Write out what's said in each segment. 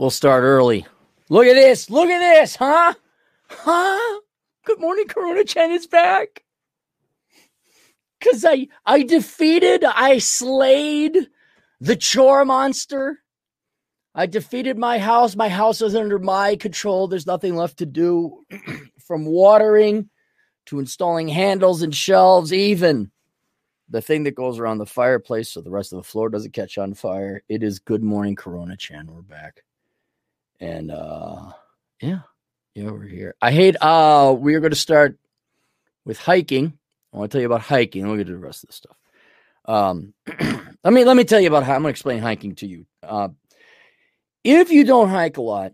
We'll start early. Look at this. Look at this, huh? Huh? Good morning, Corona Chan is back. Cause I I defeated, I slayed the chore monster. I defeated my house. My house is under my control. There's nothing left to do from watering to installing handles and shelves, even the thing that goes around the fireplace so the rest of the floor doesn't catch on fire. It is Good Morning Corona Chan. We're back. And uh yeah, yeah, we're here. I hate uh we are going to start with hiking. I want to tell you about hiking. Let me get to the rest of the stuff. Um let me let me tell you about how I'm gonna explain hiking to you. Uh if you don't hike a lot,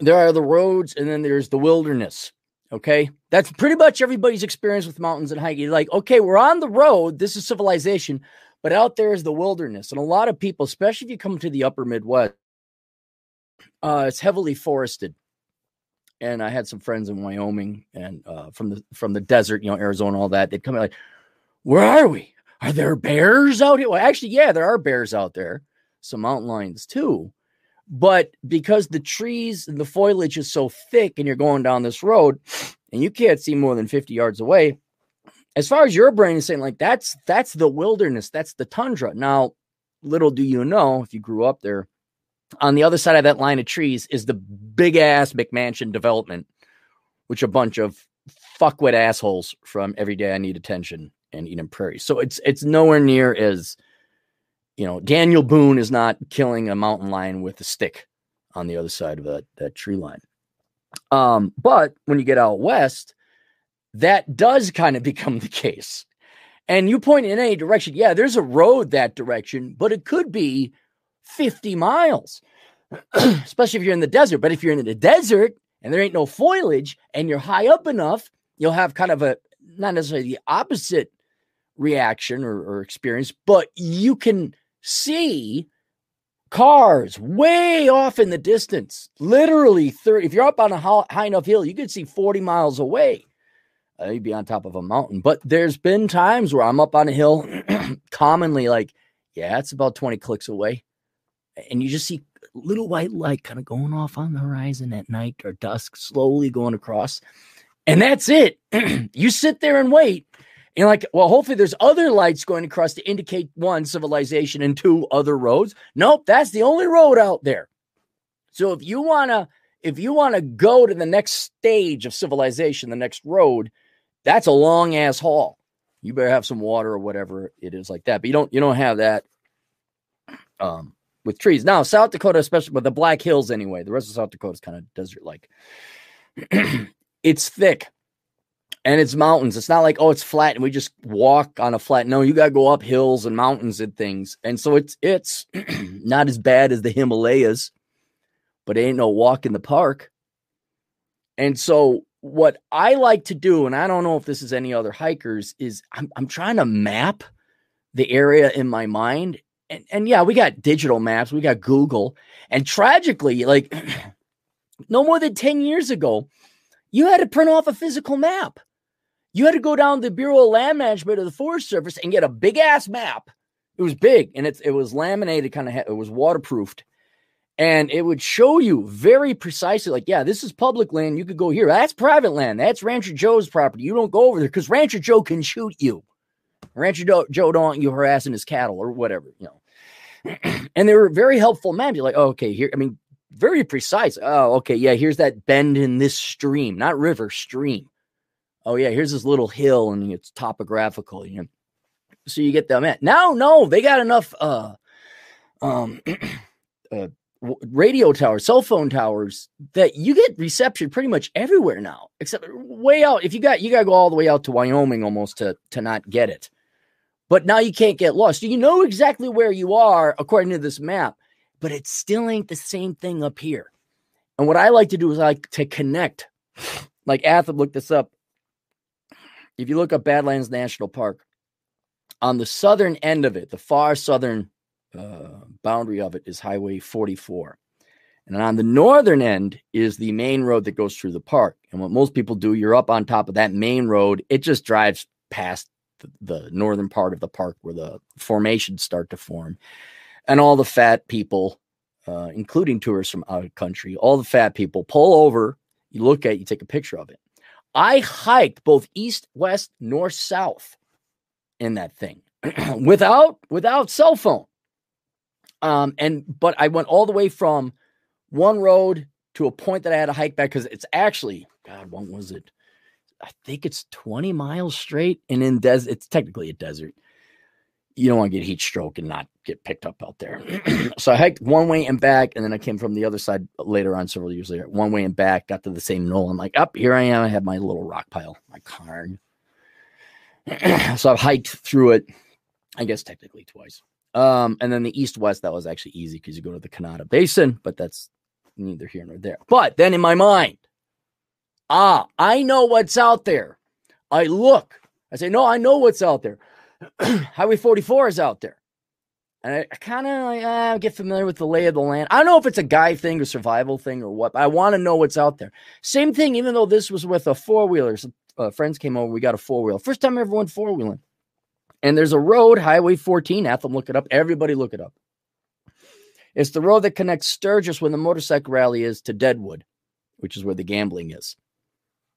there are the roads and then there's the wilderness. Okay. That's pretty much everybody's experience with mountains and hiking. Like, okay, we're on the road. This is civilization, but out there is the wilderness. And a lot of people, especially if you come to the upper Midwest, uh, it's heavily forested. And I had some friends in Wyoming and uh, from the from the desert, you know, Arizona, all that. They'd come in like, where are we? Are there bears out here? Well, actually, yeah, there are bears out there. Some mountain lions too. But because the trees and the foliage is so thick and you're going down this road and you can't see more than 50 yards away, as far as your brain is saying, like that's that's the wilderness, that's the tundra. Now, little do you know, if you grew up there, on the other side of that line of trees is the big ass McMansion development, which a bunch of fuckwit assholes from every day I need attention and Eden Prairie. So it's it's nowhere near as you know, Daniel Boone is not killing a mountain lion with a stick on the other side of that, that tree line. Um, but when you get out west, that does kind of become the case. And you point in any direction, yeah, there's a road that direction, but it could be 50 miles, especially if you're in the desert. But if you're in the desert and there ain't no foliage and you're high up enough, you'll have kind of a not necessarily the opposite reaction or, or experience, but you can see cars way off in the distance, literally 30. If you're up on a high enough hill, you could see 40 miles away. Uh, you'd be on top of a mountain. But there's been times where I'm up on a hill, commonly like, yeah, it's about 20 clicks away. And you just see little white light kind of going off on the horizon at night or dusk, slowly going across. And that's it. you sit there and wait and like, well, hopefully there's other lights going across to indicate one, civilization, and two, other roads. Nope, that's the only road out there. So if you wanna, if you wanna go to the next stage of civilization, the next road, that's a long ass haul. You better have some water or whatever it is like that. But you don't you don't have that um with trees. Now, South Dakota, especially with the Black Hills anyway, the rest of South Dakota is kind of desert like. it's thick and it's mountains. It's not like oh, it's flat and we just walk on a flat. No, you got to go up hills and mountains and things. And so it's it's not as bad as the Himalayas, but it ain't no walk in the park. And so what I like to do, and I don't know if this is any other hikers, is I'm I'm trying to map the area in my mind. And, and yeah, we got digital maps, we got Google, and tragically, like no more than 10 years ago, you had to print off a physical map. You had to go down to the Bureau of Land Management of the Forest Service and get a big ass map. It was big and it's it was laminated, kind of it was waterproofed, and it would show you very precisely, like, yeah, this is public land. You could go here. That's private land. That's Rancher Joe's property. You don't go over there because Rancher Joe can shoot you. Rancher Joe don't you harassing his cattle or whatever, you know. and they were very helpful maps. You're like, oh, okay, here. I mean, very precise. Oh, okay, yeah. Here's that bend in this stream, not river, stream oh yeah, here's this little hill and it's topographical, you know. So you get them at now, no, they got enough uh um uh, radio towers, cell phone towers that you get reception pretty much everywhere now, except way out. If you got you gotta go all the way out to Wyoming almost to to not get it. But now you can't get lost. You know exactly where you are according to this map, but it still ain't the same thing up here. And what I like to do is I like to connect. Like Atham looked this up if you look up Badlands National Park, on the southern end of it, the far southern uh, boundary of it is Highway 44. And on the northern end is the main road that goes through the park. And what most people do, you're up on top of that main road, it just drives past the, the northern part of the park where the formations start to form. And all the fat people uh, including tourists from out of country, all the fat people pull over, you look at, it, you take a picture of it. I hiked both east, west, north, south in that thing without without cell phone. Um, and but I went all the way from one road to a point that I had to hike back because it's actually God, what was it? I think it's 20 miles straight and in desert. It's technically a desert. You don't want to get heat stroke and not get picked up out there. so I hiked one way and back, and then I came from the other side later on, several years later. One way and back, got to the same knoll. I'm like, up here I am. I have my little rock pile, my cairn. so I've hiked through it, I guess technically twice. Um, and then the east west, that was actually easy because you go to the Conata Basin, but that's neither here nor there. But then in my mind, ah, I know what's out there. I look, I say, no, I know what's out there. Highway 44 is out there. And I, I kind of like, uh, get familiar with the lay of the land. I don't know if it's a guy thing or survival thing or what, but I want to know what's out there. Same thing, even though this was with a four wheeler. Some uh, friends came over, we got a four wheel. First time ever went four wheeling. And there's a road, Highway 14. Atham, look it up. Everybody look it up. It's the road that connects Sturgis, when the motorcycle rally is, to Deadwood, which is where the gambling is.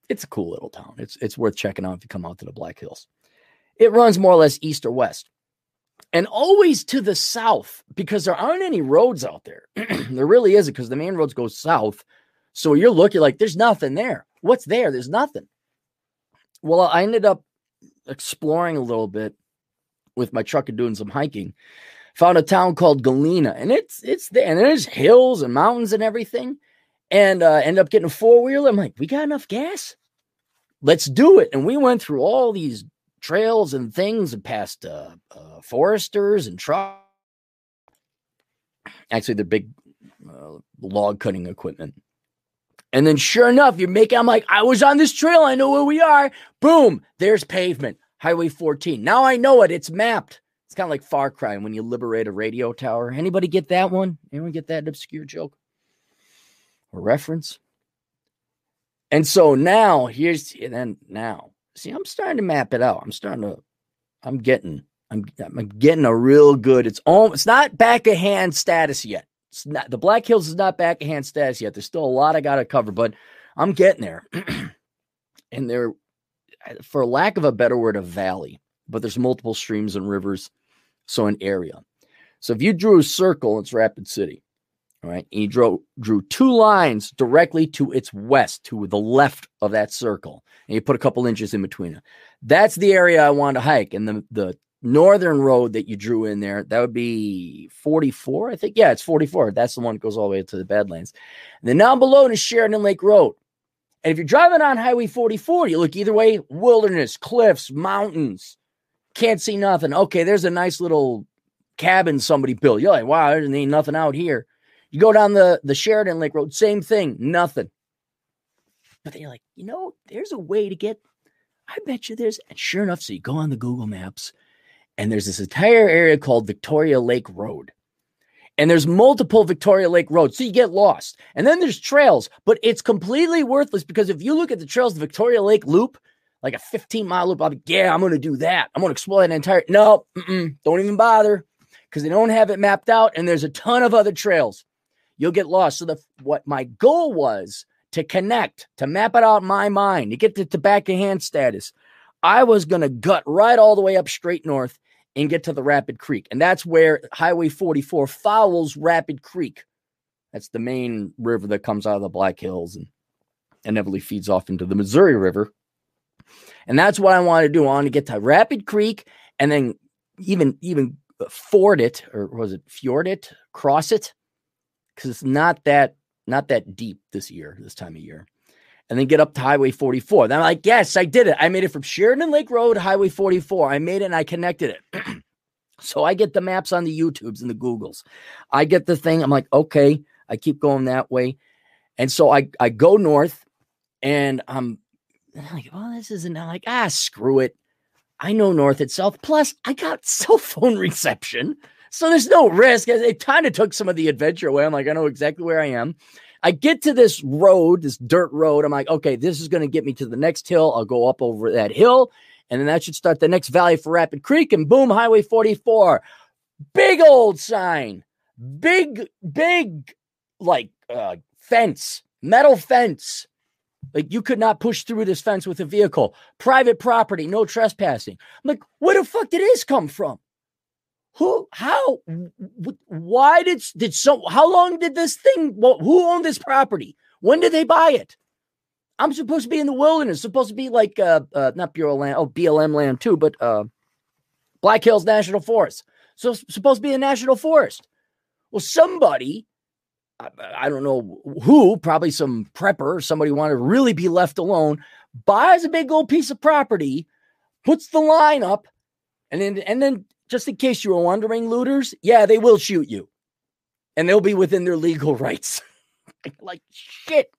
It's a cool little town. It's it's worth checking out if you come out to the Black Hills. It runs more or less east or west. And always to the south because there aren't any roads out there. there really isn't because the main roads go south. So you're looking like there's nothing there. What's there? There's nothing. Well, I ended up exploring a little bit with my truck and doing some hiking. Found a town called Galena, and it's it's there, and there's hills and mountains and everything. And uh, end up getting a four wheeler. I'm like, we got enough gas. Let's do it. And we went through all these trails and things and past uh, uh, foresters and trucks. Actually, they're big uh, log cutting equipment. And then, sure enough, you're making. I'm like, I was on this trail. I know where we are. Boom, there's pavement. Highway 14. Now I know it. It's mapped. It's kind of like Far Cry when you liberate a radio tower. Anybody get that one? Anyone get that obscure joke or reference? And so now here's and then now see I'm starting to map it out. I'm starting to I'm getting I'm I'm getting a real good. It's all it's not back of hand status yet. It's not the Black Hills is not back of hand status yet. There's still a lot I got to cover, but I'm getting there. and there for lack of a better word, a valley, but there's multiple streams and rivers, so an area. So if you drew a circle, it's Rapid City. All right. You drew, drew two lines directly to its west, to the left of that circle. And you put a couple inches in between them. That's the area I want to hike. And the, the northern road that you drew in there, that would be 44, I think. Yeah, it's 44. That's the one that goes all the way to the Badlands. And then down below is Sheridan Lake Road. And if you're driving on Highway 44, you look either way wilderness, cliffs, mountains, can't see nothing. Okay, there's a nice little cabin somebody built. You're like, wow, there ain't nothing out here. You go down the, the Sheridan Lake Road, same thing, nothing. But they're like, you know, there's a way to get, I bet you there's, and sure enough, so you go on the Google Maps, and there's this entire area called Victoria Lake Road and there's multiple Victoria Lake roads. So you get lost. And then there's trails, but it's completely worthless because if you look at the trails, the Victoria Lake loop, like a 15 mile loop, I'll be, yeah, I'm going to do that. I'm going to explore that entire. No, don't even bother because they don't have it mapped out. And there's a ton of other trails. You'll get lost. So the what my goal was to connect, to map it out in my mind, to get to, to back of hand status. I was going to gut right all the way up straight north and get to the Rapid Creek. And that's where Highway 44 follows Rapid Creek. That's the main river that comes out of the Black Hills and inevitably feeds off into the Missouri River. And that's what I want to do. I want to get to Rapid Creek and then even even uh, ford it or was it fjord it, cross it, because it's not that not that deep this year, this time of year and then get up to Highway 44. Then I'm like, yes, I did it. I made it from Sheridan Lake Road, Highway 44. I made it and I connected it. so I get the maps on the YouTubes and the Googles. I get the thing. I'm like, okay, I keep going that way. And so I, I go north and I'm like, well, this isn't I'm like, ah, screw it. I know north itself. Plus, I got cell phone reception. So there's no risk. It kind of took some of the adventure away. I'm like, I know exactly where I am. I get to this road, this dirt road. I'm like, okay, this is going to get me to the next hill. I'll go up over that hill, and then that should start the next valley for Rapid Creek. And boom, Highway 44. Big old sign. big, big, like uh, fence, metal fence. Like you could not push through this fence with a vehicle. Private property, no trespassing. I'm like, where the fuck did this come from? Who? How? Why did did so? How long did this thing? well, Who owned this property? When did they buy it? I'm supposed to be in the wilderness. Supposed to be like uh, uh not Bureau land, oh BLM land too, but uh Black Hills National Forest. So supposed to be a national forest. Well, somebody, I, don't know who, probably some prepper somebody wanted to really be left alone, buys a big old piece of property, puts the line up, and then and then just in case you were wondering, looters, yeah, they will shoot you. And they'll be within their legal rights. like shit.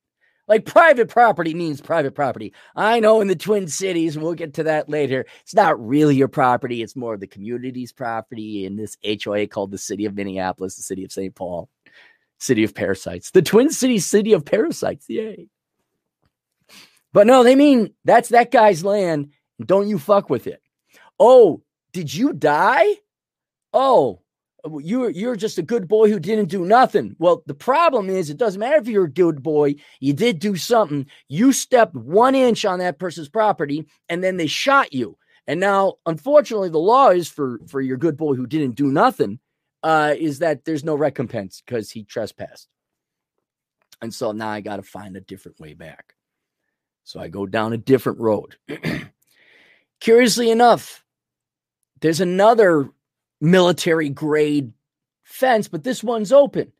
Like private property means private property. I know in the Twin Cities, we'll get to that later. It's not really your property, it's more of the community's property in this HOA called the City of Minneapolis, the City of St. Paul, City of Parasites, the Twin Cities City of Parasites. Yay. But no, they mean that's that guy's land. Don't you fuck with it. Oh, did you die? Oh, you're you're just a good boy who didn't do nothing. Well, the problem is it doesn't matter if you're a good boy, you did do something. You stepped one inch on that person's property and then they shot you. And now, unfortunately, the law is for for your good boy who didn't do nothing, uh, is that there's no recompense because he trespassed. And so now I got to find a different way back. So I go down a different road. Curiously enough, there's another military grade fence, but this one's open.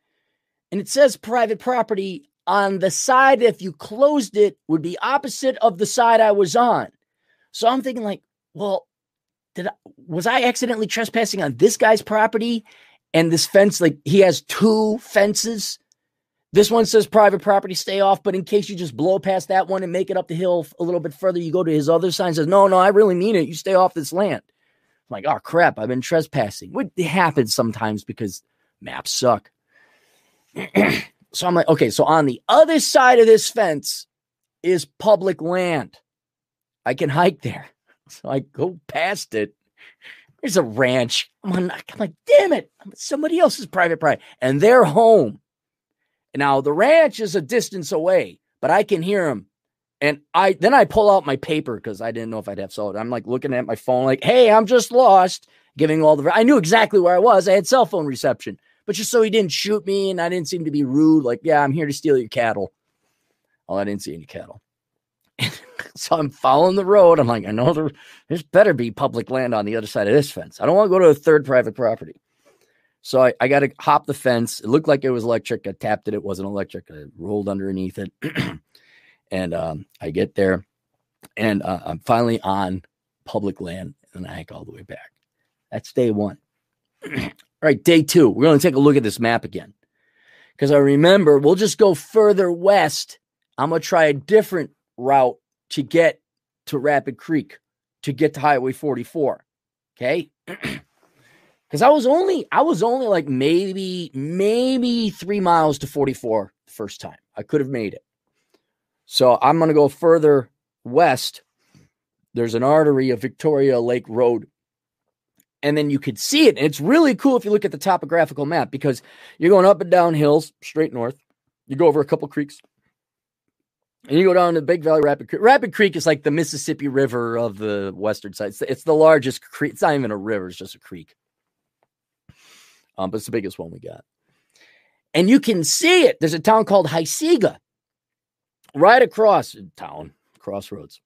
And it says private property on the side, if you closed it, would be opposite of the side I was on. So I'm thinking, like, well, did I, was I accidentally trespassing on this guy's property? And this fence, like, he has two fences. This one says private property, stay off. But in case you just blow past that one and make it up the hill a little bit further, you go to his other sign says, no, no, I really mean it. You stay off this land. Like, oh crap, I've been trespassing. What happens sometimes because maps suck. so I'm like, okay, so on the other side of this fence is public land. I can hike there. So I go past it. There's a ranch. I'm, I'm like, damn it, somebody else's private property. And they're home. Now the ranch is a distance away, but I can hear them and I then I pull out my paper because I didn't know if I'd have solid. I'm like looking at my phone, like, hey, I'm just lost, giving all the I knew exactly where I was. I had cell phone reception, but just so he didn't shoot me and I didn't seem to be rude, like, yeah, I'm here to steal your cattle. Well, I didn't see any cattle. so I'm following the road. I'm like, I know there, there's better be public land on the other side of this fence. I don't want to go to a third private property. So I, I got to hop the fence. It looked like it was electric. I tapped it. It wasn't electric. I rolled underneath it. And um, I get there and uh, I'm finally on public land and I hike all the way back. That's day one. all right, day two. We're going to take a look at this map again because I remember we'll just go further west. I'm going to try a different route to get to Rapid Creek to get to Highway 44. Okay. Because I was only, I was only like maybe, maybe three miles to 44 the first time. I could have made it. So I'm going to go further west. There's an artery of Victoria Lake Road. And then you could see it. And it's really cool if you look at the topographical map because you're going up and down hills straight north. You go over a couple creeks. And you go down to Big Valley Rapid Creek. Rapid Creek is like the Mississippi River of the western side. It's, it's the largest creek. It's not even a river, it's just a creek. Um, but it's the biggest one we got. And you can see it. There's a town called Hisega right across uh, town, crossroads.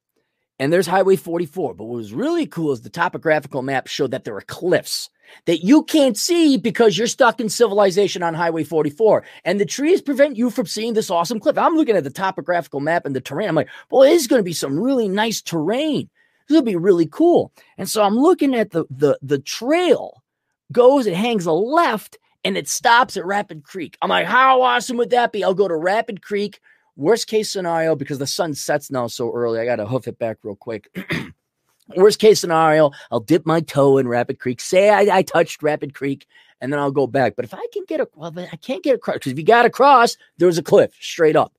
And there's Highway 44. But what was really cool is the topographical map showed that there are cliffs that you can't see because you're stuck in civilization on Highway 44. And the trees prevent you from seeing this awesome cliff. I'm looking at the topographical map and the terrain. I'm like, boy, this is going to be some really nice terrain. This will be really cool. And so I'm looking at the the the trail goes, it hangs a left, and it stops at Rapid Creek. I'm like, how awesome would that be? I'll go to Rapid Creek, Worst case scenario, because the sun sets now so early, I got to hoof it back real quick. Worst case scenario, I'll dip my toe in Rapid Creek, say I, I touched Rapid Creek, and then I'll go back. But if I can get a, well, I can't get across because if you got across, there's a cliff straight up.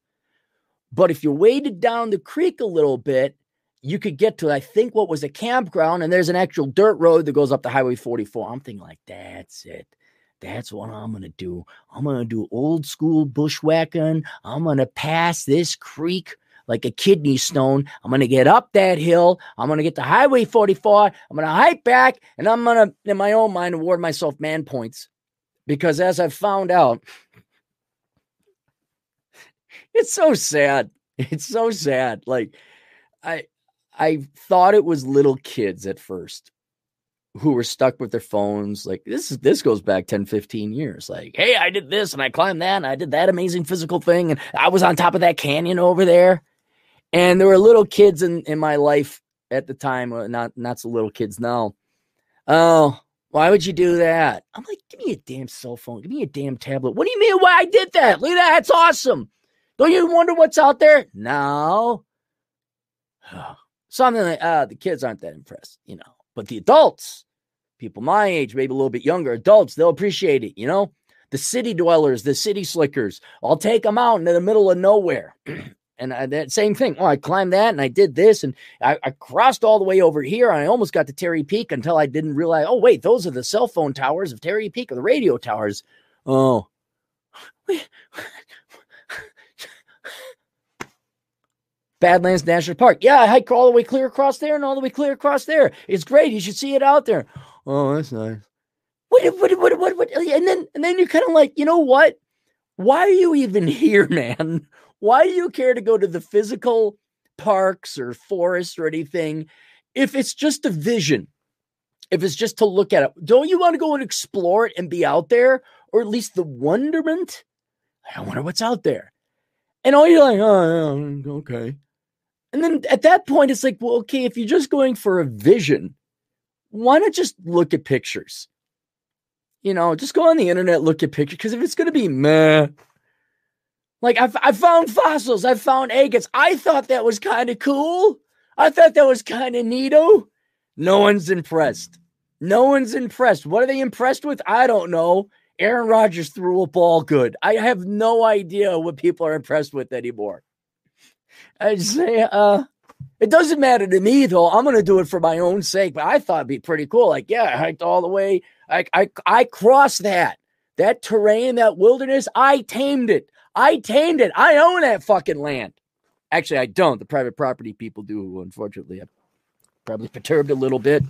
But if you waded down the creek a little bit, you could get to, I think, what was a campground, and there's an actual dirt road that goes up to Highway 44. I'm thinking, like, that's it. That's what I'm going to do. I'm going to do old school bushwhacking. I'm going to pass this creek like a kidney stone. I'm going to get up that hill. I'm going to get to Highway 44. I'm going to hike back and I'm going to, in my own mind, award myself man points. Because as I've found out, it's so sad. It's so sad. Like, I, I thought it was little kids at first who were stuck with their phones. Like this is this goes back 10, 15 years. Like, hey, I did this and I climbed that and I did that amazing physical thing and I was on top of that canyon over there. And there were little kids in, in my life at the time, uh, not not so little kids now. Oh, why would you do that? I'm like, give me a damn cell phone, give me a damn tablet. What do you mean why I did that? Look at that, that's awesome. Don't you wonder what's out there? No. Something like uh the kids aren't that impressed, you know. But the adults, people my age, maybe a little bit younger, adults, they'll appreciate it, you know? The city dwellers, the city slickers, I'll take them out in the middle of nowhere. and I, that same thing. Oh, I climbed that and I did this and I, I crossed all the way over here. I almost got to Terry Peak until I didn't realize, oh, wait, those are the cell phone towers of Terry Peak or the radio towers. Oh, Badlands National Park. Yeah, I hike all the way clear across there and all the way clear across there. It's great. You should see it out there. Oh, that's nice. What, what, what, what, what? And then, and then you're kind of like, you know what? Why are you even here, man? Why do you care to go to the physical parks or forests or anything if it's just a vision? If it's just to look at it, don't you want to go and explore it and be out there, or at least the wonderment? I wonder what's out there. And all you're like, oh, okay. And then at that point, it's like, well, okay, if you're just going for a vision, why not just look at pictures? You know, just go on the internet, look at pictures. Because if it's going to be meh, like I've, I found fossils, I found agates. I thought that was kind of cool. I thought that was kind of neato. No one's impressed. No one's impressed. What are they impressed with? I don't know. Aaron Rodgers threw a ball good. I have no idea what people are impressed with anymore. I say, uh, it doesn't matter to me though. I'm gonna do it for my own sake. But I thought it'd be pretty cool. Like, yeah, I hiked all the way. I I I crossed that that terrain, that wilderness. I tamed it. I tamed it. I own that fucking land. Actually, I don't. The private property people do. Unfortunately, I probably perturbed a little bit.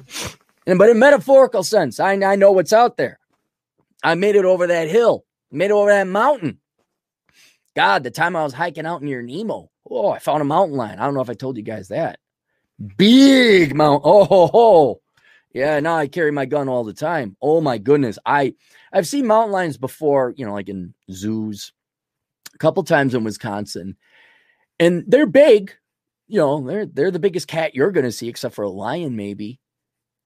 And but in metaphorical sense, I I know what's out there. I made it over that hill. Made it over that mountain. God, the time I was hiking out near Nemo, oh, I found a mountain lion. I don't know if I told you guys that. Big mountain. Oh, ho, ho. yeah. Now I carry my gun all the time. Oh my goodness, I I've seen mountain lions before. You know, like in zoos, a couple times in Wisconsin, and they're big. You know, they're they're the biggest cat you're to see, except for a lion, maybe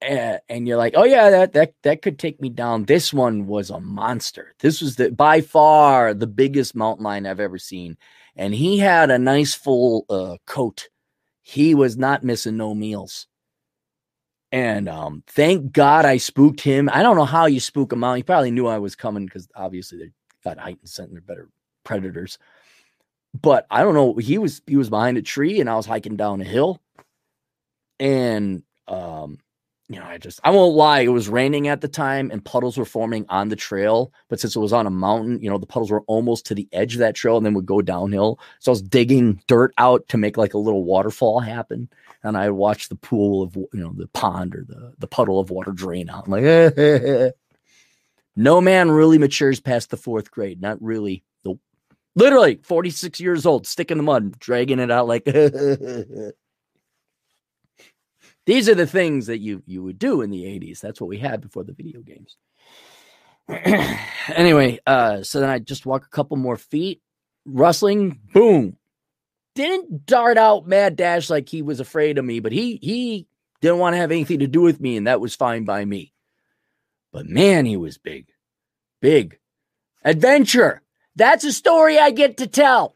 and you're like, oh yeah, that that that could take me down. This one was a monster. This was the by far the biggest mountain lion I've ever seen, and he had a nice full uh, coat. He was not missing no meals. And um, thank God I spooked him. I don't know how you spook him out. He probably knew I was coming because obviously they got heightened scent and they're better predators. But I don't know. He was he was behind a tree and I was hiking down a hill. And um you know, I just I won't lie, it was raining at the time and puddles were forming on the trail. But since it was on a mountain, you know, the puddles were almost to the edge of that trail and then would go downhill. So I was digging dirt out to make like a little waterfall happen. And I watched the pool of you know, the pond or the, the puddle of water drain out. I'm like, no man really matures past the fourth grade. Not really. Nope. Literally 46 years old, stick in the mud, dragging it out like These are the things that you you would do in the 80s. That's what we had before the video games. anyway, uh, so then I just walk a couple more feet, rustling, boom. Didn't dart out mad dash like he was afraid of me, but he he didn't want to have anything to do with me, and that was fine by me. But man, he was big. Big. Adventure. That's a story I get to tell.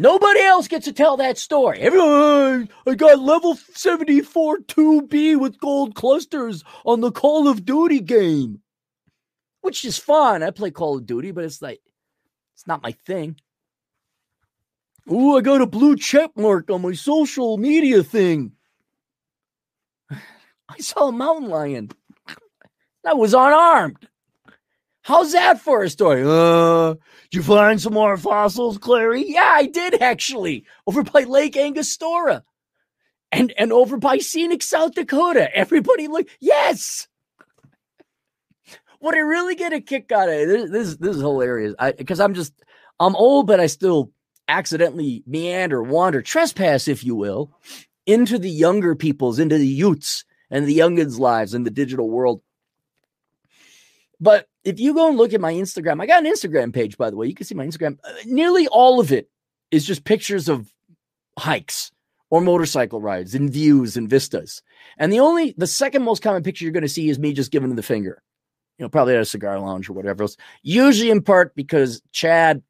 Nobody else gets to tell that story. Everyone, I got level 74 2B with gold clusters on the Call of Duty game, which is fun. I play Call of Duty, but it's like, it's not my thing. Ooh, I got a blue check mark on my social media thing. I saw a mountain lion. that was unarmed. How's that for a story? Uh, did you find some more fossils, Clarey? Yeah, I did actually, over by Lake Angostura. And and over by scenic South Dakota. Everybody look, yes. What I really get a kick out of this, this, this is hilarious. I because I'm just I'm old, but I still accidentally meander, wander, trespass, if you will, into the younger people's, into the youths and the youngins' lives in the digital world. But if you go and look at my Instagram, I got an Instagram page, by the way. You can see my Instagram. Uh, nearly all of it is just pictures of hikes or motorcycle rides and views and vistas. And the only, the second most common picture you're going to see is me just giving the finger, you know, probably at a cigar lounge or whatever else. Usually in part because Chad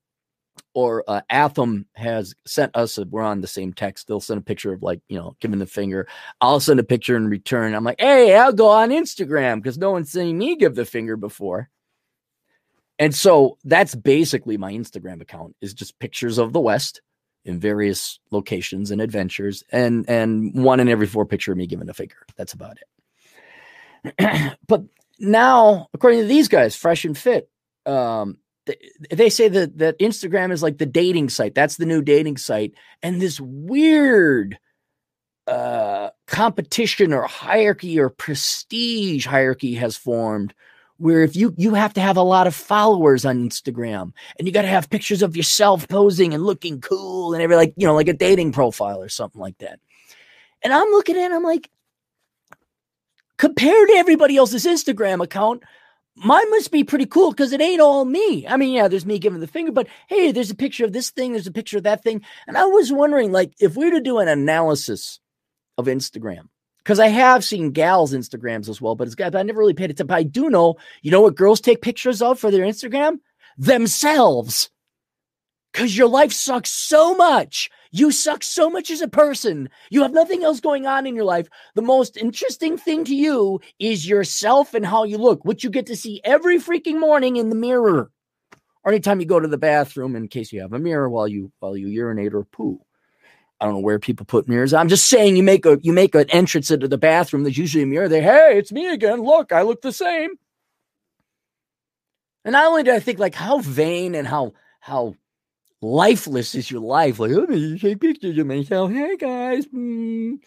or uh, Atham has sent us, a, we're on the same text. They'll send a picture of like, you know, giving the finger. I'll send a picture in return. I'm like, hey, I'll go on Instagram because no one's seen me give the finger before. And so that's basically my Instagram account is just pictures of the West in various locations and adventures and and one in every four picture of me giving a finger. That's about it. but now, according to these guys, fresh and fit, um, they say that that Instagram is like the dating site. That's the new dating site, and this weird uh, competition or hierarchy or prestige hierarchy has formed where if you you have to have a lot of followers on Instagram and you got to have pictures of yourself posing and looking cool and every like you know like a dating profile or something like that. And I'm looking at it, I'm like compared to everybody else's Instagram account, mine must be pretty cool because it ain't all me. I mean, yeah, there's me giving the finger, but hey, there's a picture of this thing, there's a picture of that thing. And I was wondering, like, if we were to do an analysis of Instagram, because I have seen gals' Instagrams as well, but it's got, I never really paid attention. But I do know, you know what girls take pictures of for their Instagram? Themselves. Because your life sucks so much. You suck so much as a person. You have nothing else going on in your life. The most interesting thing to you is yourself and how you look, which you get to see every freaking morning in the mirror. Or anytime you go to the bathroom, in case you have a mirror while you while you urinate or poo. I don't know where people put mirrors. I'm just saying you make a you make an entrance into the bathroom. There's usually a mirror there. Hey, it's me again. Look, I look the same. And not only do I think like how vain and how how lifeless is your life. Like, let me take pictures of myself. Hey guys. Mm.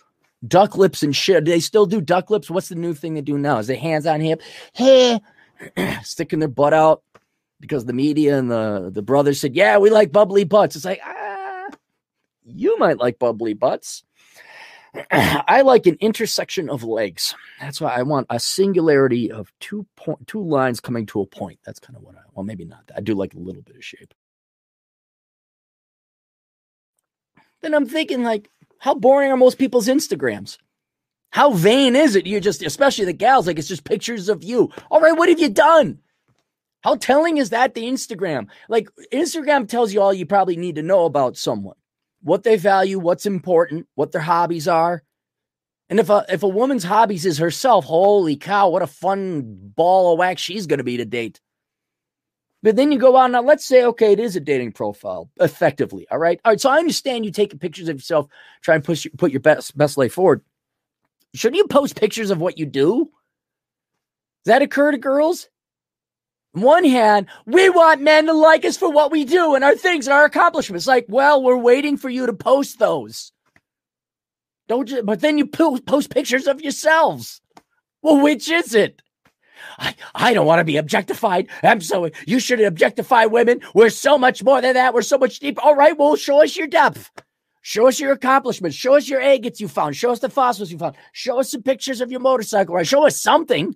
Duck lips and shit. Do they still do duck lips? What's the new thing they do now? Is it hands on hip? Hey, sticking their butt out because the media and the, the brothers said, yeah, we like bubbly butts. It's like, ah, you might like bubbly butts. I like an intersection of legs. That's why I want a singularity of two point two lines coming to a point. That's kind of what I well, maybe not. I do like a little bit of shape. then I'm thinking like, how boring are most people's Instagrams? How vain is it? You just, especially the gals, like it's just pictures of you. All right, what have you done? How telling is that the Instagram? Like Instagram tells you all you probably need to know about someone, what they value, what's important, what their hobbies are. And if a if a woman's hobbies is herself, holy cow, what a fun ball of wax she's going to be to date. But then you go on now, let's say, okay, it is a dating profile effectively. All right. All right. So I understand you taking pictures of yourself, try and push put your best, best life forward. Shouldn't you post pictures of what you do? Does that occur to girls? On one hand, we want men to like us for what we do and our things and our accomplishments. Like, well, we're waiting for you to post those. Don't you? But then you post pictures of yourselves. Well, which is it? I, I don't want to be objectified. I'm so you should objectify women. We're so much more than that. We're so much deeper. All right, well, show us your depth. Show us your accomplishments. Show us your agates you found. Show us the fossils you found. Show us some pictures of your motorcycle. Right? Show us something.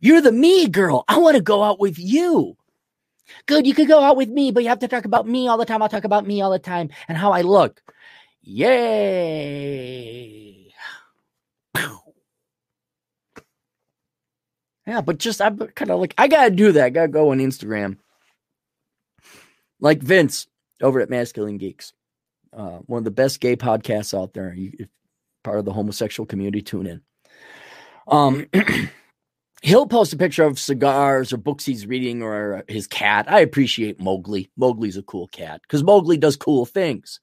You're the me girl. I want to go out with you. Good, you could go out with me, but you have to talk about me all the time. I'll talk about me all the time and how I look. Yay. Yeah, but just I'm kind of like I gotta do that. I gotta go on Instagram. Like Vince over at Masculine Geeks, uh, one of the best gay podcasts out there. You, if part of the homosexual community, tune in. Um, he'll post a picture of cigars or books he's reading or his cat. I appreciate Mowgli. Mowgli's a cool cat because Mowgli does cool things.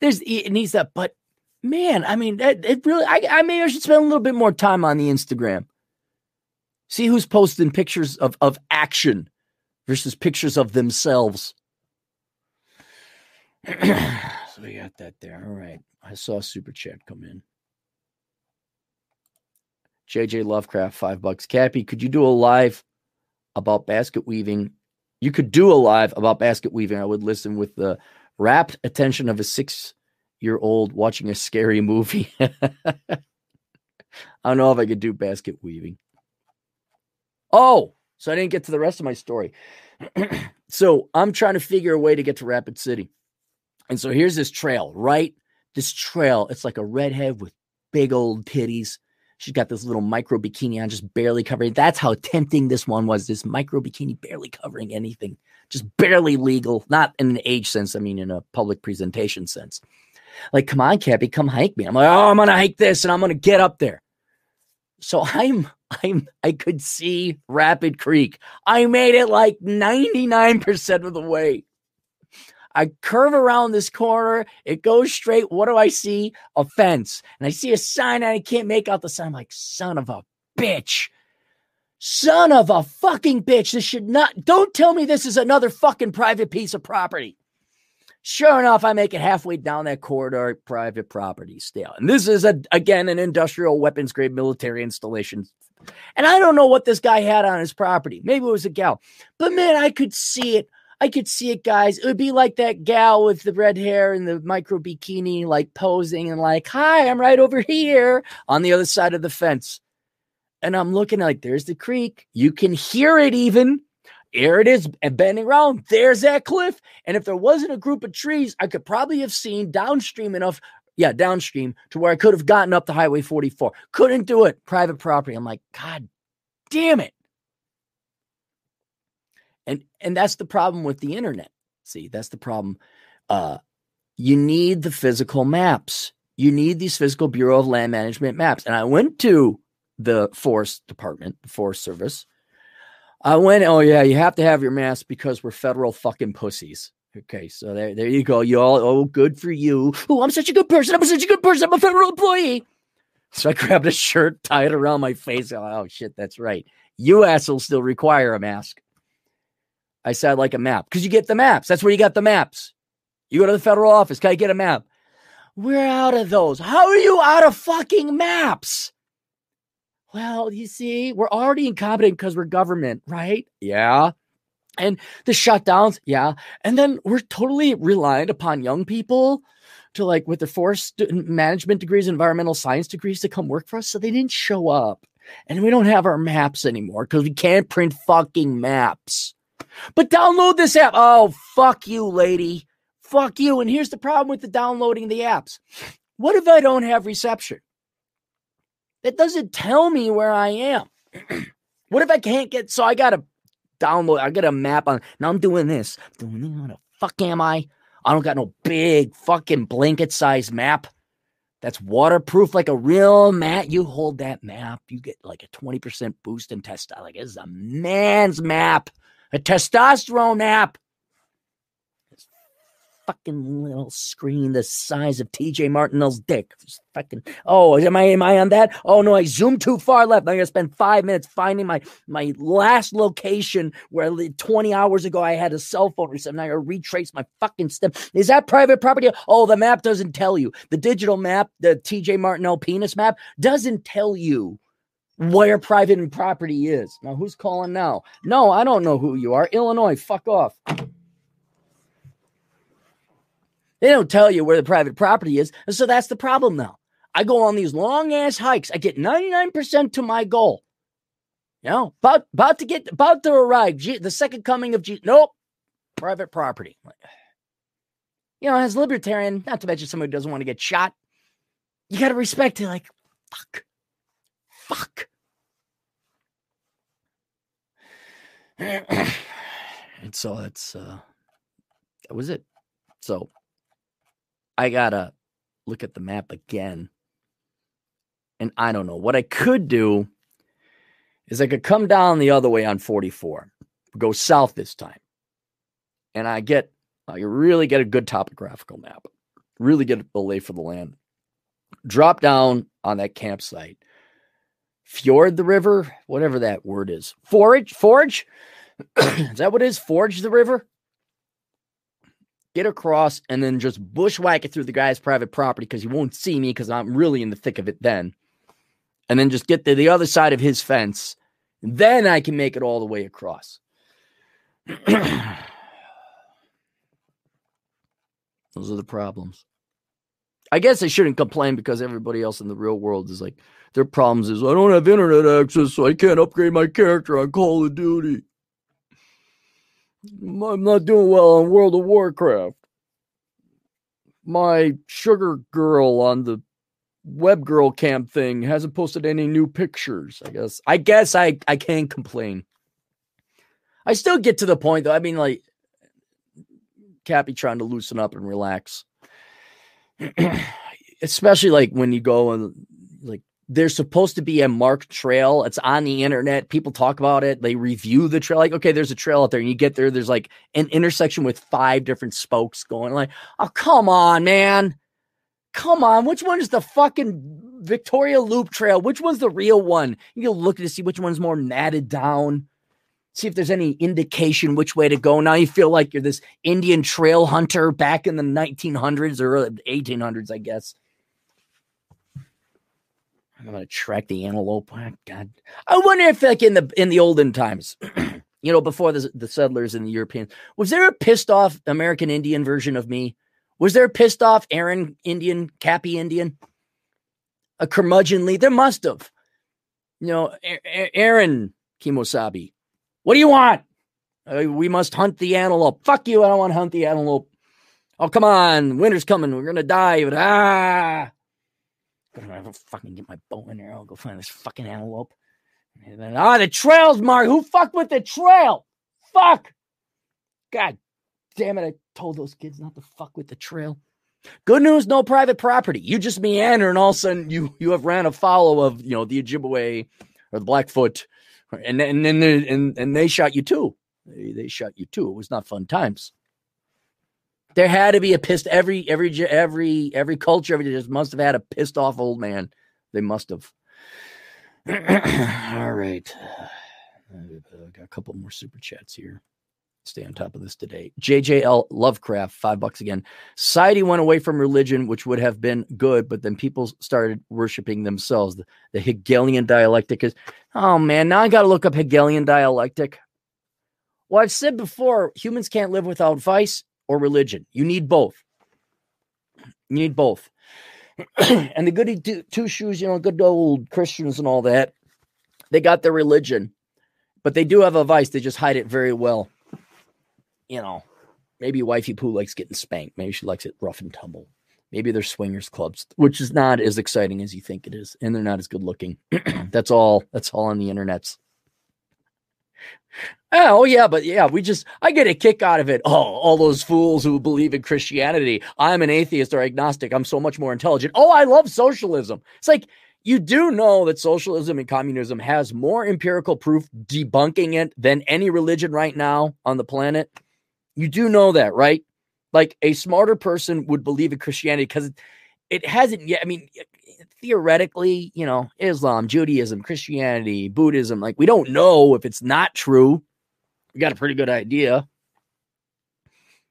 There's it needs that, but man, I mean, it, it really. I, I maybe I should spend a little bit more time on the Instagram. See who's posting pictures of of action versus pictures of themselves. so we got that there. All right. I saw super chat come in. JJ Lovecraft, five bucks. Cappy, could you do a live about basket weaving? You could do a live about basket weaving. I would listen with the rapt attention of a six year old watching a scary movie. I don't know if I could do basket weaving. Oh, so I didn't get to the rest of my story. so I'm trying to figure a way to get to Rapid City. And so here's this trail, right? This trail, it's like a redhead with big old titties. She's got this little micro bikini on, just barely covering. That's how tempting this one was. This micro bikini barely covering anything, just barely legal, not in an age sense. I mean, in a public presentation sense. Like, come on, Cappy, come hike me. I'm like, oh, I'm gonna hike this and I'm gonna get up there. So I'm I'm I could see Rapid Creek. I made it like 99% of the way. I curve around this corner. It goes straight. What do I see? A fence. And I see a sign and I can't make out the sign. I'm like, son of a bitch. Son of a fucking bitch. This should not, don't tell me this is another fucking private piece of property. Sure enough, I make it halfway down that corridor, private property still. And this is, a, again, an industrial weapons grade military installation. And I don't know what this guy had on his property. Maybe it was a gal. But man, I could see it I could see it, guys. It would be like that gal with the red hair and the micro bikini, like posing and like, hi, I'm right over here on the other side of the fence. And I'm looking like, there's the creek. You can hear it even. Here it is and bending around. There's that cliff. And if there wasn't a group of trees, I could probably have seen downstream enough. Yeah, downstream to where I could have gotten up to Highway 44. Couldn't do it. Private property. I'm like, God damn it. And and that's the problem with the internet. See, that's the problem. Uh, you need the physical maps. You need these physical Bureau of Land Management maps. And I went to the Forest Department, the Forest Service. I went, oh yeah, you have to have your maps because we're federal fucking pussies. Okay, so there, there you go. You all, oh, good for you. Oh, I'm such a good person. I'm such a good person. I'm a federal employee. So I grabbed a shirt, tied it around my face. Oh shit, that's right. You assholes still require a mask. I said i like a map because you get the maps. That's where you got the maps. You go to the federal office. Can I get a map? We're out of those. How are you out of fucking maps? Well, you see, we're already incompetent because we're government, right? Yeah. And the shutdowns, yeah. And then we're totally reliant upon young people to like with their forest management degrees, environmental science degrees to come work for us. So they didn't show up. And we don't have our maps anymore because we can't print fucking maps. But download this app. Oh, fuck you, lady. Fuck you. And here's the problem with the downloading the apps. What if I don't have reception? That doesn't tell me where I am. what if I can't get so I gotta download, I got a map on now I'm doing this. Doing this. What the fuck am I? I don't got no big fucking blanket size map that's waterproof like a real map. You hold that map, you get like a 20% boost in test. Like it's a man's map a testosterone app. This fucking little screen the size of TJ Martinell's dick. Just fucking oh, am I am I on that? Oh no, I zoomed too far left. I'm gonna spend five minutes finding my my last location where 20 hours ago I had a cell phone reception. I gotta retrace my fucking step. Is that private property? Oh, the map doesn't tell you. The digital map, the TJ Martinell penis map, doesn't tell you where private property is. Now, who's calling now? No, I don't know who you are. Illinois, fuck off. They don't tell you where the private property is. And so that's the problem now. I go on these long ass hikes. I get 99% to my goal. You know, about, about to get, about to arrive. G, the second coming of G. Nope. Private property. You know, as libertarian, not to mention somebody who doesn't want to get shot, you got to respect it. Like, fuck. Fuck. and so that's uh that was it. So I gotta look at the map again. And I don't know. What I could do is I could come down the other way on 44, go south this time. And I get I really get a good topographical map. Really get a lay for the land. Drop down on that campsite. Fjord the river, whatever that word is. Forage, forage. is that what it is? Forge the river? Get across and then just bushwhack it through the guy's private property because he won't see me because I'm really in the thick of it then. And then just get to the other side of his fence. Then I can make it all the way across. Those are the problems. I guess I shouldn't complain because everybody else in the real world is like, their problems is I don't have internet access, so I can't upgrade my character on Call of Duty. I'm not doing well on World of Warcraft. My sugar girl on the web girl camp thing hasn't posted any new pictures. I guess. I guess I I can't complain. I still get to the point though. I mean, like Cappy trying to loosen up and relax. Especially like when you go and like there's supposed to be a marked trail. It's on the internet. People talk about it. They review the trail. Like, okay, there's a trail out there, and you get there. There's like an intersection with five different spokes going. Like, oh, come on, man. Come on. Which one is the fucking Victoria Loop Trail? Which one's the real one? You look to see which one's more matted down see if there's any indication which way to go. Now you feel like you're this Indian trail hunter back in the 1900s or 1800s, I guess. I'm gonna track the antelope. Oh, God, I wonder if like in the in the olden times, you know, before the the settlers and the Europeans, was there a pissed off American Indian version of me? Was there a pissed off Aaron Indian, Cappy Indian, a curmudgeonly? There must have. You know, Aaron Kimosabi what do you want? Uh, we must hunt the antelope. Fuck you. I don't want to hunt the antelope. Oh, come on. Winter's coming. We're going to die. But, ah. I'm going to fucking get my bow in there. I'll go find this fucking antelope. Then, ah, the trail's marked. Who fucked with the trail? Fuck. God damn it. I told those kids not to fuck with the trail. Good news, no private property. You just meander, and all of a sudden you you have ran afoul of you know the Ojibwe or the Blackfoot and and then and and they shot you too. They, they shot you too. It was not fun times. There had to be a pissed every every every every culture. Every just must have had a pissed off old man. They must have. All right, uh, got a couple more super chats here stay on top of this today. JJL Lovecraft, five bucks again. Society went away from religion, which would have been good, but then people started worshiping themselves. The, the Hegelian dialectic is, oh man, now I got to look up Hegelian dialectic. Well, I've said before, humans can't live without vice or religion. You need both. You need both. and the goody two shoes, you know, good old Christians and all that, they got their religion, but they do have a vice. They just hide it very well you know, maybe wifey poo likes getting spanked. Maybe she likes it rough and tumble. Maybe they're swingers clubs, which is not as exciting as you think it is, and they're not as good looking. that's all. That's all on the internets. Oh yeah, but yeah, we just I get a kick out of it. Oh, all those fools who believe in Christianity. I'm an atheist or agnostic. I'm so much more intelligent. Oh, I love socialism. It's like you do know that socialism and communism has more empirical proof debunking it than any religion right now on the planet. You do know that, right? Like a smarter person would believe in Christianity because it hasn't yet. I mean, theoretically, you know, Islam, Judaism, Christianity, Buddhism, like we don't know if it's not true. We got a pretty good idea.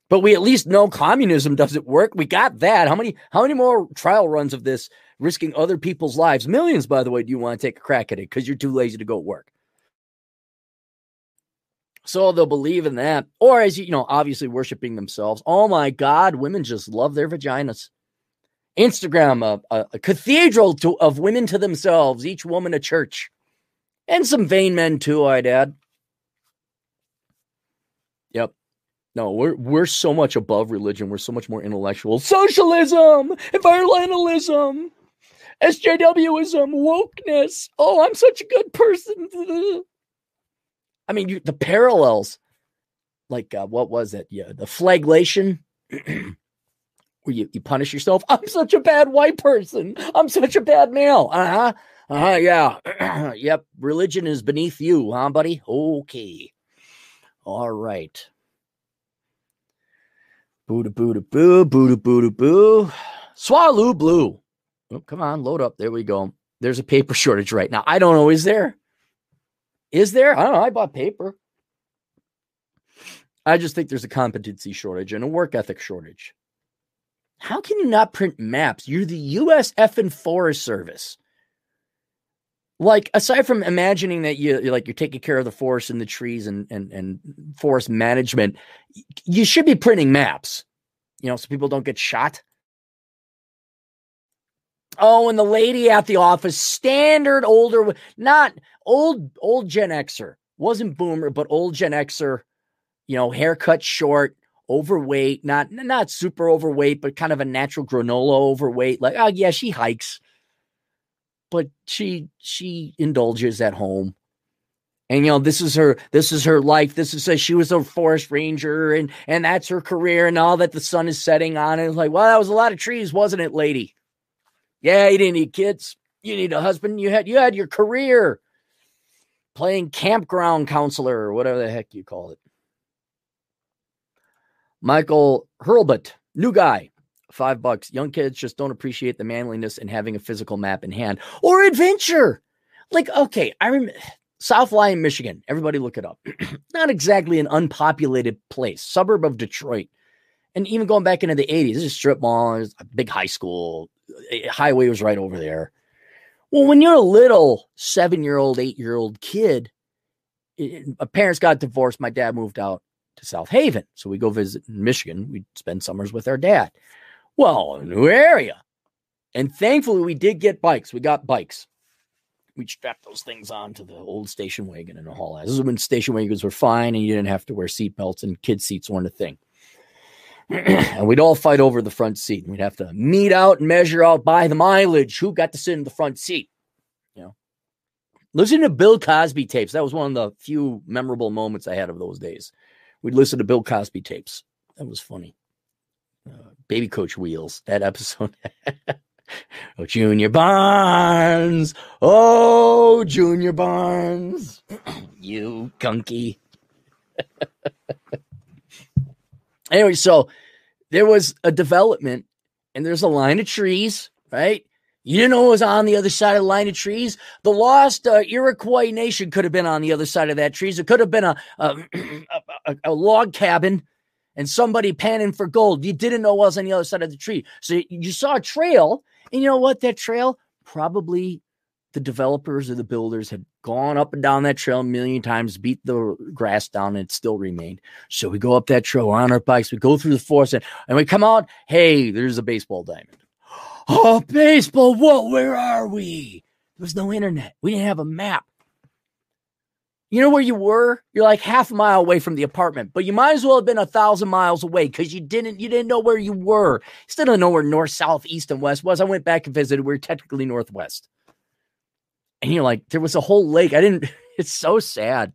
But we at least know communism doesn't work. We got that. How many how many more trial runs of this risking other people's lives? Millions, by the way, do you want to take a crack at it because you're too lazy to go to work? So they'll believe in that. Or as you know, obviously worshiping themselves. Oh my God, women just love their vaginas. Instagram, a, a, a cathedral to, of women to themselves, each woman a church. And some vain men too, I'd add. Yep. No, we're we're so much above religion. We're so much more intellectual. Socialism, environmentalism, SJWism, wokeness. Oh, I'm such a good person. I mean, you, the parallels, like uh, what was it? Yeah, the flagellation, where you, you punish yourself. I'm such a bad white person. I'm such a bad male. Uh huh. Uh huh. Yeah. yep. Religion is beneath you, huh, buddy? Okay. All right. Boo da boo da boo, boo da boo da boo. Swallow blue. Oh, come on, load up. There we go. There's a paper shortage right now. I don't know. Is there? Is there? I don't know. I bought paper. I just think there's a competency shortage and a work ethic shortage. How can you not print maps? You're the U.S. F and Forest Service. Like, aside from imagining that you, are like you're taking care of the forest and the trees and and and forest management, you should be printing maps. You know, so people don't get shot. Oh, and the lady at the office, standard older, not old old Gen Xer, wasn't boomer, but old Gen Xer. You know, haircut short, overweight, not not super overweight, but kind of a natural granola overweight. Like, oh yeah, she hikes, but she she indulges at home. And you know, this is her this is her life. This is a, she was a forest ranger and and that's her career and all that the sun is setting on it. It's like, well, that was a lot of trees, wasn't it, lady? Yeah, you didn't need kids. You need a husband. You had you had your career playing campground counselor or whatever the heck you call it. Michael Hurlbut, new guy, five bucks. Young kids just don't appreciate the manliness and having a physical map in hand or adventure. Like, okay, I remember South Lyon, Michigan. Everybody look it up. Not exactly an unpopulated place, suburb of Detroit. And even going back into the 80s, this is strip mall, a big high school, eh, highway was right over there. Well, when you're a little seven year old, eight year old kid, it, my parents got divorced. My dad moved out to South Haven. So we go visit Michigan. We'd spend summers with our dad. Well, new area. And thankfully, we did get bikes. We got bikes. We strapped those things onto the old station wagon in the hall. This is when station wagons were fine and you didn't have to wear seatbelts and kid seats weren't a thing. and we'd all fight over the front seat. And we'd have to meet out and measure out by the mileage who got to sit in the front seat. You know, listen to Bill Cosby tapes. That was one of the few memorable moments I had of those days. We'd listen to Bill Cosby tapes. That was funny. Uh, Baby Coach Wheels, that episode. oh, Junior Barnes. Oh, Junior Barnes. you gunky. anyway, so there was a development and there's a line of trees, right? You didn't know it was on the other side of the line of trees. The lost uh, Iroquois nation could have been on the other side of that trees. It could have been a, a, a, a log cabin and somebody panning for gold. You didn't know what was on the other side of the tree. So you saw a trail, and you know what? That trail probably the developers or the builders had gone up and down that trail a million times, beat the grass down, and it still remained. So we go up that trail on our bikes, we go through the forest, and, and we come out. Hey, there's a baseball diamond. Oh, baseball! What? Where are we? There was no internet. We didn't have a map. You know where you were? You're like half a mile away from the apartment, but you might as well have been a thousand miles away because you didn't you didn't know where you were. Still don't know where north, south, east, and west was. I went back and visited. We are technically northwest and you're like, there was a whole lake. I didn't. It's so sad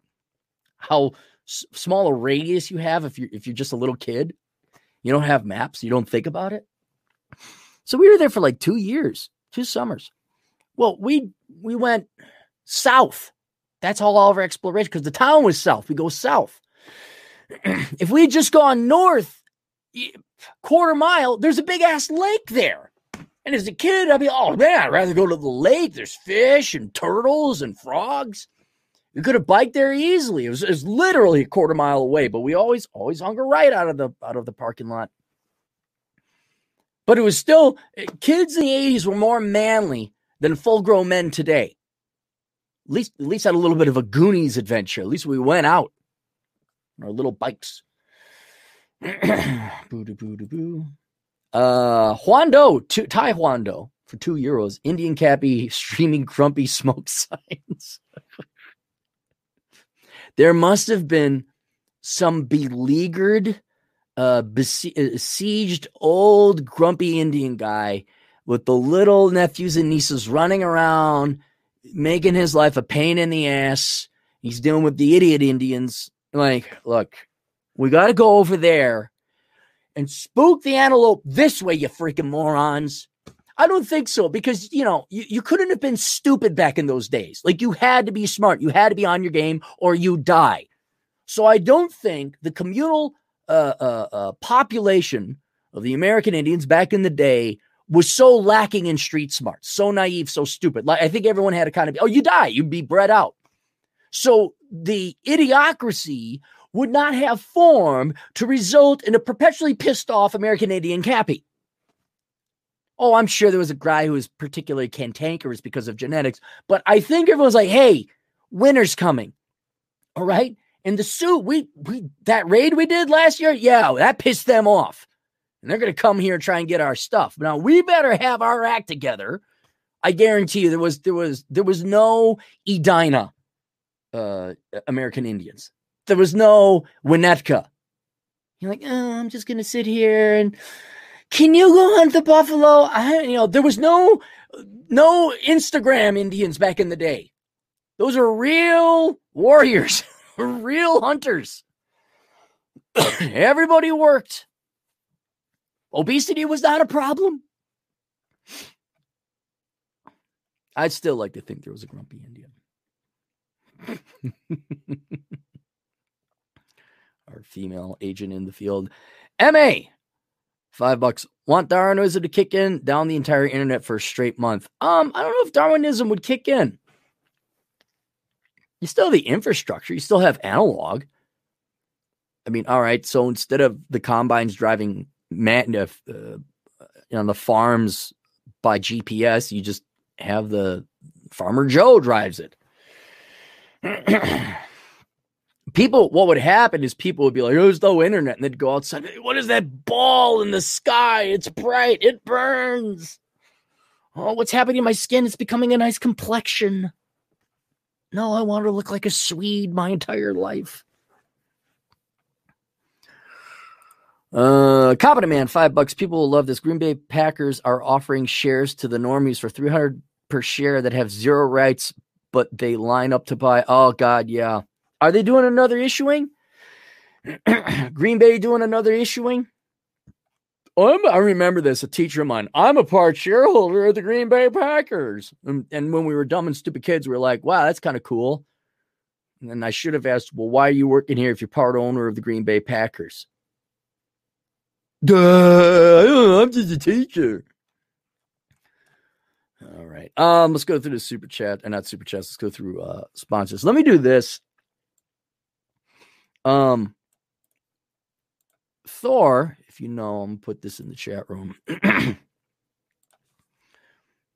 how s- small a radius you have if you're if you're just a little kid. You don't have maps. You don't think about it. So we were there for like two years, two summers. Well, we we went south. That's all, our exploration because the town was south. We go south. if we had just gone north, quarter mile, there's a big ass lake there. And as a kid, I'd be, oh man, I'd rather go to the lake. There's fish and turtles and frogs. You could have biked there easily. It was, it was literally a quarter mile away, but we always always hung a right out of the out of the parking lot. But it was still eh, kids in the 80s were more manly than full grown men today. At least at least had a little bit of a Goonies adventure. At least we went out on our little bikes. boo doo boo doo boo. Uh, Huando, two, Huando for two euros. Indian cappy, streaming grumpy smoke signs. there must have been some beleaguered, uh, besieged old grumpy Indian guy with the little nephews and nieces running around, making his life a pain in the ass. He's dealing with the idiot Indians. Like, look, we got to go over there and spook the antelope this way, you freaking morons. I don't think so because, you know, you, you couldn't have been stupid back in those days. Like, you had to be smart. You had to be on your game or you die. So I don't think the communal uh, uh, uh, population of the American Indians back in the day was so lacking in street smart, so naive, so stupid. Like I think everyone had to kind of, oh, you die, you'd be bred out. So the idiocracy would not have formed to result in a perpetually pissed off American Indian cappy. Oh, I'm sure there was a guy who was particularly cantankerous because of genetics, but I think everyone's like, hey, winter's coming. All right. And the suit, we we that raid we did last year, yeah, that pissed them off. And they're gonna come here and try and get our stuff. Now we better have our act together. I guarantee you there was there was there was no Edina uh American Indians. There was no Winnetka. You're like, oh, I'm just gonna sit here and can you go hunt the buffalo? I you know, there was no no Instagram Indians back in the day. Those are real warriors. real hunters. Everybody worked. Obesity was not a problem. I'd still like to think there was a grumpy Indian. Female agent in the field. MA, five bucks. Want Darwinism to kick in down the entire internet for a straight month? Um, I don't know if Darwinism would kick in. You still have the infrastructure, you still have analog. I mean, all right. So instead of the combines driving man, uh, on the farms by GPS, you just have the farmer Joe drives it. people, what would happen is people would be like, oh, "There's no internet," and they'd go outside. What is that ball in the sky? It's bright. It burns. Oh, what's happening to my skin? It's becoming a nice complexion. No, I want to look like a Swede my entire life. Uh, Competent Man, five bucks. People will love this. Green Bay Packers are offering shares to the normies for 300 per share that have zero rights, but they line up to buy. Oh, God, yeah. Are they doing another issuing? Green Bay doing another issuing? I'm, i remember this, a teacher of mine. I'm a part shareholder of the Green Bay Packers. And, and when we were dumb and stupid kids, we were like, wow, that's kind of cool. And I should have asked, well, why are you working here if you're part owner of the Green Bay Packers? Duh, I'm just a teacher. All right. Um, let's go through the super chat and not super chats. Let's go through uh sponsors. Let me do this. Um Thor if you know him, put this in the chat room.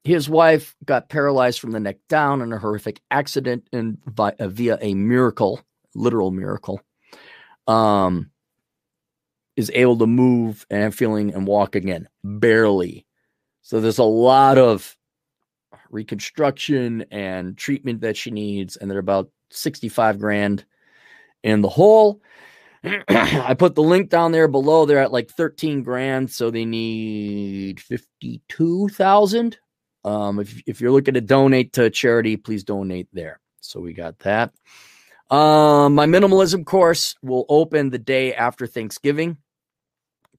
His wife got paralyzed from the neck down in a horrific accident and via, uh, via a miracle, literal miracle, um, is able to move and feeling and walk again, barely. So there's a lot of reconstruction and treatment that she needs, and they're about 65 grand in the hole. I put the link down there below. They're at like 13 grand, so they need 52,000. Um, if, if you're looking to donate to charity, please donate there. So we got that. Um, my minimalism course will open the day after Thanksgiving,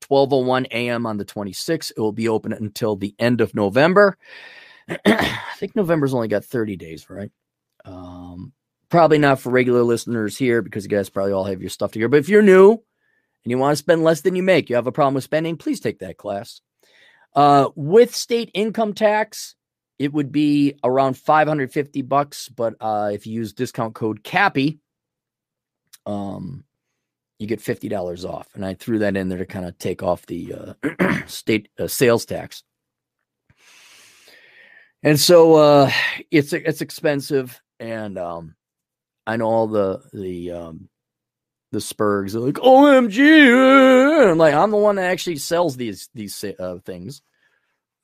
12:01 a.m. on the 26th. It will be open until the end of November. I think November's only got 30 days, right? Um, Probably not for regular listeners here because you guys probably all have your stuff together. But if you're new and you want to spend less than you make, you have a problem with spending, please take that class. Uh, with state income tax, it would be around 550 bucks. But uh, if you use discount code CAPPY, um, you get $50 off. And I threw that in there to kind of take off the uh, state uh, sales tax. And so uh, it's it's expensive, and um, I know all the the um the Spurgs are like OMG, and like I'm the one that actually sells these these uh, things.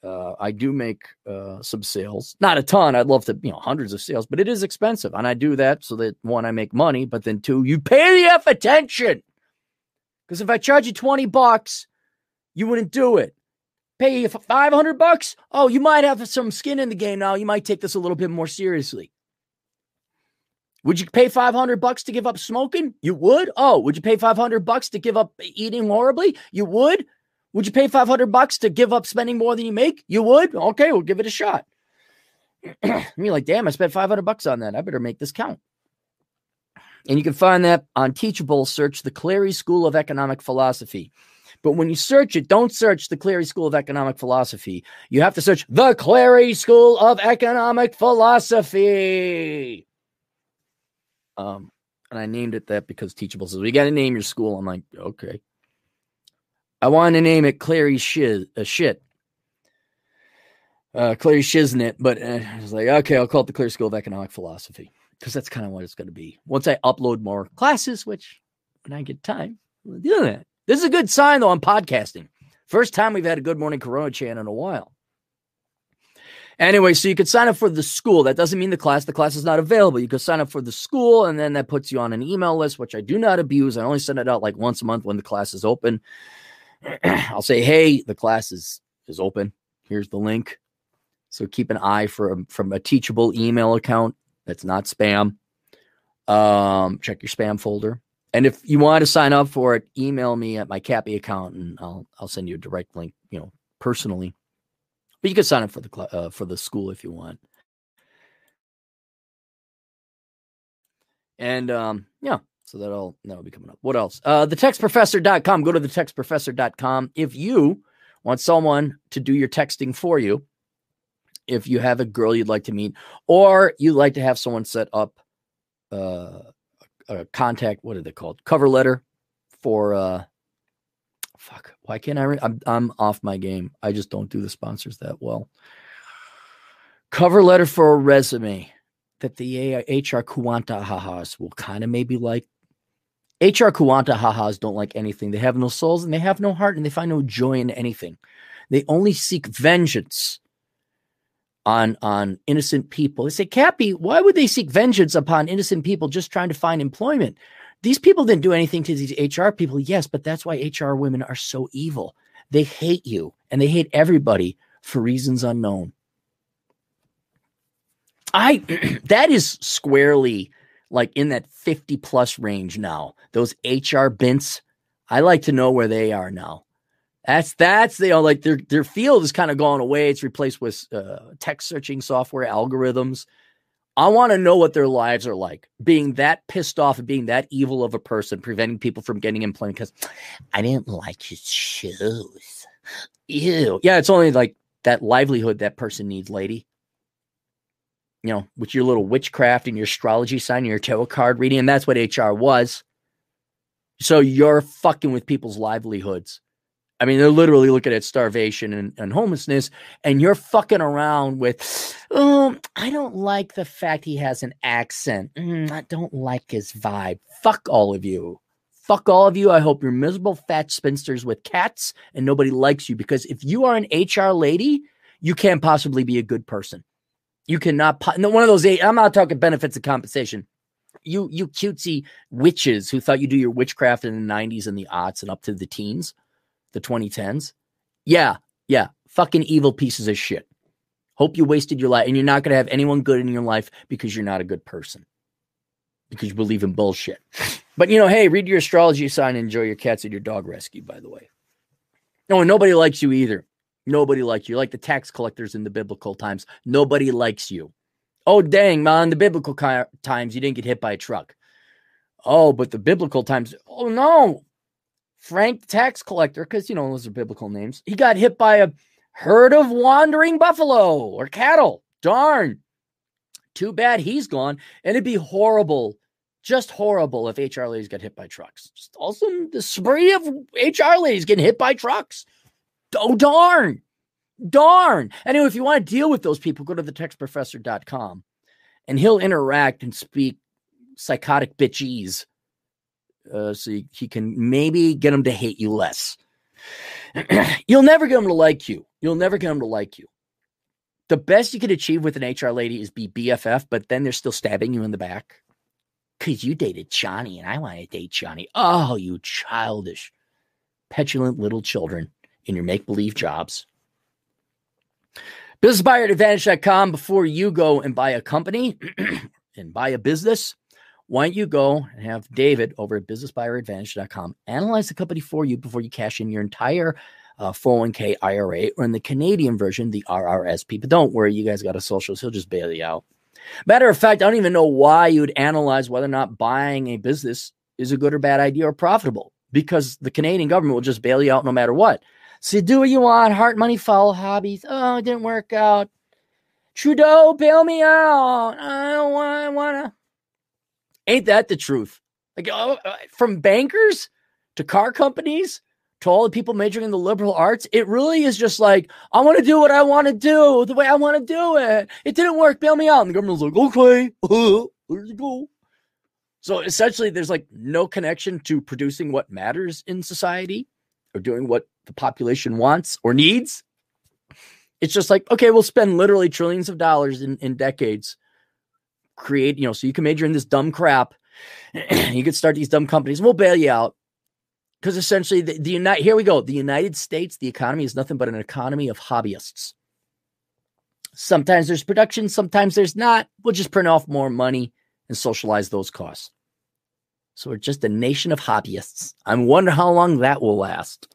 Uh, I do make uh, some sales, not a ton. I'd love to, you know, hundreds of sales, but it is expensive, and I do that so that one, I make money, but then two, you pay the f attention. Because if I charge you twenty bucks, you wouldn't do it. Pay you five hundred bucks, oh, you might have some skin in the game now. You might take this a little bit more seriously. Would you pay 500 bucks to give up smoking? You would? Oh, would you pay 500 bucks to give up eating horribly? You would? Would you pay 500 bucks to give up spending more than you make? You would? Okay, we'll give it a shot. Mean, like, damn, I spent 500 bucks on that. I better make this count. And you can find that on Teachable. Search the Clarey School of Economic Philosophy. But when you search it, don't search the Clarey School of Economic Philosophy. You have to search the Clarey School of Economic Philosophy. Um, and I named it that because Teachable says, we got to name your school. I'm like, okay. I wanted to name it Clarey Shiz, uh, Shit. Uh, Clarey Shiznit, but uh, I was like, okay, I'll call it the Clarey School of Economic Philosophy because that's kind of what it's going to be. Once I upload more classes, which when I get time, we'll do that. This is a good sign, though, on podcasting. First time we've had a Good Morning Corona Chan in a while. Anyway, so you could sign up for the school. That doesn't mean the class. The class is not available. You could sign up for the school, and then that puts you on an email list, which I do not abuse. I only send it out like once a month when the class is open. I'll say, hey, the class is is open. Here's the link. So keep an eye for a, from a teachable email account that's not spam. Um, check your spam folder. And if you want to sign up for it, email me at my Cappy account, and I'll I'll send you a direct link, you know, personally. But you can sign up for the uh, for the school if you want. And um, yeah, so that'll that'll be coming up. What else? Uh, thetextprofessor.com. Go to thetextprofessor.com if you want someone to do your texting for you. If you have a girl you'd like to meet, or you'd like to have someone set up uh, a contact, what are they called? Cover letter for uh fuck. Why can't I re- I'm I'm off my game. I just don't do the sponsors that well. Cover letter for a resume that the HR Kuanta hahas will kind of maybe like. HR Kuanta hahas don't like anything. They have no souls and they have no heart and they find no joy in anything. They only seek vengeance on on innocent people. They say, Cappy, why would they seek vengeance upon innocent people just trying to find employment? These people didn't do anything to these HR people. Yes, but that's why HR women are so evil. They hate you and they hate everybody for reasons unknown. I that is squarely like in that 50 plus range now. Those HR bints, I like to know where they are now. That's that's you know like their their field is kind of gone away. It's replaced with uh, text searching software algorithms. I want to know what their lives are like, being that pissed off and being that evil of a person, preventing people from getting employment because I didn't like his shoes. Ew. Yeah, it's only like that livelihood that person needs, lady. You know, with your little witchcraft and your astrology sign, and your tarot card reading, and that's what HR was. So you're fucking with people's livelihoods. I mean, they're literally looking at starvation and, and homelessness, and you're fucking around with, oh, I don't like the fact he has an accent. Mm, I don't like his vibe. Fuck all of you. Fuck all of you. I hope you're miserable fat spinsters with cats and nobody likes you because if you are an HR lady, you can't possibly be a good person. You cannot, no, one of those, eight, I'm not talking benefits of compensation. You, you cutesy witches who thought you do your witchcraft in the 90s and the aughts and up to the teens the 2010s. Yeah, yeah, fucking evil pieces of shit. Hope you wasted your life and you're not going to have anyone good in your life because you're not a good person. Because you believe in bullshit. But you know, hey, read your astrology sign and enjoy your cats and your dog rescue, by the way. No, and nobody likes you either. Nobody likes you. Like the tax collectors in the biblical times. Nobody likes you. Oh, dang, man, the biblical times you didn't get hit by a truck. Oh, but the biblical times, oh no, Frank the tax collector, because you know those are biblical names, he got hit by a herd of wandering buffalo or cattle. Darn. Too bad he's gone. And it'd be horrible, just horrible if HR ladies got hit by trucks. Just also the spree of HR ladies getting hit by trucks. Oh, darn. Darn. Anyway, if you want to deal with those people, go to thetextprofessor.com and he'll interact and speak psychotic bitchies uh, so he, he can maybe get him to hate you less. You'll never get him to like you. You'll never get him to like you. The best you could achieve with an HR lady is be BFF, but then they're still stabbing you in the back because you dated Johnny and I want to date Johnny. Oh, you childish, petulant little children in your make believe jobs. BusinessBuyer at advantage.com before you go and buy a company and buy a business why don't you go and have David over at businessbuyeradvantage.com analyze the company for you before you cash in your entire uh, 401k IRA or in the Canadian version, the RRSP. But don't worry, you guys got a socials. He'll just bail you out. Matter of fact, I don't even know why you would analyze whether or not buying a business is a good or bad idea or profitable because the Canadian government will just bail you out no matter what. So do what you want, heart, money, follow hobbies. Oh, it didn't work out. Trudeau, bail me out. I don't want to. Ain't that the truth? Like uh, uh, from bankers to car companies to all the people majoring in the liberal arts, it really is just like, I want to do what I want to do the way I want to do it. It didn't work. Bail me out. And the government's like, okay, there you go. So essentially, there's like no connection to producing what matters in society or doing what the population wants or needs. It's just like, okay, we'll spend literally trillions of dollars in, in decades create, you know, so you can major in this dumb crap. you could start these dumb companies. We'll bail you out because essentially the, the United here we go. The United States, the economy is nothing but an economy of hobbyists. Sometimes there's production, sometimes there's not. We'll just print off more money and socialize those costs. So we're just a nation of hobbyists. I wonder how long that will last.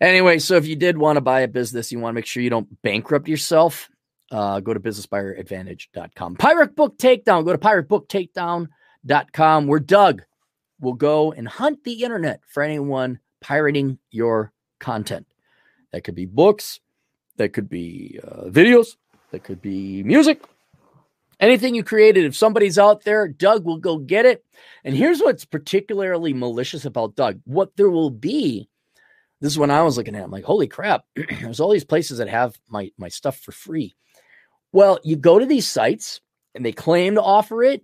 Anyway, so if you did want to buy a business, you want to make sure you don't bankrupt yourself uh, go to businessbuyeradvantage.com. Pirate Book Takedown. Go to piratebooktakedown.com where Doug will go and hunt the internet for anyone pirating your content. That could be books, that could be uh, videos, that could be music, anything you created. If somebody's out there, Doug will go get it. And here's what's particularly malicious about Doug what there will be. This is when I was looking at. It, I'm like, holy crap! There's all these places that have my my stuff for free. Well, you go to these sites and they claim to offer it,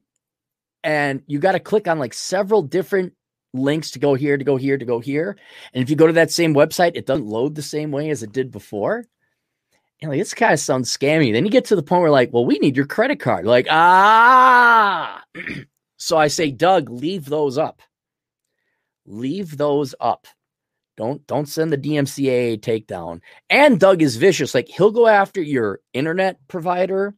and you got to click on like several different links to go here, to go here, to go here. And if you go to that same website, it doesn't load the same way as it did before. And like this kind of sounds scammy. Then you get to the point where like, well, we need your credit card. Like, ah. so I say, Doug, leave those up. Leave those up. Don't don't send the DMCA takedown. And Doug is vicious. Like he'll go after your internet provider.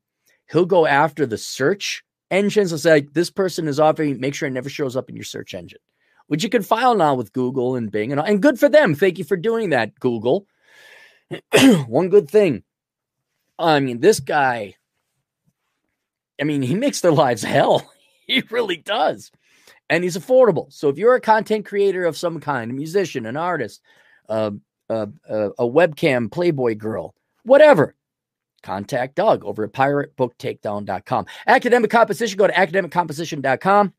He'll go after the search engines and say, like, this person is offering, make sure it never shows up in your search engine, which you can file now with Google and Bing. And, and good for them. Thank you for doing that, Google. One good thing. I mean, this guy, I mean, he makes their lives hell. he really does and he's affordable. So if you're a content creator of some kind, a musician, an artist, uh, uh, uh, a webcam Playboy girl, whatever, contact Doug over at piratebooktakedown.com. Academic composition, go to academiccomposition.com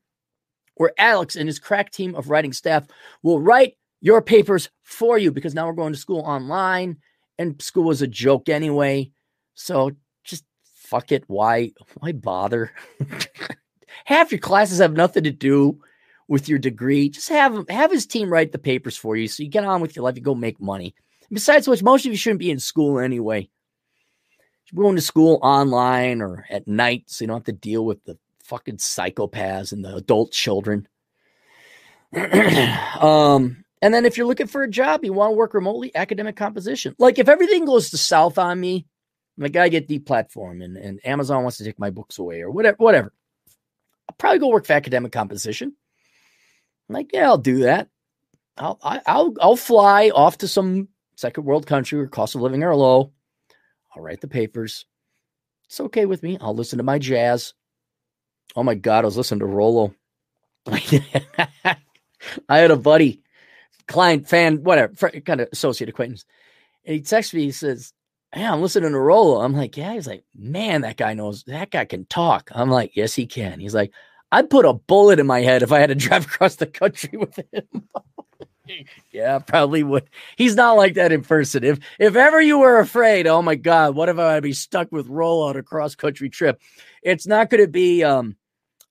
where Alex and his crack team of writing staff will write your papers for you because now we're going to school online and school was a joke anyway. So just fuck it. Why, why bother? half your classes have nothing to do with your degree. Just have have his team write the papers for you so you get on with your life. You go make money. Besides which, most of you shouldn't be in school anyway. You're going to school online or at night so you don't have to deal with the fucking psychopaths and the adult children. um, and then if you're looking for a job, you want to work remotely, academic composition. Like if everything goes to south on me, like I get deplatformed and, and Amazon wants to take my books away or whatever, whatever. I'll probably go work for academic composition. I'm like, yeah, I'll do that. I'll I, will I'll fly off to some second world country where cost of living are low. I'll write the papers. It's okay with me. I'll listen to my jazz. Oh my god, I was listening to Rollo. I had a buddy, client, fan, whatever, kind of associate acquaintance. And he texts me. He says, "Hey, I'm listening to Rollo." I'm like, "Yeah." He's like, "Man, that guy knows. That guy can talk." I'm like, "Yes, he can." He's like, I'd put a bullet in my head if I had to drive across the country with him. yeah, probably would. He's not like that in person. If if ever you were afraid, oh my God, what if I'd be stuck with rollout a cross country trip? It's not going to be um,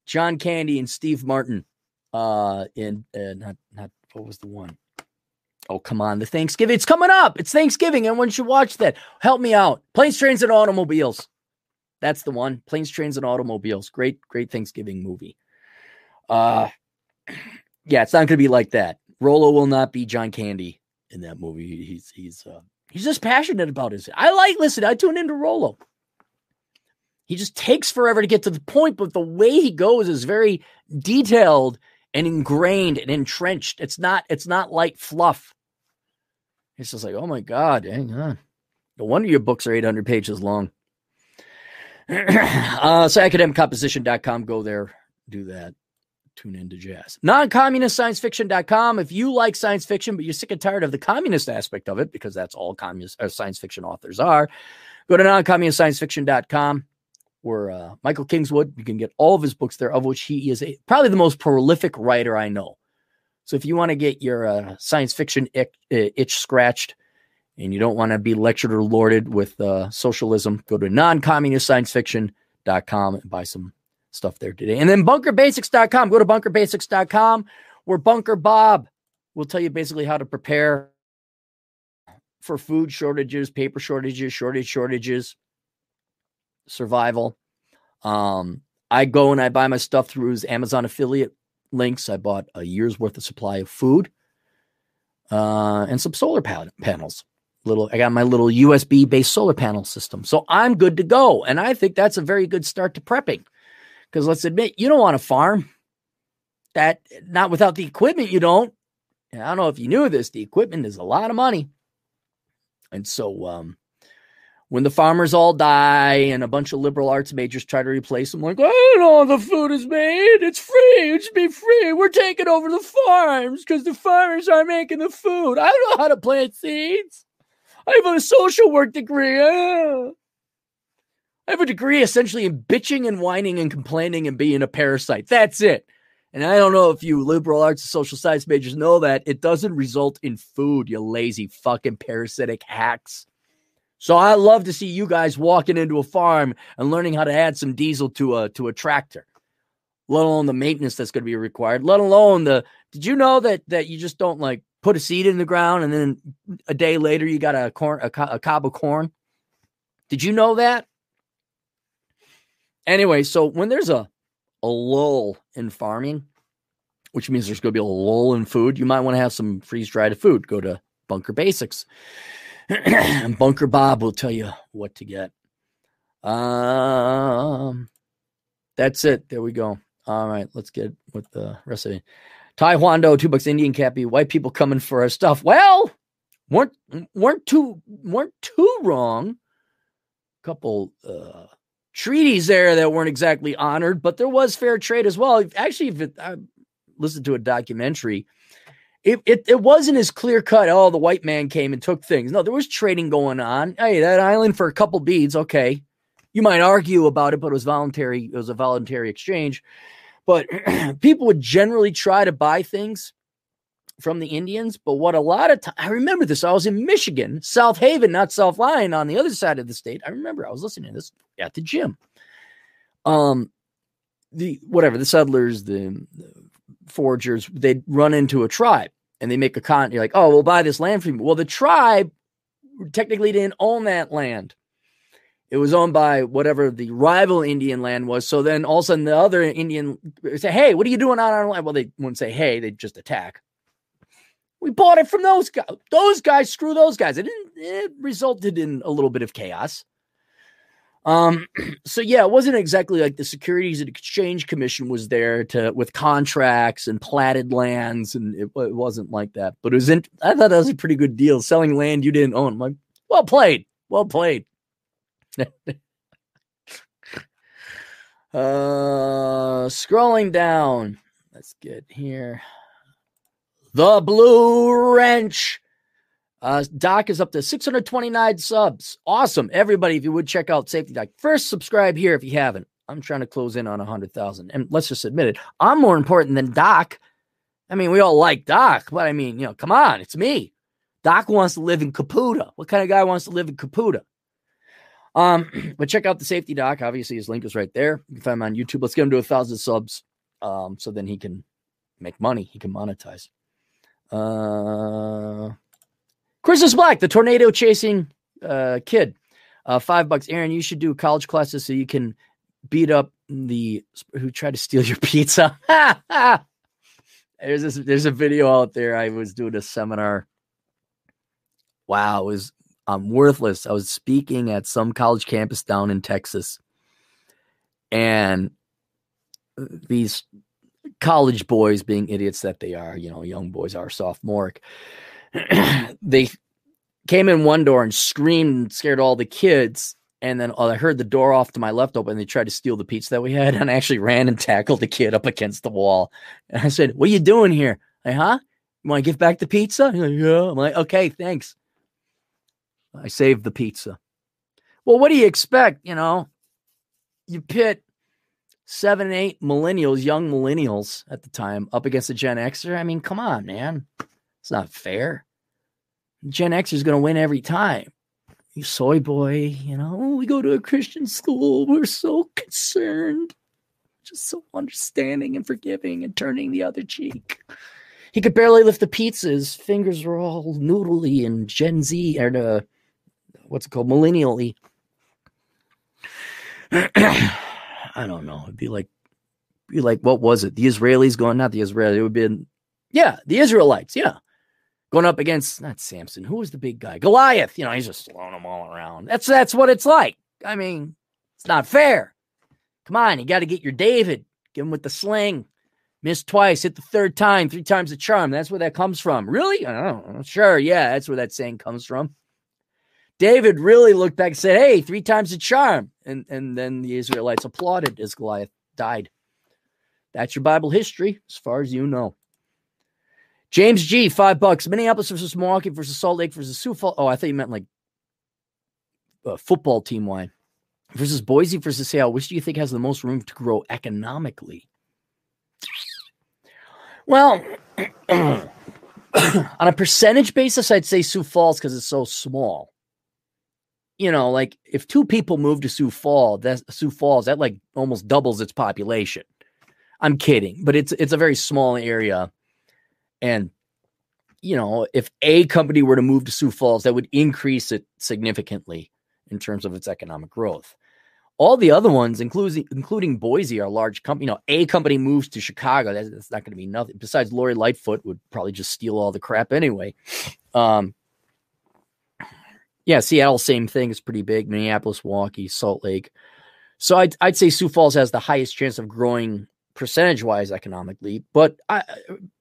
John Candy and Steve Martin. Uh, in uh, not not what was the one? Oh come on, the Thanksgiving. It's coming up. It's Thanksgiving. Everyone should watch that. Help me out. Planes, trains, and automobiles. That's the one. Planes, Trains, and Automobiles. Great, great Thanksgiving movie. Uh yeah, it's not gonna be like that. Rollo will not be John Candy in that movie. He's he's uh he's just passionate about his I like listen, I tune into Rollo. He just takes forever to get to the point, but the way he goes is very detailed and ingrained and entrenched. It's not it's not light fluff. It's just like, oh my God, hang on. No wonder your books are 800 pages long. uh, so academiccomposition.com, go there, do that. Tune into jazz. Non-communist science fiction.com. If you like science fiction, but you're sick and tired of the communist aspect of it, because that's all communist or uh, science fiction authors are, go to non-communist science where uh, Michael Kingswood, you can get all of his books there, of which he is a, probably the most prolific writer I know. So if you want to get your uh, science fiction itch, itch, scratched and you don't want to be lectured or lorded with uh, socialism, go to non-communist-science-fiction.com and buy some stuff there today. And then bunkerbasics.com. Go to bunkerbasics.com where Bunker Bob will tell you basically how to prepare for food shortages, paper shortages, shortage shortages, survival. Um, I go and I buy my stuff through his Amazon affiliate links. I bought a year's worth of supply of food uh, and some solar panels. Little, I got my little USB based solar panel system, so I'm good to go. And I think that's a very good start to prepping. Because let's admit, you don't want to farm that not without the equipment. You don't. And I don't know if you knew this. The equipment is a lot of money, and so um, when the farmers all die and a bunch of liberal arts majors try to replace them, like, know, the food is made. It's free. It should be free. We're taking over the farms because the farmers are making the food. I don't know how to plant seeds. I have a social work degree. Ah. I have a degree essentially in bitching and whining and complaining and being a parasite. That's it. And I don't know if you liberal arts and social science majors know that it doesn't result in food, you lazy fucking parasitic hacks. So I love to see you guys walking into a farm and learning how to add some diesel to a to a tractor, let alone the maintenance that's going to be required. Let alone the. Did you know that that you just don't like put a seed in the ground and then a day later you got a corn a, a cob of corn? Did you know that? Anyway, so when there's a a lull in farming, which means there's going to be a lull in food, you might want to have some freeze dried food. Go to Bunker Basics. Bunker Bob will tell you what to get. Um, that's it. There we go. All right, let's get with the rest of it. Taekwondo, two bucks Indian cappy, white people coming for our stuff. Well, weren't weren't too weren't too wrong. Couple uh treaties there that weren't exactly honored, but there was fair trade as well. Actually, if it, I listened to a documentary it, it, it wasn't as clear cut. Oh, the white man came and took things. No, there was trading going on. Hey, that island for a couple beads. Okay. You might argue about it, but it was voluntary. It was a voluntary exchange. But people would generally try to buy things from the Indians. But what a lot of time, I remember this. I was in Michigan, South Haven, not South Lyon, on the other side of the state. I remember I was listening to this at the gym. Um, the whatever the settlers, the, the foragers, they'd run into a tribe and they make a con. You're like, oh, we'll buy this land from you. Well, the tribe technically didn't own that land. It was owned by whatever the rival Indian land was. So then all of a sudden the other Indian say, hey, what are you doing on our land? Well, they wouldn't say, hey, they'd just attack. We bought it from those guys. Those guys, screw those guys. It, it resulted in a little bit of chaos. Um, so yeah, it wasn't exactly like the Securities and Exchange Commission was there to with contracts and platted lands, and it, it wasn't like that. But it was in, I thought that was a pretty good deal, selling land you didn't own. I'm like, well played, well played. uh, scrolling down, let's get here. The Blue Wrench uh, Doc is up to 629 subs. Awesome. Everybody, if you would check out Safety Doc, first subscribe here if you haven't. I'm trying to close in on 100,000. And let's just admit it, I'm more important than Doc. I mean, we all like Doc, but I mean, you know, come on, it's me. Doc wants to live in Caputa. What kind of guy wants to live in Caputa? Um, but check out the Safety Doc. Obviously, his link is right there. You can find him on YouTube. Let's get him to a thousand subs. Um, so then he can make money. He can monetize. Uh Christmas Black, the tornado chasing uh, kid. Uh, five bucks. Aaron, you should do college classes so you can beat up the who tried to steal your pizza. there's this, there's a video out there. I was doing a seminar. Wow, it was um, worthless. I was speaking at some college campus down in Texas. and these college boys being idiots that they are, you know, young boys are sophomoric. they came in one door and screamed and scared all the kids. And then oh, I heard the door off to my left open. And they tried to steal the pizza that we had. And I actually ran and tackled the kid up against the wall. And I said, What are you doing here? Like, huh? You want to give back the pizza? Like, yeah. I'm like, Okay, thanks. I saved the pizza. Well, what do you expect? You know, you pit seven, eight millennials, young millennials at the time, up against a Gen Xer. I mean, come on, man. It's not fair. Gen X is going to win every time. You soy boy, you know, we go to a Christian school. We're so concerned, just so understanding and forgiving and turning the other cheek. He could barely lift the pizza. His fingers were all noodly and Gen Z or the what's it called, millennially. I don't know. It'd be like, be like, what was it? The Israelis going, not the Israelis. It would be, yeah, the Israelites. Yeah, going up against not Samson. Who was the big guy? Goliath. You know, he's just throwing them all around. That's that's what it's like. I mean, it's not fair. Come on, you got to get your David. Give him with the sling. Miss twice, hit the third time, three times the charm. That's where that comes from. Really? I don't know. Sure, yeah, that's where that saying comes from. David really looked back and said, Hey, three times the charm. And, and then the Israelites applauded as Goliath died. That's your Bible history, as far as you know. James G, five bucks. Minneapolis versus Milwaukee versus Salt Lake versus Sioux Falls. Oh, I thought you meant like uh, football team wide versus Boise versus Seattle. Which do you think has the most room to grow economically? Well, on a percentage basis, I'd say Sioux Falls because it's so small you know, like if two people move to Sioux Falls, that Sioux Falls, that like almost doubles its population. I'm kidding, but it's it's a very small area. And you know, if a company were to move to Sioux Falls, that would increase it significantly in terms of its economic growth. All the other ones, including including Boise, are large company. You know, a company moves to Chicago, that's, that's not going to be nothing. Besides, Lori Lightfoot would probably just steal all the crap anyway. Um, yeah, Seattle, same thing. It's pretty big. Minneapolis, Milwaukee, Salt Lake. So I'd, I'd say Sioux Falls has the highest chance of growing percentage wise economically, but I,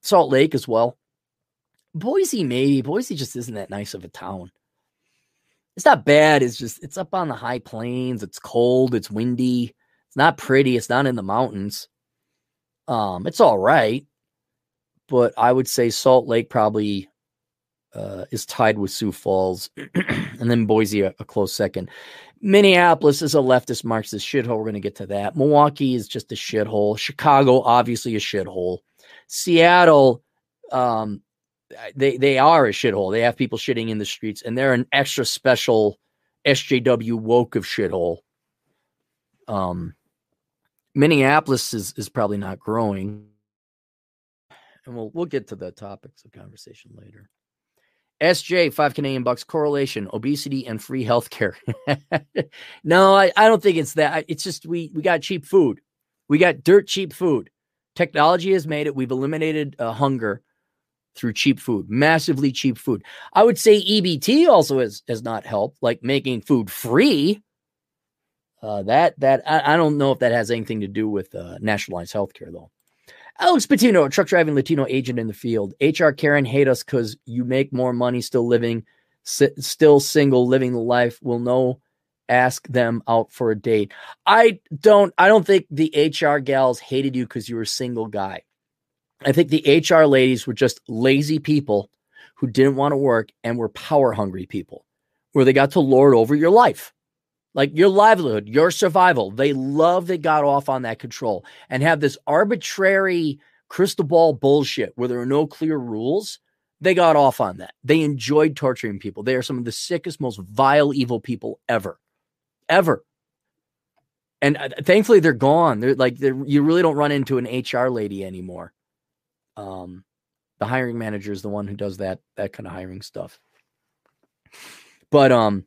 Salt Lake as well. Boise, maybe. Boise just isn't that nice of a town. It's not bad. It's just, it's up on the high plains. It's cold. It's windy. It's not pretty. It's not in the mountains. Um, it's all right. But I would say Salt Lake probably uh, is tied with Sioux Falls, and then Boise a, a, close second. Minneapolis is a leftist Marxist shithole. We're going to get to that. Milwaukee is just a shithole. Chicago, obviously, a shithole. Seattle, um, they they are a shithole. They have people shitting in the streets, and they're an extra special SJW woke of shithole. Um, Minneapolis is is probably not growing, and we'll we'll get to the topics of conversation later. SJ, five Canadian bucks, correlation, obesity and free healthcare. no, I, I don't think it's that. It's just we we got cheap food. We got dirt cheap food. Technology has made it. We've eliminated uh, hunger through cheap food, massively cheap food. I would say EBT also has, has not helped, like making food free. Uh, that that I, I, don't know if that has anything to do with uh, nationalized healthcare though. Alex Patino, a truck driving Latino agent in the field. HR Karen hate us because you make more money still living, si- still single, living the life. Will know. Ask them out for a date. I don't. I don't think the HR gals hated you because you were a single guy. I think the HR ladies were just lazy people who didn't want to work and were power hungry people, where they got to lord over your life like your livelihood, your survival. They love they got off on that control and have this arbitrary crystal ball bullshit where there are no clear rules. They got off on that. They enjoyed torturing people. They are some of the sickest, most vile, evil people ever, ever. And uh, thankfully, they're gone. They're like they're, you really don't run into an HR lady anymore. Um, the hiring manager is the one who does that that kind of hiring stuff. But um,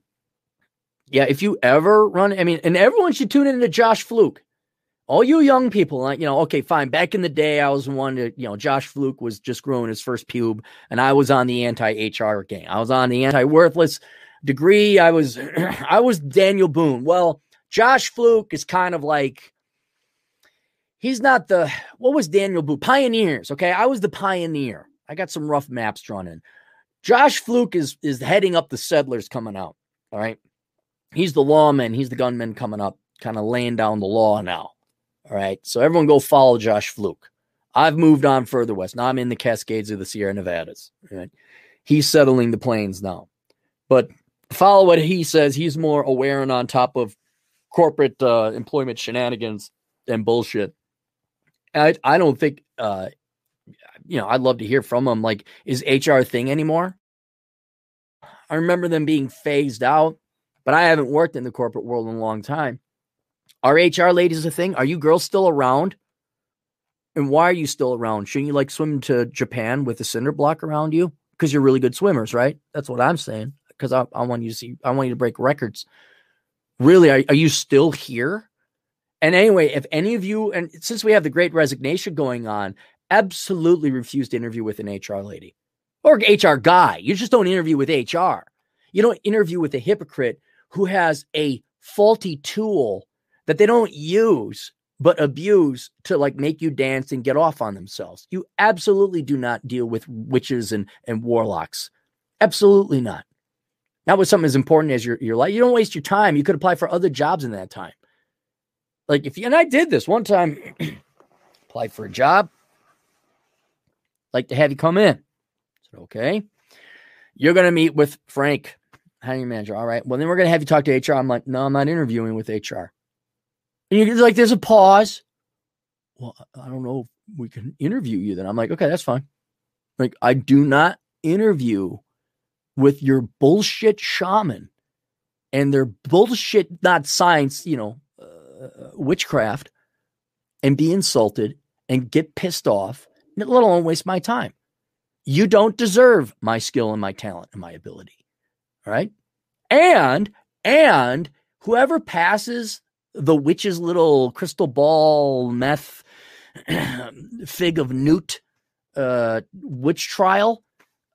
yeah, if you ever run, I mean, and everyone should tune into Josh Fluke. All you young people, you know, okay, fine. Back in the day, I was one that, you know, Josh Fluke was just growing his first pube, and I was on the anti HR gang. I was on the anti worthless degree. I was, I was Daniel Boone. Well, Josh Fluke is kind of like he's not the what was Daniel Boone? Pioneers. Okay. I was the pioneer. I got some rough maps drawn in. Josh Fluke is is heading up the settlers coming out. All right. He's the lawman, he's the gunman coming up, kind of laying down the law now. All right. So everyone go follow Josh Fluke. I've moved on further west. Now I'm in the Cascades of the Sierra Nevadas. Right. He's settling the plains now. But follow what he says. He's more aware and on top of corporate uh, employment shenanigans and bullshit. I I don't think uh, you know I'd love to hear from him. Like, is HR thing anymore? I remember them being phased out, but I haven't worked in the corporate world in a long time. Are HR ladies a thing? Are you girls still around? And why are you still around? Shouldn't you like swim to Japan with a cinder block around you? Because you're really good swimmers, right? That's what I'm saying. Because I, I want you to see, I want you to break records. Really, are, are you still here? And anyway, if any of you, and since we have the great resignation going on, absolutely refuse to interview with an HR lady or HR guy. You just don't interview with HR. You don't interview with a hypocrite who has a faulty tool that they don't use but abuse to like make you dance and get off on themselves. You absolutely do not deal with witches and, and warlocks. Absolutely not. Not with something as important as your, your life. You don't waste your time. You could apply for other jobs in that time. Like if you, and I did this one time, applied for a job, like to have you come in. I said, okay. You're going to meet with Frank, hiring manager. All right. Well, then we're going to have you talk to HR. I'm like, no, I'm not interviewing with HR. And you're like, there's a pause. Well, I don't know if we can interview you then. I'm like, okay, that's fine. Like, I do not interview with your bullshit shaman and their bullshit, not science, you know, uh, witchcraft and be insulted and get pissed off, let alone waste my time. You don't deserve my skill and my talent and my ability. Right. And, and whoever passes the witch's little crystal ball meth fig of newt uh, witch trial.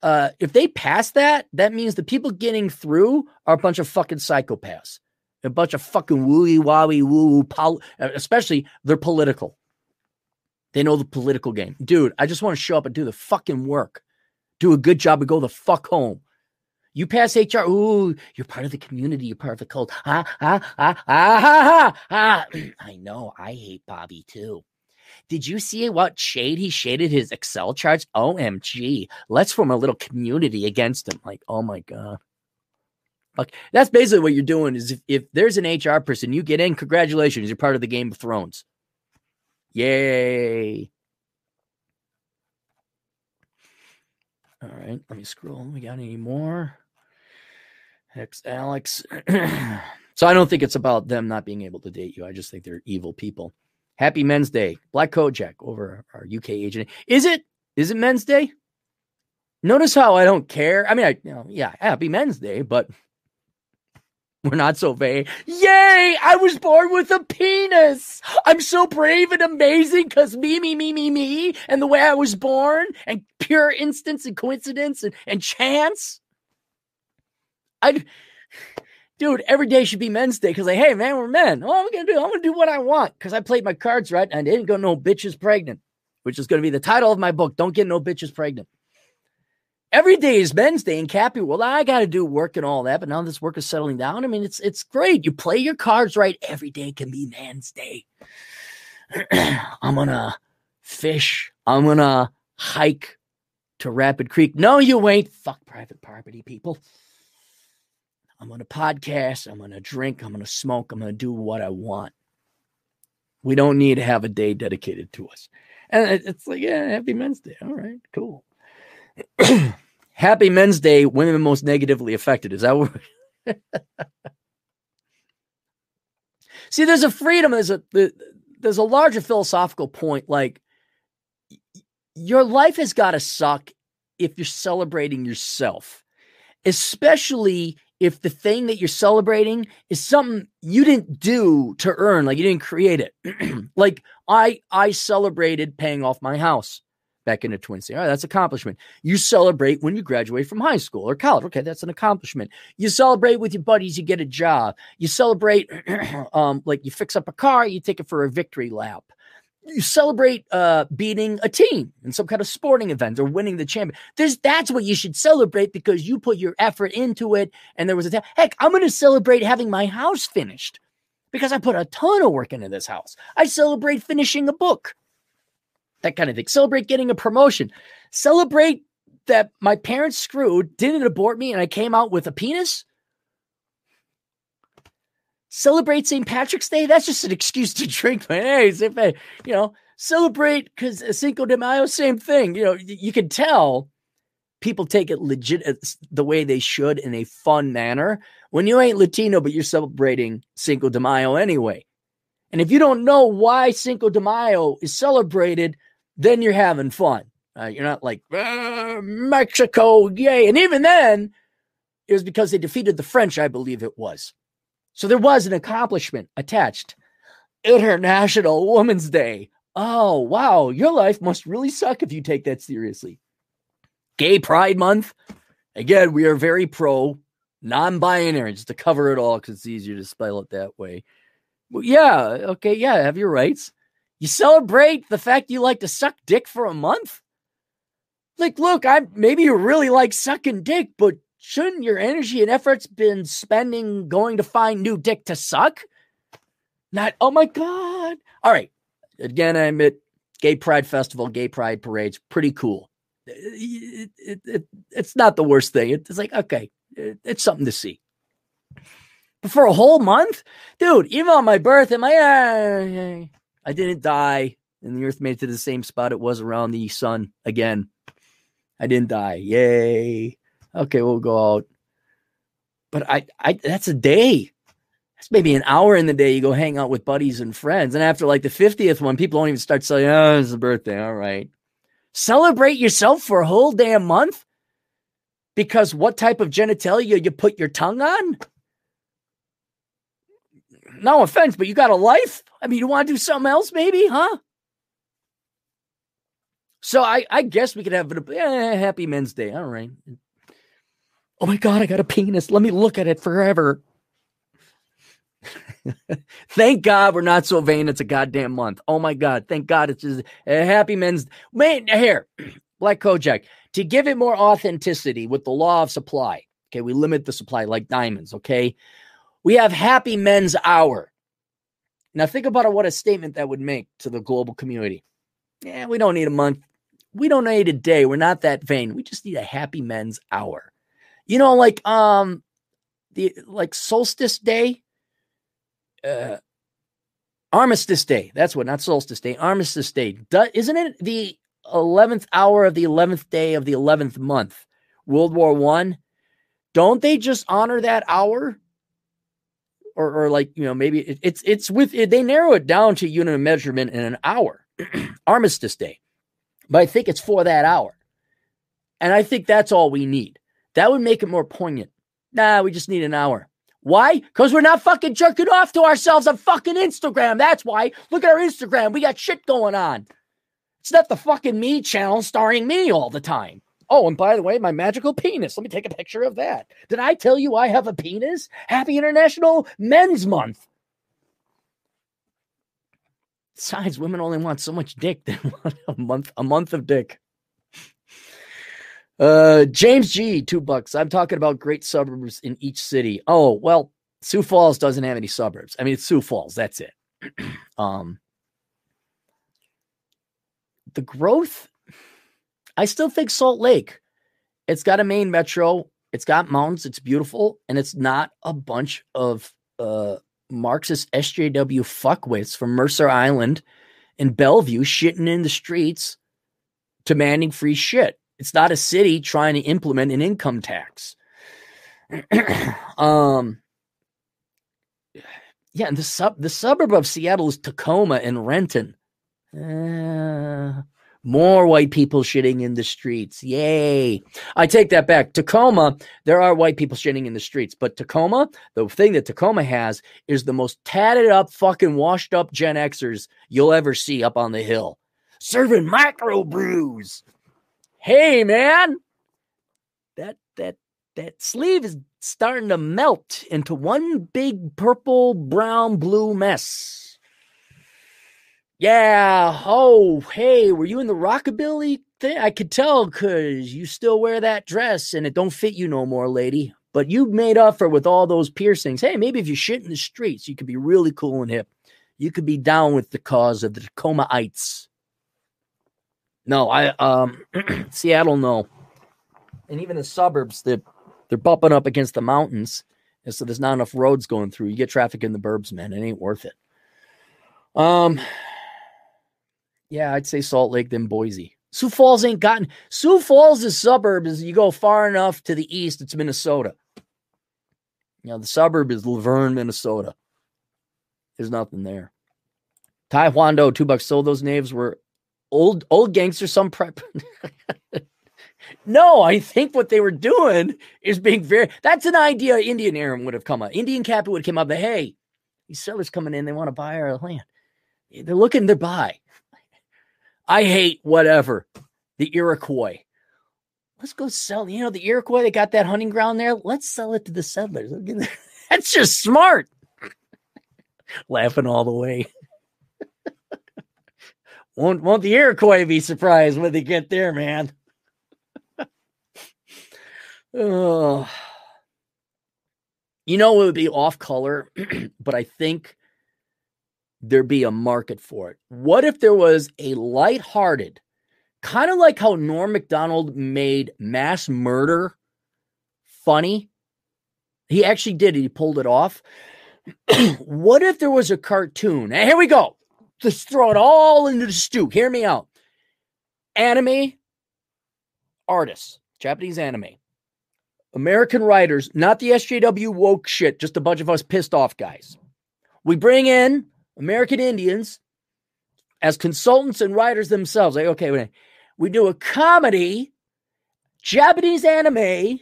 Uh, if they pass that, that means the people getting through are a bunch of fucking psychopaths, a bunch of fucking wooey wowie woo woo. especially they're political. They know the political game, dude. I just want to show up and do the fucking work, do a good job, and go the fuck home. You pass HR. Ooh, you're part of the community. You're part of the cult. Ah, ah, ah, ah, ah, ah. I know. I hate Bobby too. Did you see what shade he shaded his Excel charts? OMG. Let's form a little community against him. Like, oh my God. Like, that's basically what you're doing is if, if there's an HR person, you get in, congratulations, you're part of the Game of Thrones. Yay. All right, let me scroll. We got any more? Hex Alex. so I don't think it's about them not being able to date you. I just think they're evil people. Happy Men's Day. Black Kojak over our UK agent. Is it? Is it Men's Day? Notice how I don't care. I mean, I you know, yeah, happy Men's Day, but we're not so vague. Yay! I was born with a penis. I'm so brave and amazing because me, me, me, me, me, and the way I was born, and pure instance and coincidence and, and chance. I, dude, every day should be men's day because, like, hey, man, we're men. What am I gonna do? I'm gonna do what I want because I played my cards right and I didn't go no bitches pregnant, which is gonna be the title of my book. Don't get no bitches pregnant. Every day is men's day in Cappy Well, I got to do work and all that, but now this work is settling down. I mean, it's it's great. You play your cards right. Every day can be man's day. I'm gonna fish. I'm gonna hike to Rapid Creek. No, you ain't. Fuck private property, people. I'm going to podcast. I'm going to drink. I'm going to smoke. I'm going to do what I want. We don't need to have a day dedicated to us. And it's like, yeah, happy Men's Day. All right, cool. happy Men's Day, women most negatively affected. Is that what? See, there's a freedom. There's a there's a larger philosophical point. Like your life has got to suck if you're celebrating yourself, especially if the thing that you're celebrating is something you didn't do to earn, like you didn't create it. like I I celebrated paying off my house back in the Twin City. All right, that's accomplishment. You celebrate when you graduate from high school or college. Okay, that's an accomplishment. You celebrate with your buddies, you get a job. You celebrate um like you fix up a car, you take it for a victory lap. You celebrate uh, beating a team in some kind of sporting event or winning the champion. There's, that's what you should celebrate because you put your effort into it. And there was a heck, I'm going to celebrate having my house finished because I put a ton of work into this house. I celebrate finishing a book, that kind of thing. Celebrate getting a promotion. Celebrate that my parents screwed, didn't abort me, and I came out with a penis celebrate St. Patrick's Day. That's just an excuse to drink. But hey, you know, celebrate because Cinco de Mayo, same thing. You know, you can tell people take it legit uh, the way they should in a fun manner when you ain't Latino, but you're celebrating Cinco de Mayo anyway. And if you don't know why Cinco de Mayo is celebrated, then you're having fun. Uh, you're not like ah, Mexico, yay! And even then, it was because they defeated the French, I believe it was. So there was an accomplishment attached. International Women's Day. Oh, wow. Your life must really suck if you take that seriously. Gay Pride Month. Again, we are very pro non binary, just to cover it all because it's easier to spell it that way. Yeah. Okay. Yeah. Have your rights. You celebrate the fact you like to suck dick for a month? Like, look, I maybe you really like sucking dick, but shouldn't your energy and efforts been spending going to find new dick to suck? Not, oh my God. All right. Again, I admit gay pride festival, gay pride parades, pretty cool. It, it, it, it's not the worst thing. It's like, okay, it's something to see. But for a whole month, dude, even on my birth, am I, uh, I didn't die and the earth made it to the same spot it was around the sun again. I didn't die. Yay. Okay, we'll go out. But I, I that's a day. That's maybe an hour in the day. You go hang out with buddies and friends. And after like the 50th one, people don't even start saying, oh, it's a birthday. All right. Celebrate yourself for a whole damn month because what type of genitalia you put your tongue on? No offense, but you got a life. I mean, you want to do something else, maybe, huh? So I, I guess we could have a eh, happy Men's Day. All right. Oh my God, I got a penis. Let me look at it forever. thank God we're not so vain. It's a goddamn month. Oh my God. Thank God it's just a happy men's man here. Black Kojak to give it more authenticity with the law of supply. Okay. We limit the supply like diamonds. Okay. We have happy men's hour. Now think about what a statement that would make to the global community. Yeah, we don't need a month. We don't need a day. We're not that vain. We just need a happy men's hour. You know, like um the like solstice day, uh armistice day. That's what, not solstice day, armistice day. Do, isn't it the 11th hour of the 11th day of the 11th month? World War 1. Don't they just honor that hour? Or, or like, you know, maybe it, it's it's with it, they narrow it down to unit of measurement in an hour. armistice day. But I think it's for that hour. And I think that's all we need. That would make it more poignant. Nah, we just need an hour. Why? Because we're not fucking jerking off to ourselves on fucking Instagram. That's why. Look at our Instagram. We got shit going on. It's not the fucking me channel starring me all the time. Oh, and by the way, my magical penis. Let me take a picture of that. Did I tell you I have a penis? Happy International Men's Month. Besides, women only want so much dick. They want a month, a month of dick. Uh, James G, two bucks. I'm talking about great suburbs in each city. Oh, well, Sioux Falls doesn't have any suburbs. I mean, it's Sioux Falls. That's it. um, the growth, I still think Salt Lake. It's got a main metro. It's got mountains. It's beautiful, and it's not a bunch of uh Marxist SJW fuckwits from Mercer Island and Bellevue shitting in the streets, demanding free shit. It's not a city trying to implement an income tax. um, yeah, and the sub the suburb of Seattle is Tacoma and Renton. Uh, more white people shitting in the streets. Yay. I take that back. Tacoma, there are white people shitting in the streets, but Tacoma, the thing that Tacoma has is the most tatted up, fucking washed up Gen Xers you'll ever see up on the hill. Serving micro brews hey man, that that that sleeve is starting to melt into one big purple, brown, blue mess. Yeah. Oh, hey, were you in the rockabilly thing? I could tell because you still wear that dress and it don't fit you no more, lady. But you made up for with all those piercings. Hey, maybe if you shit in the streets, you could be really cool and hip. You could be down with the cause of the Tacomaites. No, I um Seattle, no. And even the suburbs, they're they're bumping up against the mountains. And so there's not enough roads going through. You get traffic in the burbs, man. It ain't worth it. Um yeah, I'd say Salt Lake, then Boise. Sioux Falls ain't gotten Sioux Falls is suburb as you go far enough to the east, it's Minnesota. You know, the suburb is Luverne, Minnesota. There's nothing there. Taekwondo, two bucks. So those names were old old gangster some prep. No i think what they were doing is being very that's an idea indian aaron would have come up. Indian capital would have come up that hey these sellers coming in they want to buy our land. They're looking to buy. I hate whatever. The iroquois. Let's go sell you know the iroquois they got that hunting ground there. Let's sell it to the settlers. That's just smart. Laughing all the way won't won't the Iroquois be surprised when they get there, man? oh. You know it would be off color, but I think there'd be a market for it. What if there was a light-hearted, kind of like how Norm Macdonald made mass murder funny? He actually did it. He pulled it off. what if there was a cartoon? And here we go. Just throw it all into the stew. Hear me out. Anime artists, Japanese anime, American writers, not the SJW woke shit, just a bunch of us pissed off guys. We bring in American Indians as consultants and writers themselves. Like, okay, we do a comedy, Japanese anime,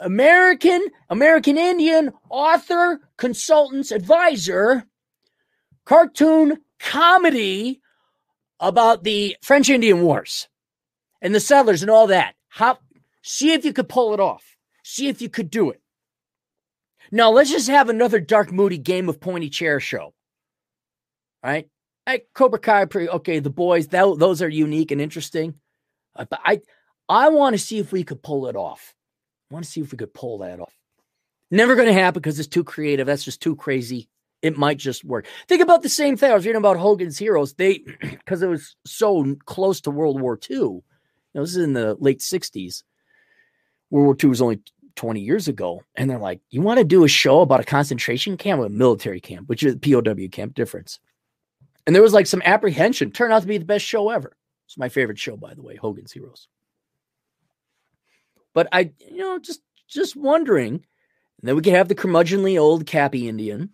American, American Indian author, consultants, advisor, cartoon comedy about the French Indian Wars and the settlers and all that. How see if you could pull it off. See if you could do it. Now let's just have another dark, moody game of pointy chair show. Right? Hey, Cobra Kai, okay, the boys, that, those are unique and interesting. Uh, but I I want to see if we could pull it off. I want to see if we could pull that off. Never going to happen because it's too creative. That's just too crazy it might just work. Think about the same thing. I was reading about Hogan's Heroes. They, because it was so close to World War II, you know, this is in the late 60s. World War II was only 20 years ago. And they're like, you want to do a show about a concentration camp or a military camp, which is POW camp difference. And there was like some apprehension. Turned out to be the best show ever. It's my favorite show, by the way, Hogan's Heroes. But I, you know, just just wondering. And then we could have the curmudgeonly old Cappy Indian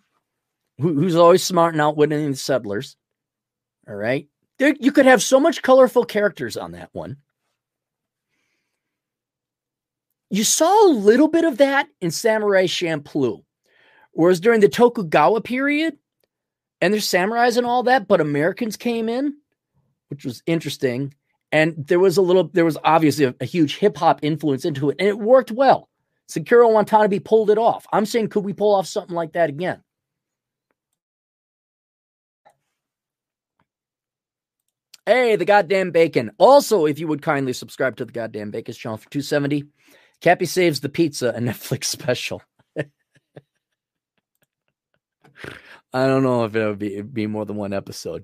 who, who's always smart and outwitting the settlers. All right. There, you could have so much colorful characters on that one. You saw a little bit of that in Samurai Champloo, whereas during the Tokugawa period, and there's samurais and all that, but Americans came in, which was interesting. And there was a little, there was obviously a, a huge hip hop influence into it, and it worked well. Sakura Watanabe pulled it off. I'm saying, could we pull off something like that again? Hey, the goddamn bacon. Also, if you would kindly subscribe to the goddamn bacon channel for 270, Cappy saves the pizza, a Netflix special. I don't know if it would be, be more than one episode.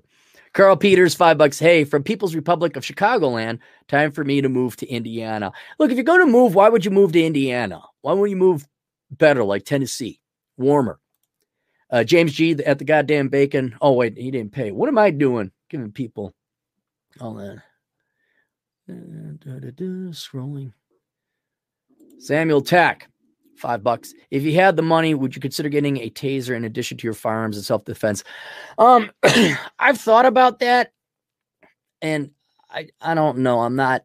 Carl Peters, five bucks. Hey, from People's Republic of Chicagoland, time for me to move to Indiana. Look, if you're going to move, why would you move to Indiana? Why would you move better, like Tennessee, warmer? Uh, James G at the goddamn bacon. Oh wait, he didn't pay. What am I doing? Giving people all that. scrolling. Samuel Tack, five bucks. If you had the money, would you consider getting a taser in addition to your firearms and self defense? Um, I've thought about that, and I I don't know. I'm not.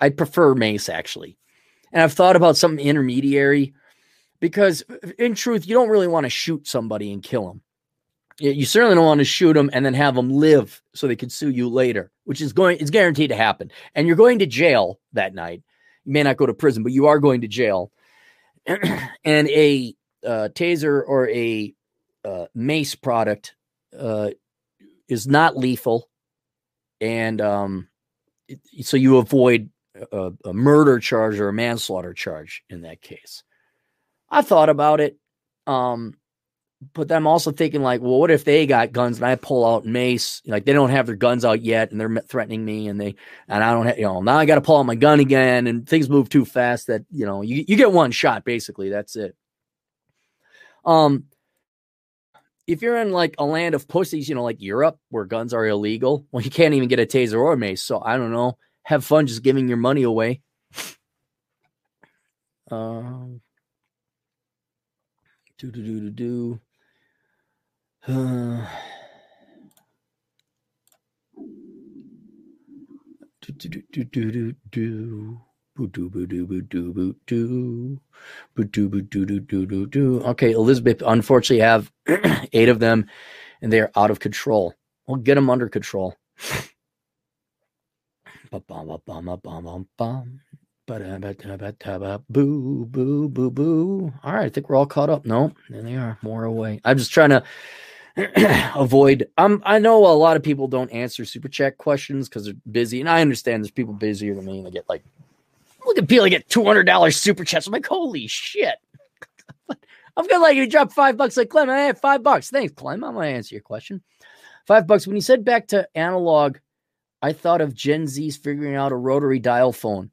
I prefer mace actually, and I've thought about some intermediary because, in truth, you don't really want to shoot somebody and kill them you certainly don't want to shoot them and then have them live so they can sue you later, which is going it's guaranteed to happen. And you're going to jail that night. You may not go to prison, but you are going to jail. and a uh, taser or a uh, mace product uh, is not lethal, and um, it, so you avoid a, a murder charge or a manslaughter charge in that case. I thought about it. Um, but I'm also thinking like, well, what if they got guns and I pull out mace? Like they don't have their guns out yet, and they're threatening me, and they and I don't have, you know, now I got to pull out my gun again, and things move too fast that you know you you get one shot basically. That's it. Um, if you're in like a land of pussies, you know, like Europe where guns are illegal, well, you can't even get a taser or a mace. So I don't know. Have fun just giving your money away. Um. Do do do do do. Okay, Elizabeth, unfortunately, have eight of them, and they are out of control. We'll get them under control. Boo, boo, boo, boo. All right, I think we're all caught up. No, there they are, more away. I'm just trying to avoid um I know a lot of people don't answer super chat questions because they're busy, and I understand there's people busier than me and they get like look at people get two hundred dollars super chats. I'm like, holy shit. I'm gonna let you drop five bucks like Clem. I have five bucks. Thanks, Clem. I'm gonna answer your question. Five bucks. When you said back to analog, I thought of Gen Z's figuring out a rotary dial phone.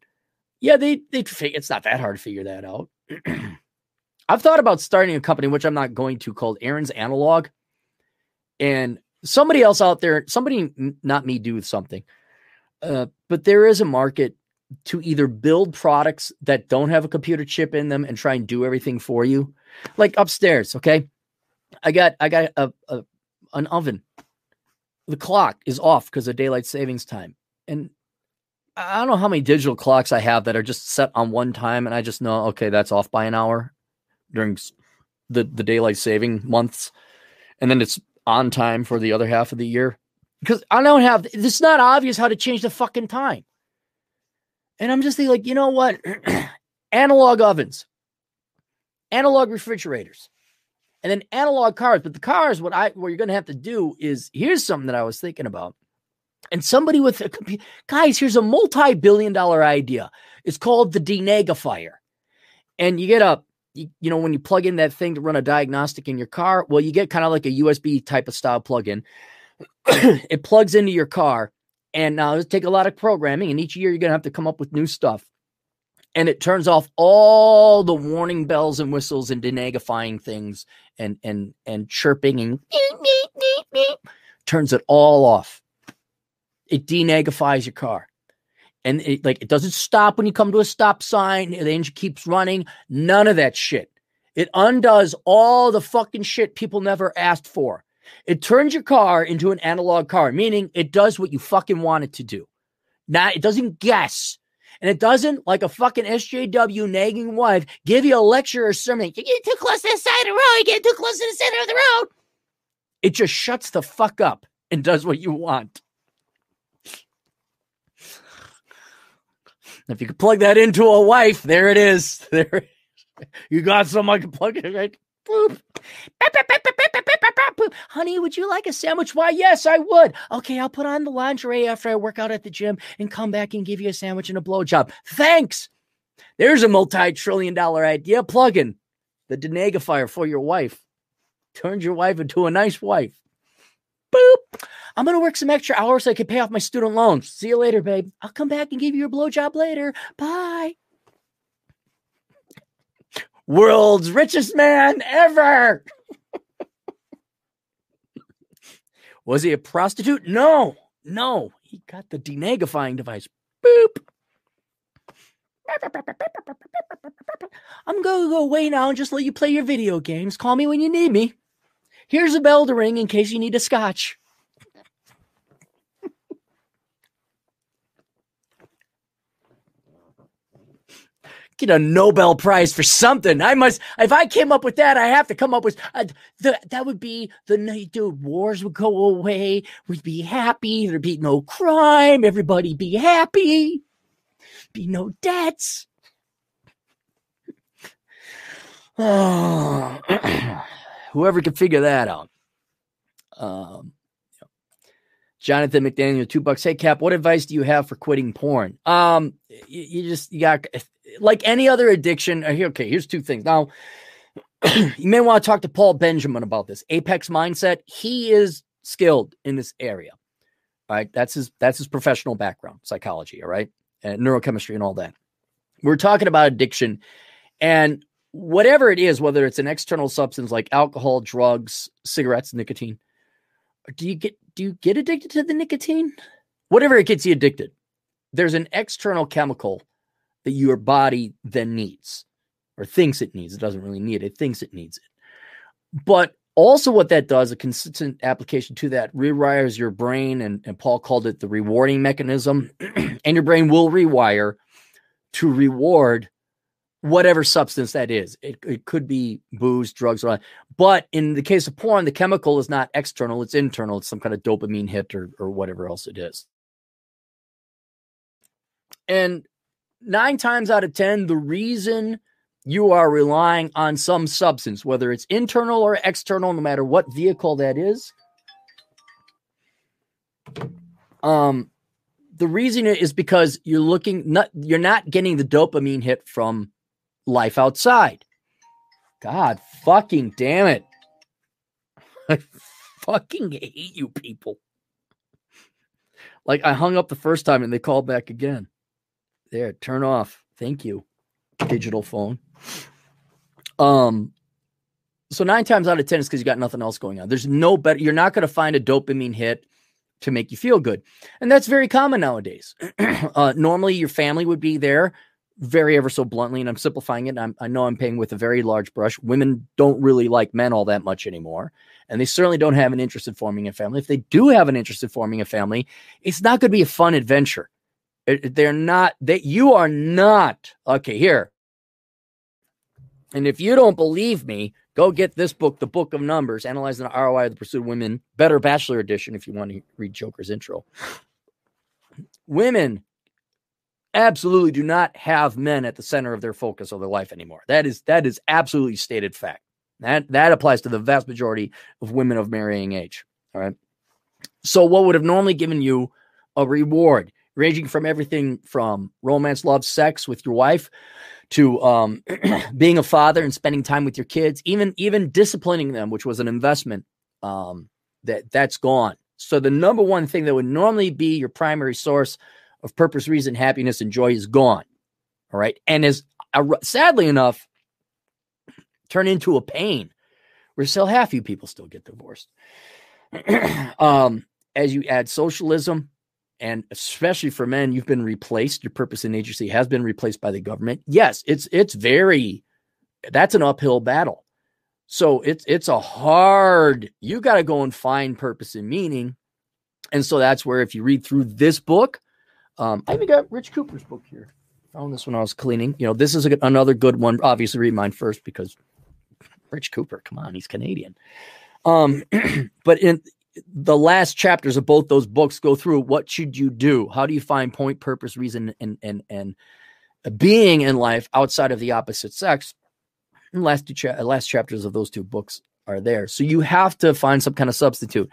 Yeah, they they it's not that hard to figure that out. I've thought about starting a company, which I'm not going to, called Aaron's Analog. And somebody else out there, somebody not me, do something. Uh, but there is a market to either build products that don't have a computer chip in them and try and do everything for you. Like upstairs, okay? I got I got a, a an oven. The clock is off because of daylight savings time. And I don't know how many digital clocks I have that are just set on one time and I just know okay, that's off by an hour during the the daylight saving months. And then it's on time for the other half of the year. Because I don't have it's not obvious how to change the fucking time. And I'm just thinking, like, you know what? analog ovens, analog refrigerators, and then analog cars. But the cars, what I what you're gonna have to do is here's something that I was thinking about. And somebody with a computer, guys, here's a multi-billion dollar idea. It's called the denagifier. And you get a, you, you know, when you plug in that thing to run a diagnostic in your car, well, you get kind of like a USB type of style plug-in. it plugs into your car and now it'll take a lot of programming, and each year you're gonna have to come up with new stuff. And it turns off all the warning bells and whistles and denagifying things and and and chirping and beep, beep, beep, turns it all off. It denagifies your car. And it like it doesn't stop when you come to a stop sign, the engine keeps running. None of that shit. It undoes all the fucking shit people never asked for. It turns your car into an analog car, meaning it does what you fucking want it to do. Now it doesn't guess. And it doesn't, like a fucking SJW nagging wife, give you a lecture or something. You get too close to the side of the road. You get too close to the center of the road. It just shuts the fuck up and does what you want. If you could plug that into a wife, there it is. There, you got someone can plug it right. Boop. Honey, would you like a sandwich? Why, yes, I would. Okay, I'll put on the lingerie after I work out at the gym and come back and give you a sandwich and a blowjob. Thanks. There's a multi trillion dollar idea. Plug in the denagifier for your wife. Turns your wife into a nice wife. Boop. I'm going to work some extra hours so I can pay off my student loans. See you later, babe. I'll come back and give you a blowjob later. Bye. World's richest man ever. Was he a prostitute? No, no. He got the denagifying device. Boop. I'm going to go away now and just let you play your video games. Call me when you need me. Here's a bell to ring in case you need a scotch. get a Nobel Prize for something. I must, if I came up with that, I have to come up with uh, the, that would be the night, dude. Wars would go away. We'd be happy. There'd be no crime. Everybody be happy. Be no debts. Oh, whoever can figure that out. Um, Jonathan McDaniel, two bucks. Hey, Cap, what advice do you have for quitting porn? Um, you, you just you got like any other addiction. Uh, okay, here's two things. Now, you may want to talk to Paul Benjamin about this. Apex Mindset. He is skilled in this area. All right, that's his that's his professional background, psychology. All right, and neurochemistry and all that. We're talking about addiction, and whatever it is, whether it's an external substance like alcohol, drugs, cigarettes, nicotine. Do you get do you get addicted to the nicotine? Whatever it gets you addicted, there's an external chemical that your body then needs or thinks it needs. It doesn't really need it, it thinks it needs it. But also, what that does, a consistent application to that, rewires your brain. And, and Paul called it the rewarding mechanism. and your brain will rewire to reward whatever substance that is. It, it could be booze, drugs, or but in the case of porn, the chemical is not external, it's internal. It's some kind of dopamine hit or, or whatever else it is. And nine times out of 10, the reason you are relying on some substance, whether it's internal or external, no matter what vehicle that is, um, the reason is because you're looking not you're not getting the dopamine hit from life outside. God fucking damn it. I fucking hate you people. Like I hung up the first time and they called back again. There, turn off. Thank you. Digital phone. Um so nine times out of ten is because you got nothing else going on. There's no better, you're not going to find a dopamine hit to make you feel good. And that's very common nowadays. uh, normally your family would be there very ever so bluntly, and I'm simplifying it. i know I'm paying with a very large brush. Women don't really like men all that much anymore, and they certainly don't have an interest in forming a family. If they do have an interest in forming a family, it's not going to be a fun adventure. It, they're not that you are not okay here. And if you don't believe me, go get this book, The Book of Numbers, analyzing the ROI of the Pursuit of Women, better Bachelor Edition, if you want to read Joker's intro. Women absolutely do not have men at the center of their focus of their life anymore. That is that is absolutely stated fact. That that applies to the vast majority of women of marrying age. All right. So what would have normally given you a reward, ranging from everything from romance, love, sex with your wife, to um, being a father and spending time with your kids, even even disciplining them, which was an investment, um, that that's gone. So the number one thing that would normally be your primary source of purpose, reason, happiness, and joy is gone. All right. And is uh, sadly enough, turn into a pain where still half you people still get divorced. um, as you add socialism, and especially for men, you've been replaced. Your purpose and agency has been replaced by the government. Yes, it's it's very that's an uphill battle. So it's it's a hard. You got to go and find purpose and meaning, and so that's where if you read through this book, um, I even got Rich Cooper's book here. Found this when I was cleaning. You know, this is a, another good one. Obviously, read mine first because Rich Cooper, come on, he's Canadian. Um, but in the last chapters of both those books go through what should you do? How do you find point, purpose, reason, and and and being in life outside of the opposite sex? And last two cha- last chapters of those two books are there. So you have to find some kind of substitute.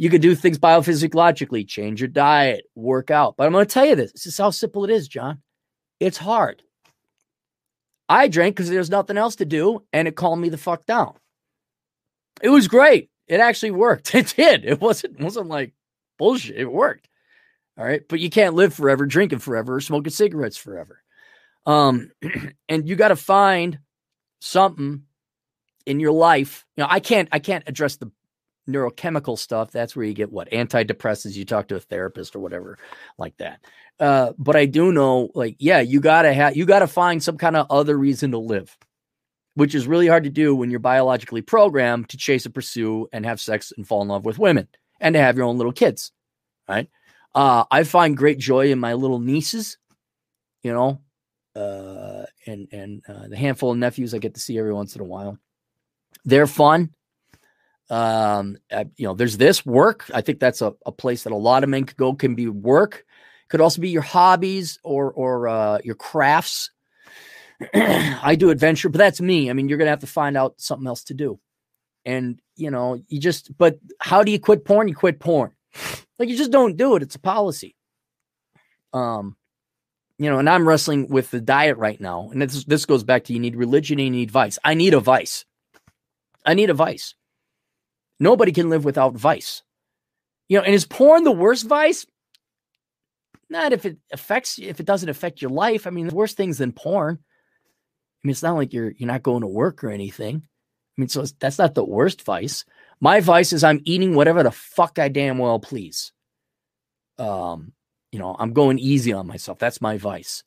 You could do things biophysiologically, change your diet, work out. But I'm going to tell you this this is how simple it is, John. It's hard. I drank because there's nothing else to do, and it calmed me the fuck down. It was great. It actually worked. It did. It wasn't wasn't like bullshit. It worked. All right. But you can't live forever drinking forever or smoking cigarettes forever. Um, and you got to find something in your life. You know, I can't I can't address the neurochemical stuff, that's where you get what antidepressants. You talk to a therapist or whatever like that. Uh, but I do know, like, yeah, you gotta have you gotta find some kind of other reason to live, which is really hard to do when you're biologically programmed to chase and pursue and have sex and fall in love with women and to have your own little kids, right? Uh, I find great joy in my little nieces, you know, uh, and and uh, the handful of nephews I get to see every once in a while. They're fun. Um, uh, you know, there's this work. I think that's a, a place that a lot of men could go. Can be work, could also be your hobbies or or uh, your crafts. I do adventure, but that's me. I mean, you're gonna have to find out something else to do. And, you know, you just, but how do you quit porn? You quit porn. Like you just don't do it. It's a policy. Um, you know, and I'm wrestling with the diet right now. And this this goes back to you need religion and you need vice. I need a vice. I need a vice. Nobody can live without vice. You know, and is porn the worst vice? Not if it affects you, if it doesn't affect your life. I mean, the worst things than porn. I mean, it's not like you're you're not going to work or anything. I mean, so that's not the worst vice. My vice is I'm eating whatever the fuck I damn well please. Um, you know, I'm going easy on myself. That's my vice.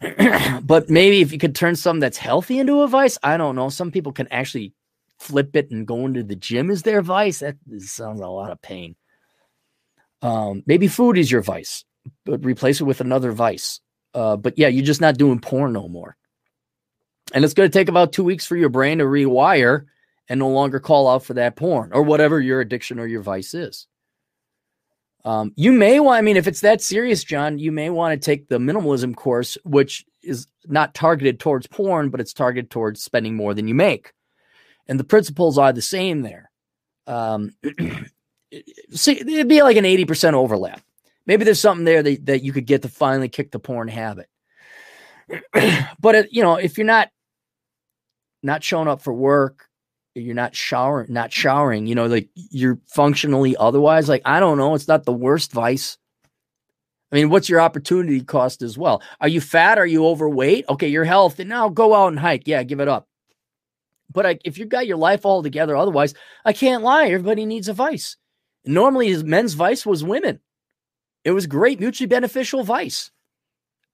but maybe if you could turn something that's healthy into a vice, I don't know. Some people can actually flip it and going to the gym is their vice. That sounds a lot of pain. Um, maybe food is your vice, but replace it with another vice. Uh, but yeah, you're just not doing porn no more. And it's going to take about two weeks for your brain to rewire and no longer call out for that porn or whatever your addiction or your vice is. Um, you may want, I mean, if it's that serious, John, you may want to take the minimalism course, which is not targeted towards porn, but it's targeted towards spending more than you make. And the principles are the same there. Um, see, it'd be like an 80% overlap. Maybe there's something there that, that you could get to finally kick the porn habit. but, it, you know, if you're not not showing up for work, you're not showering, not showering, you know, like you're functionally otherwise. Like, I don't know, it's not the worst vice. I mean, what's your opportunity cost as well? Are you fat? Are you overweight? Okay, your health, and now go out and hike. Yeah, give it up. But I, if you've got your life all together, otherwise, I can't lie. Everybody needs a vice. Normally, his men's vice was women. It was great, mutually beneficial vice,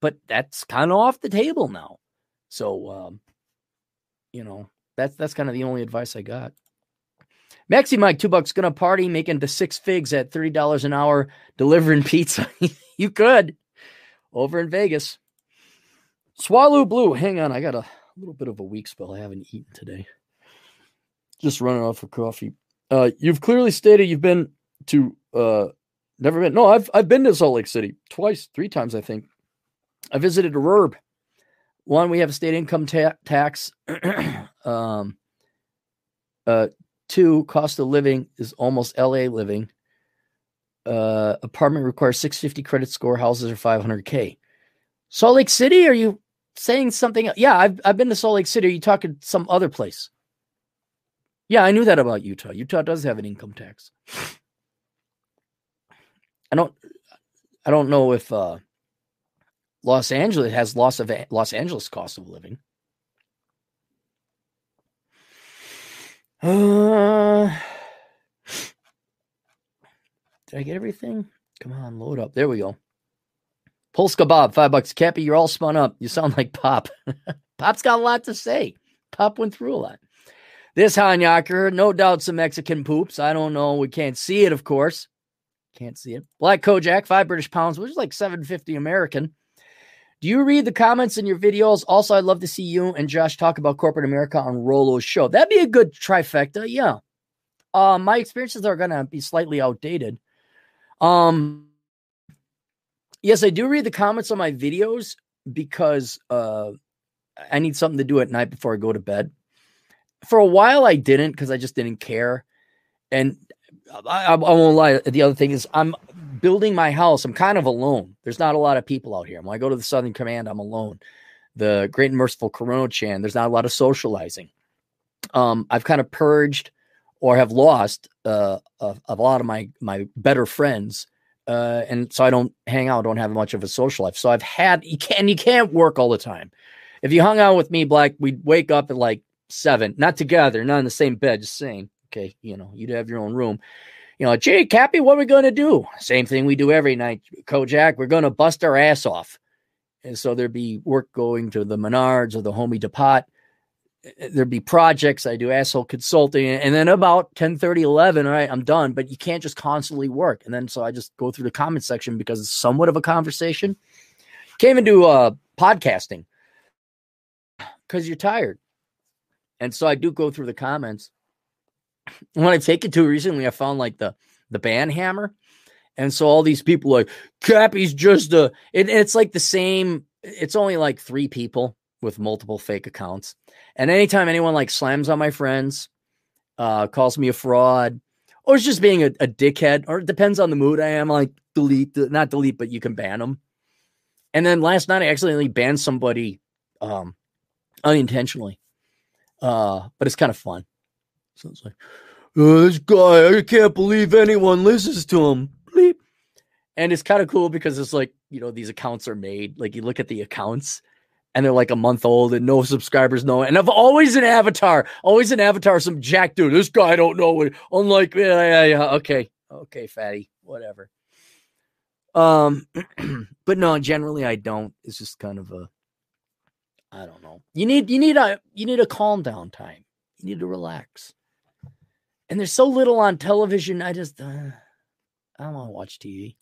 but that's kind of off the table now. So, um, you know, that's that's kind of the only advice I got. Mexi Mike, two bucks, gonna party, making the six figs at thirty dollars an hour, delivering pizza. you could over in Vegas. Swallow Blue, hang on, I got a little bit of a weak spell. I haven't eaten today. Just running off for coffee. Uh, you've clearly stated you've been to uh, never been. No, I've I've been to Salt Lake City twice, three times, I think. I visited Rurb one, we have a state income ta- tax. um, uh, two, cost of living is almost LA living. Uh, apartment requires 650 credit score. Houses are 500k. Salt Lake City? Are you saying something? Yeah, I've I've been to Salt Lake City. Are you talking some other place? Yeah, I knew that about Utah. Utah does have an income tax. I don't I don't know if uh Los Angeles has loss of Los Angeles cost of living. Uh, did I get everything? Come on, load up. There we go. Polska Bob, five bucks. Cappy, you're all spun up. You sound like Pop. Pop's got a lot to say. Pop went through a lot. This Hanyaker, no doubt some Mexican poops. I don't know. We can't see it, of course. Can't see it. Black Kojak, five British pounds, which is like 750 American. Do you read the comments in your videos? Also, I'd love to see you and Josh talk about corporate America on Rollo's show. That'd be a good trifecta. Yeah. Uh, my experiences are going to be slightly outdated. Um, yes, I do read the comments on my videos because uh, I need something to do at night before I go to bed. For a while, I didn't because I just didn't care. And I, I, I won't lie. The other thing is, I'm building my house, I'm kind of alone. There's not a lot of people out here. When I go to the Southern Command, I'm alone. The Great and Merciful Corona Chan, there's not a lot of socializing. Um, I've kind of purged or have lost uh, a, a, lot of my my better friends, uh, and so I don't hang out, don't have much of a social life. So I've had you can you can't work all the time. If you hung out with me, Black, we'd wake up at like seven, not together, not in the same bed, just saying. Okay, you know, you'd have your own room you know, Jay Cappy, what are we to do? Same thing we do every night, Kojak. We're to bust our ass off. And so there'd be work going to the Menards or the Homie Depot. There'd be projects. I do asshole consulting. And then about 10 30, 11, all right, I'm done. But you can't just constantly work. And then so I just go through the comment section because it's somewhat of a conversation. came into uh, podcasting because you're tired. And so I do go through the comments when I take it to recently, I found like the the band hammer. And so all these people like Cappy's just a it, it's like the same, it's only like three people with multiple fake accounts. And anytime anyone like slams on my friends, uh, calls me a fraud, or it's just being a, a dickhead, or it depends on the mood I am. Like delete, not delete, but you can ban them. And then last night I accidentally banned somebody um, unintentionally, uh, but it's kind of fun. So it's like, oh, this guy, I can't believe anyone listens to him. Bleep. And it's kind of cool because it's like, you know, these accounts are made. Like you look at the accounts and they're like a month old and no subscribers know. And I've always an avatar, always an avatar, some jack dude. This guy don't know what. Unlike, yeah, yeah, yeah. Okay, okay, fatty, whatever. Um, but no, generally I don't. It's just kind of a, I don't know. You need you need a you need a calm down time. You need to relax. And there's so little on television. I just uh, I don't want to watch TV.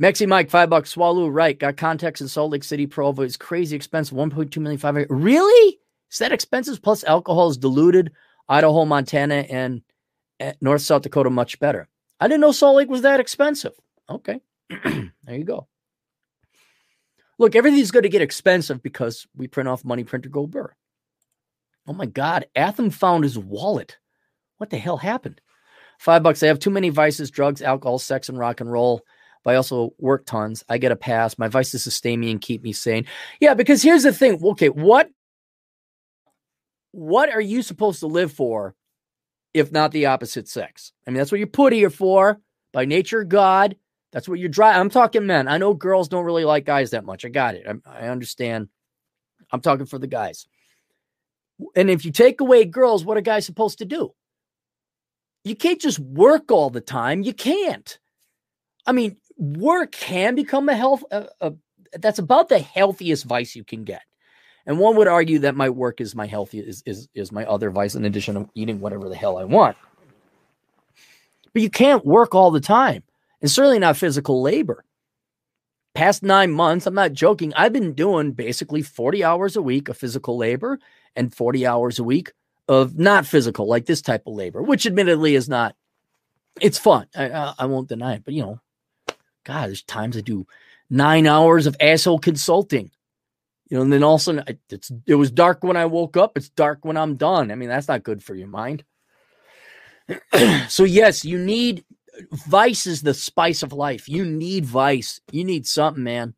Mexi Mike, five bucks. Swallow, right. Got contacts in Salt Lake City. Provo is crazy expensive. 1.2 million, five. Really? Is that expensive? Plus, alcohol is diluted. Idaho, Montana, and North South Dakota much better. I didn't know Salt Lake was that expensive. Okay. there you go. Look, everything's going to get expensive because we print off money printer gold burr. Oh my God. Atham found his wallet. What the hell happened? Five bucks. I have too many vices, drugs, alcohol, sex, and rock and roll but I also work tons. I get a pass. My vices sustain me and keep me sane. Yeah, because here's the thing. Okay, what what are you supposed to live for if not the opposite sex? I mean, that's what you're put here for by nature, God. That's what you're driving. I'm talking men. I know girls don't really like guys that much. I got it. I, I understand. I'm talking for the guys. And if you take away girls, what are guys supposed to do? You can't just work all the time. You can't. I mean, work can become a health uh, uh, that's about the healthiest vice you can get. And one would argue that my work is my healthy is, is is my other vice in addition to eating whatever the hell i want. But you can't work all the time and certainly not physical labor. Past nine months i'm not joking i've been doing basically 40 hours a week of physical labor and 40 hours a week of not physical like this type of labor which admittedly is not it's fun i, I won't deny it but you know God, there's times I do nine hours of asshole consulting. You know, and then all of a sudden it's it was dark when I woke up. It's dark when I'm done. I mean, that's not good for your mind. so yes, you need vice is the spice of life. You need vice. You need something, man.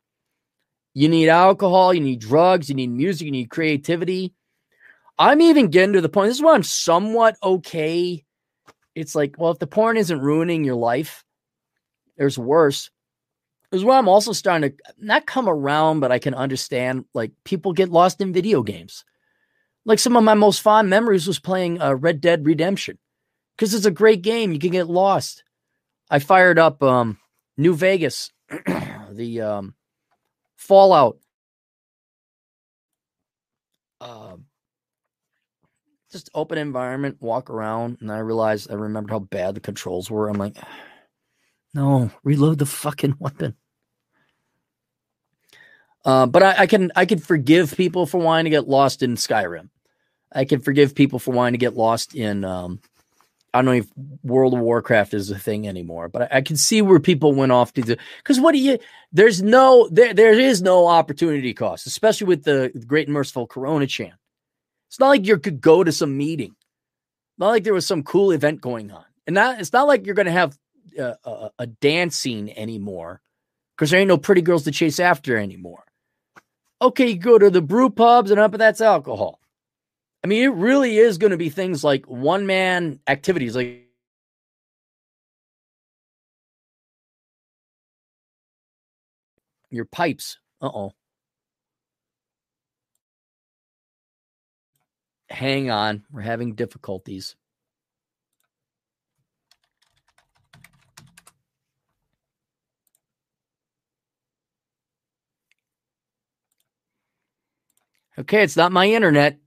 You need alcohol, you need drugs, you need music, you need creativity. I'm even getting to the point. This is why I'm somewhat okay. It's like, well, if the porn isn't ruining your life, there's worse. Is where I'm also starting to not come around, but I can understand like people get lost in video games. Like some of my most fond memories was playing uh, Red Dead Redemption because it's a great game. You can get lost. I fired up um, New Vegas, the um, Fallout. Uh, just open environment, walk around, and I realized I remembered how bad the controls were. I'm like, no, reload the fucking weapon. Uh, but I, I, can I can forgive people for wanting to get lost in Skyrim. I can forgive people for wanting to get lost in um, I don't know if World of Warcraft is a thing anymore, but I, I can see where people went off to because what do you there's no there there is no opportunity cost, especially with the great and merciful Corona Chan. It's not like you could go to some meeting. Not like there was some cool event going on. And not it's not like you're gonna have a, a, anymore because there ain't no pretty girls to chase after anymore. Okay, you go to the brew pubs and up, but that's alcohol. I mean, it really is going to be things like one man activities, like your pipes. Uh oh. Hang on, we're having difficulties. Okay, it's not my internet.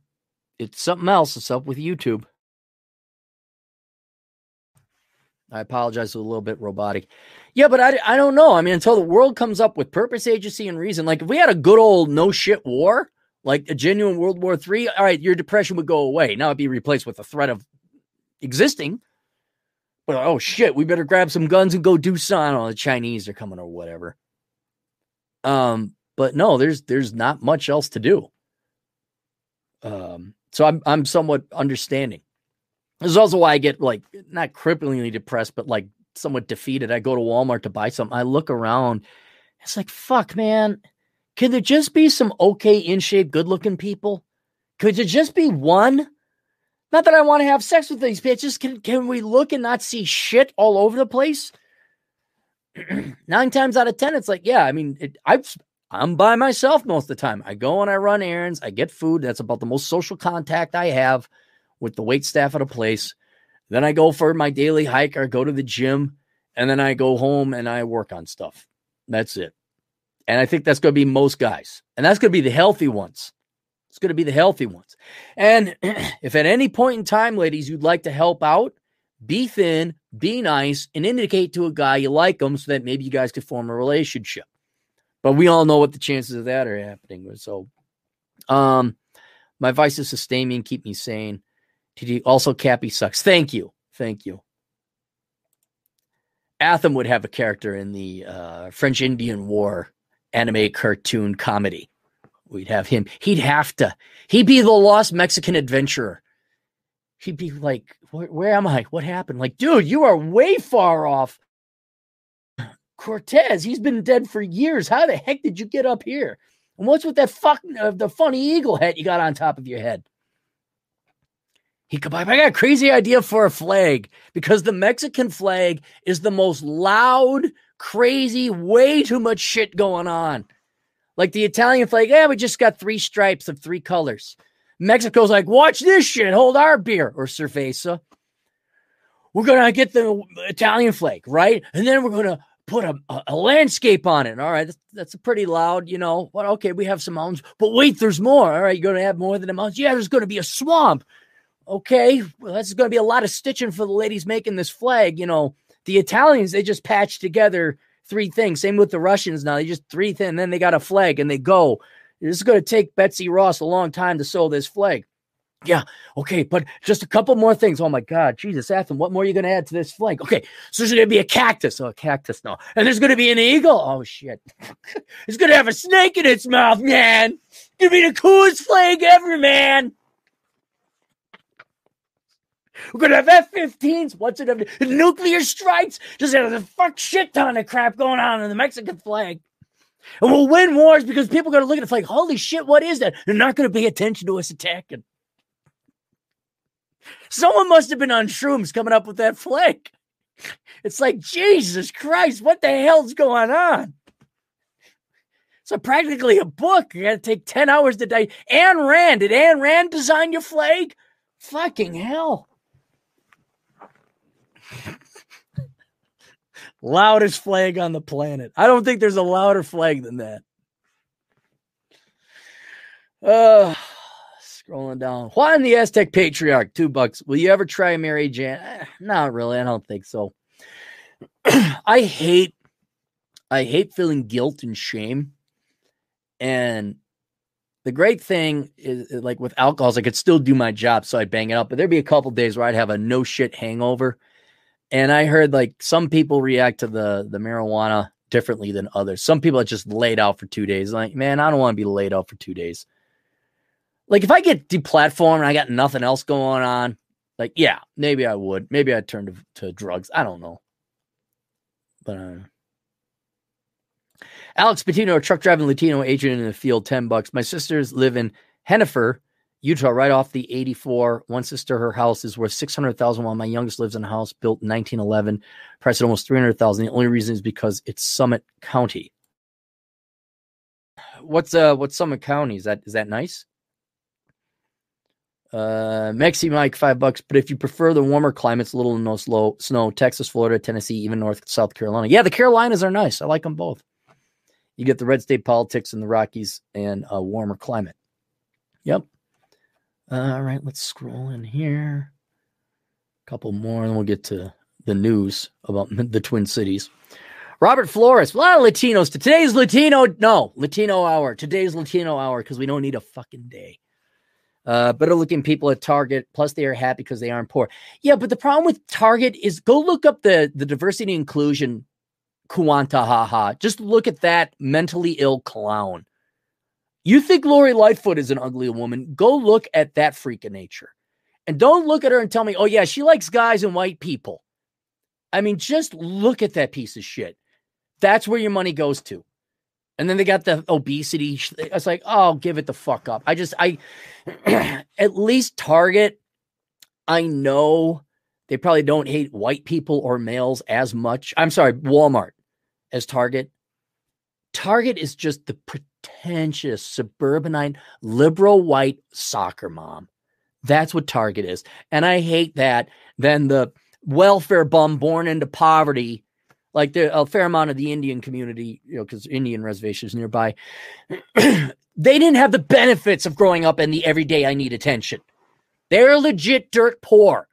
It's something else. It's up with YouTube. I apologize. a little bit robotic. Yeah, but I, I don't know. I mean, until the world comes up with purpose, agency, and reason, like if we had a good old no shit war, like a genuine World War Three, all right, your depression would go away. Now it'd be replaced with a threat of existing. But oh shit, we better grab some guns and go do something. Oh, the Chinese are coming or whatever. Um, but no, there's there's not much else to do. Um, so I'm I'm somewhat understanding. This is also why I get like not cripplingly depressed, but like somewhat defeated. I go to Walmart to buy something. I look around. It's like, fuck, man. Could there just be some okay, in shape, good looking people? Could there just be one? Not that I want to have sex with these bitches. Can, can we look and not see shit all over the place? Nine times out of 10, it's like, yeah, I mean, it, I've, I'm by myself most of the time. I go and I run errands. I get food. That's about the most social contact I have with the wait staff at a place. Then I go for my daily hike or go to the gym. And then I go home and I work on stuff. That's it. And I think that's going to be most guys. And that's going to be the healthy ones. It's going to be the healthy ones. And if at any point in time, ladies, you'd like to help out, be thin, be nice, and indicate to a guy you like him so that maybe you guys could form a relationship. But we all know what the chances of that are happening. So, um, my is sustain me and keep me sane. TD also Cappy sucks. Thank you. Thank you. Atham would have a character in the uh, French Indian War anime cartoon comedy. We'd have him. He'd have to. He'd be the lost Mexican adventurer. He'd be like, where, where am I? What happened? Like, dude, you are way far off. Cortez, he's been dead for years. How the heck did you get up here? And what's with that fucking uh, the funny eagle hat you got on top of your head? He could. I got a crazy idea for a flag because the Mexican flag is the most loud, crazy, way too much shit going on. Like the Italian flag, yeah, we just got three stripes of three colors. Mexico's like, watch this shit, hold our beer or cerveza. We're gonna get the Italian flag, right? And then we're gonna put a, a, a landscape on it. All right, that's, that's, a pretty loud, you know. Well, okay, we have some mountains, but wait, there's more. All right, you're gonna have more than a mountain. Yeah, there's gonna be a swamp. Okay, well, that's gonna be a lot of stitching for the ladies making this flag. You know, the Italians they just patched together three things. Same with the Russians now. They just three things, and then they got a flag and they go. This is going to take Betsy Ross a long time to sew this flag. Yeah, okay, but just a couple more things. Oh my God, Jesus, Atham, what more are you going to add to this flag? Okay, so there's going to be a cactus. Oh, a cactus, no. And there's going to be an eagle. Oh, shit. it's going to have a snake in its mouth, man. Going to be the coolest flag ever, man. We're gonna have F-15s. What's it? Nuclear strikes. Just have a fuck shit ton of crap going on in the Mexican flag. And we'll win wars because people are gonna look at the flag. Holy shit, what is that? They're not gonna pay attention to us attacking. Someone must have been on shrooms coming up with that flag. It's like, Jesus Christ, what the hell's going on? So practically a book. You got to take 10 hours to die. Ayn Rand. Did Ayn Rand design your flag? Fucking hell. Loudest flag on the planet. I don't think there's a louder flag than that. Uh, scrolling down. Juan the Aztec Patriarch, two bucks. Will you ever try Mary Jan? Eh, not really. I don't think so. I hate, I hate feeling guilt and shame. And the great thing is, like with alcohols, I could still do my job, so I'd bang it up. But there'd be a couple days where I'd have a no shit hangover and I heard like some people react to the the marijuana differently than others. Some people are just laid out for two days. Like, man, I don't want to be laid out for two days. Like, if I get deplatformed and I got nothing else going on, like, yeah, maybe I would. Maybe I'd turn to, to drugs. I don't know. But uh, Alex Patino, a truck driving Latino agent in the field, 10 bucks. My sisters live in Henefer, Utah, right off the 84. One sister, her house is worth 600000 while my youngest lives in a house built in 1911, priced at almost 300000 The only reason is because it's Summit County. What's uh what's Summit County? Is that is that nice? Uh, Mexi Mike, five bucks. But if you prefer the warmer climates, little and no slow snow, Texas, Florida, Tennessee, even North South Carolina. Yeah, the Carolinas are nice. I like them both. You get the red state politics in the Rockies and a warmer climate. Yep. All right, let's scroll in here. A couple more, and we'll get to the news about the Twin Cities. Robert Flores, a lot of Latinos. To today's Latino, no, Latino hour. Today's Latino hour because we don't need a fucking day. Uh, better looking people at Target. Plus, they are happy because they aren't poor. Yeah, but the problem with Target is go look up the the diversity inclusion Kuanta haha. Just look at that mentally ill clown. You think Lori Lightfoot is an ugly woman? Go look at that freak of nature. And don't look at her and tell me, oh, yeah, she likes guys and white people. I mean, just look at that piece of shit. That's where your money goes to. And then they got the obesity. It's like, oh, give it the fuck up. I just, I, at least Target, I know they probably don't hate white people or males as much. I'm sorry, Walmart as Target. Target is just the pretentious, suburbanite, liberal white soccer mom. That's what Target is. And I hate that. Then the welfare bum born into poverty, like the, a fair amount of the Indian community, you know, because Indian reservations nearby, they didn't have the benefits of growing up in the everyday I need attention. They're legit dirt poor.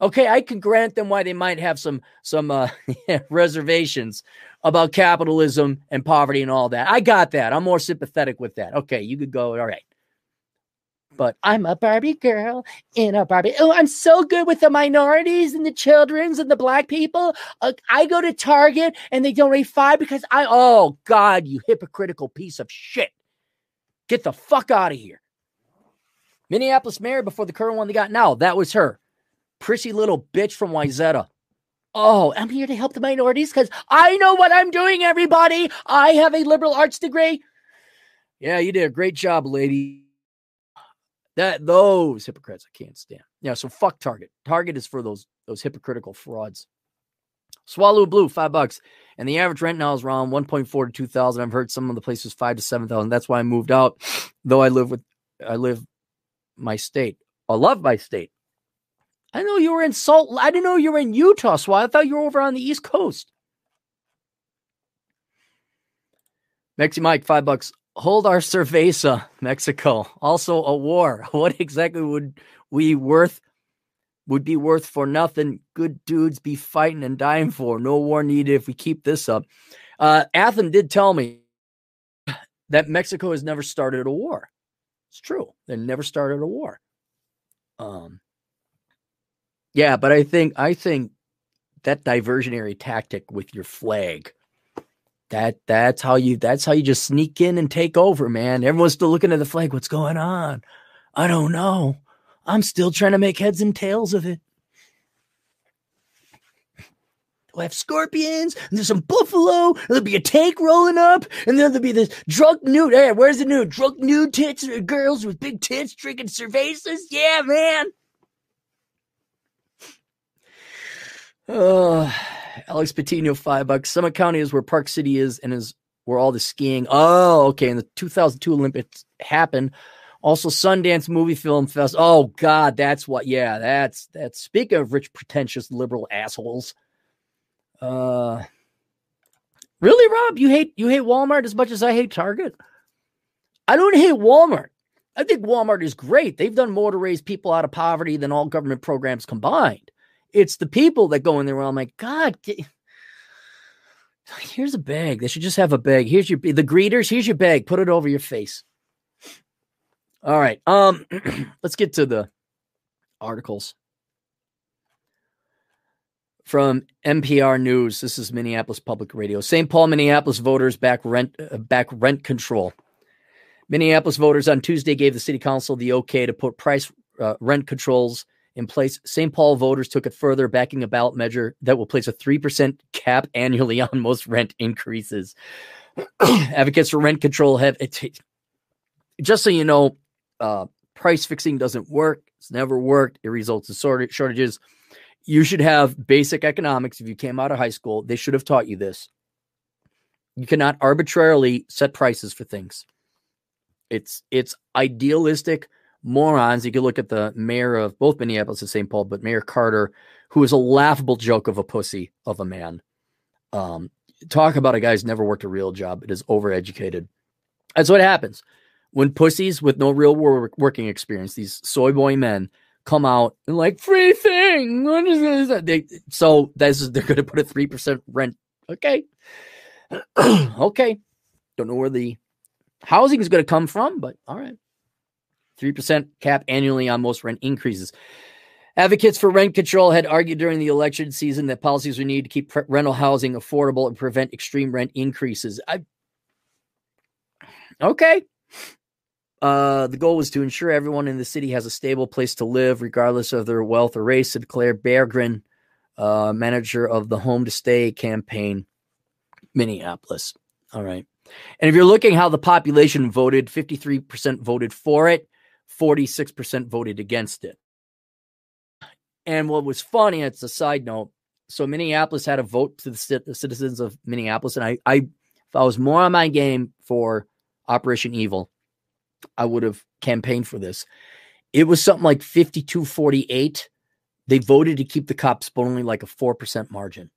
Okay, I can grant them why they might have some some uh, reservations about capitalism and poverty and all that. I got that. I'm more sympathetic with that. Okay, you could go. All right. But I'm a Barbie girl in a Barbie. Oh, I'm so good with the minorities and the children's and the black people. Uh, I go to Target and they donate five because I, oh God, you hypocritical piece of shit. Get the fuck out of here. Minneapolis mayor before the current one they got now. That was her prissy little bitch from Wayzata. Oh, I'm here to help the minorities because I know what I'm doing, everybody. I have a liberal arts degree. Yeah, you did a great job, lady. That those hypocrites I can't stand. Yeah, so fuck Target. Target is for those those hypocritical frauds. Swallow Blue, five bucks. And the average rent now is around 1.4 to 2,000. I've heard some of the places five to 7,000. That's why I moved out, though I live with, I live my state. I love my state. I know you were in Salt. I didn't know you were in Utah, so I thought you were over on the East Coast. Mexi Mike, five bucks. Hold our cerveza, Mexico. Also a war. What exactly would we worth would be worth for nothing? Good dudes be fighting and dying for. No war needed if we keep this up. Uh Atham did tell me that Mexico has never started a war. It's true. They never started a war. Um yeah, but I think I think that diversionary tactic with your flag, that that's how you that's how you just sneak in and take over, man. Everyone's still looking at the flag. What's going on? I don't know. I'm still trying to make heads and tails of it. We'll have scorpions, and there's some buffalo, and there'll be a tank rolling up, and then there'll be this drunk nude. Hey, where's the nude? Drunk nude tits, girls with big tits drinking cervezas? Yeah, man. Uh, Alex Patino, five bucks. Summit County is where Park City is and is where all the skiing. Oh, okay. And the 2002 Olympics happened. Also, Sundance Movie Film Fest. Oh God, that's what. Yeah, that's that's. Speaking of rich, pretentious, liberal assholes. Uh, really, Rob? You hate you hate Walmart as much as I hate Target? I don't hate Walmart. I think Walmart is great. They've done more to raise people out of poverty than all government programs combined. It's the people that go in there. Where I'm like, God, get, here's a bag. They should just have a bag. Here's your the greeters. Here's your bag. Put it over your face. All right. Um, let's get to the articles from NPR News. This is Minneapolis Public Radio. St. Paul, Minneapolis voters back rent uh, back rent control. Minneapolis voters on Tuesday gave the city council the okay to put price uh, rent controls in place. St. Paul voters took it further, backing a ballot measure that will place a 3% cap annually on most rent increases. Advocates for rent control have it. Just so you know, uh, price fixing doesn't work. It's never worked. It results in shortages. You should have basic economics. If you came out of high school, they should have taught you this. You cannot arbitrarily set prices for things. It's it's idealistic morons. You could look at the mayor of both Minneapolis and St. Paul, but Mayor Carter, who is a laughable joke of a pussy of a man. Um, talk about a guy who's never worked a real job. It is overeducated. That's what happens when pussies with no real work, working experience, these soy boy men, come out and like free thing. What is? They, so they're going to put a three percent rent. Okay, okay. Don't know where the housing is going to come from, but all right. 3% cap annually on most rent increases. Advocates for rent control had argued during the election season that policies would need to keep rental housing affordable and prevent extreme rent increases. I, okay. Uh, the goal was to ensure everyone in the city has a stable place to live, regardless of their wealth or race, declared Berggren, uh, manager of the Home to Stay campaign, Minneapolis. All right. And if you're looking how the population voted, 53% voted for it, 46% voted against it. And what was funny, it's a side note. So Minneapolis had a vote to the, citizens of Minneapolis, and I, I, if I was more on my game for Operation Evil, I would have campaigned for this. It was something like 52 48. They voted to keep the cops, but only like a 4% margin.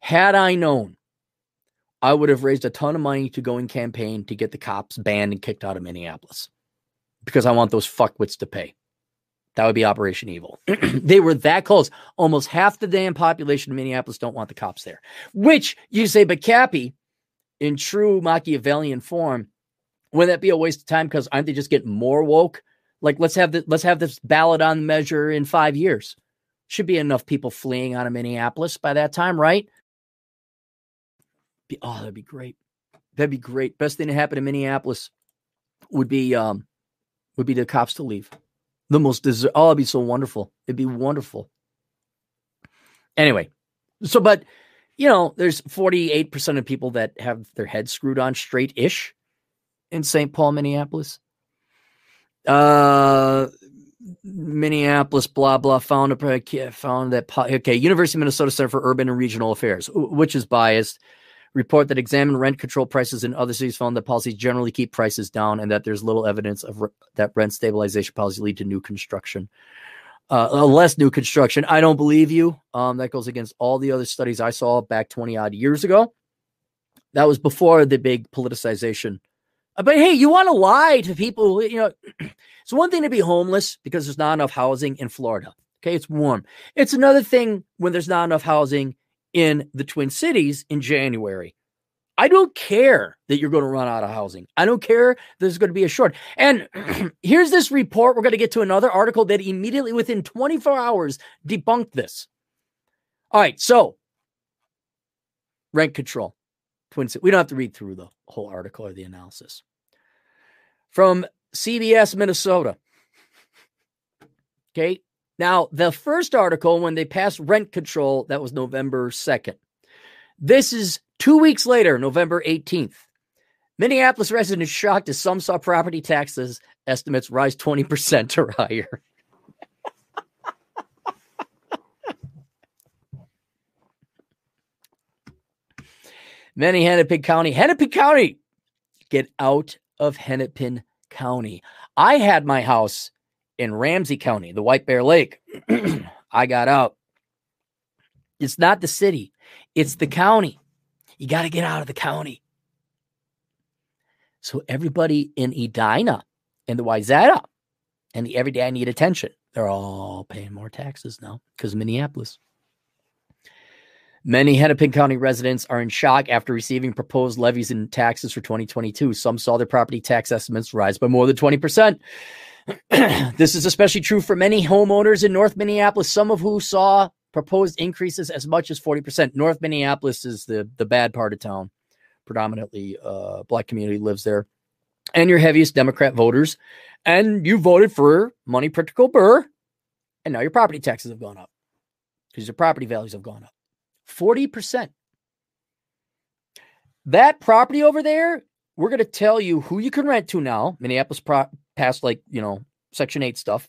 Had I known, I would have raised a ton of money to go in campaign to get the cops banned and kicked out of Minneapolis because I want those fuckwits to pay. That would be Operation Evil. they were that close. Almost half the damn population of Minneapolis don't want the cops there. Which you say, but Cappy, in true Machiavellian form, wouldn't that be a waste of time? Because aren't they just getting more woke? Like let's have the, let's have this ballot on measure in five years. Should be enough people fleeing out of Minneapolis by that time, right? Be, oh, that'd be great. That'd be great. Best thing to happen in Minneapolis would be um would be the cops to leave. The most deser- oh, it'd be so wonderful. It'd be wonderful. Anyway, so but you know, there's 48% of people that have their heads screwed on straight ish in St. Paul, Minneapolis. Uh, Minneapolis, blah blah, found a found that okay, University of Minnesota Center for Urban and Regional Affairs, which is biased. Report that examined rent control prices in other cities found that policies generally keep prices down, and that there's little evidence of re- that rent stabilization policies lead to new construction. Uh, uh, less new construction. I don't believe you. Um, that goes against all the other studies I saw back 20 odd years ago. That was before the big politicization uh, but hey, you want to lie to people, you know. it's one thing to be homeless because there's not enough housing in Florida. Okay, it's warm. It's another thing when there's not enough housing in the Twin Cities in January. I don't care that you're going to run out of housing. I don't care there's going to be a short. And here's this report. We're going to get to another article that immediately within 24 hours debunked this. All right, so rent control. Twin Cities. We don't have to read through the whole article or the analysis. From CBS Minnesota. Okay. Now, the first article, when they passed rent control, that was November 2nd. This is two weeks later, November 18th. Minneapolis residents shocked as some saw property taxes estimates rise 20% or higher. Many Hennepin County, Hennepin County, get out of Hennepin County. I had my house in Ramsey County, the White Bear Lake. I got out. It's not the city, it's the county. You got to get out of the county. So everybody in Edina and the Wayzata and the Everyday I Need Attention, they're all paying more taxes now because Minneapolis. Many Hennepin County residents are in shock after receiving proposed levies and taxes for 2022. Some saw their property tax estimates rise by more than 20%. this is especially true for many homeowners in North Minneapolis, some of who saw proposed increases as much as 40%. North Minneapolis is the, the bad part of town. Predominantly uh, black community lives there. And your heaviest Democrat voters. And you voted for Money practical Burr. And now your property taxes have gone up because your property values have gone up. 40%. That property over there, we're going to tell you who you can rent to now. Minneapolis pro- passed like, you know, Section 8 stuff.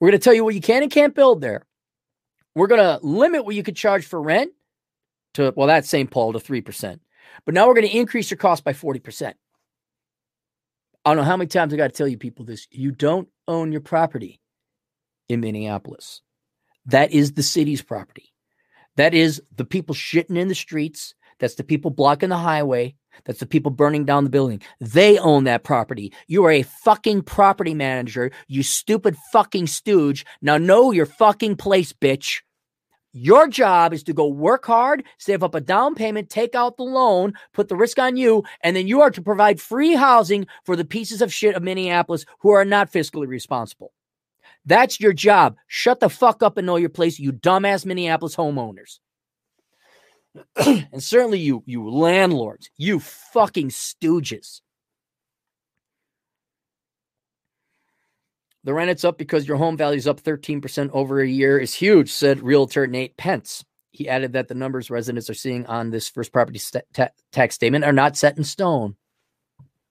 We're going to tell you what you can and can't build there. We're going to limit what you could charge for rent to, well, that's St. Paul to 3%. But now we're going to increase your cost by 40%. I don't know how many times I got to tell you people this. You don't own your property in Minneapolis. That is the city's property. That is the people shitting in the streets. That's the people blocking the highway. That's the people burning down the building. They own that property. You are a fucking property manager, you stupid fucking stooge. Now know your fucking place, bitch. Your job is to go work hard, save up a down payment, take out the loan, put the risk on you, and then you are to provide free housing for the pieces of shit of Minneapolis who are not fiscally responsible. That's your job. Shut the fuck up and know your place, you dumbass Minneapolis homeowners. and certainly you, you landlords, you fucking stooges. The rent it's up because your home value is up 13% over a year is huge, said realtor Nate Pence. He added that the numbers residents are seeing on this first property st- ta- tax statement are not set in stone.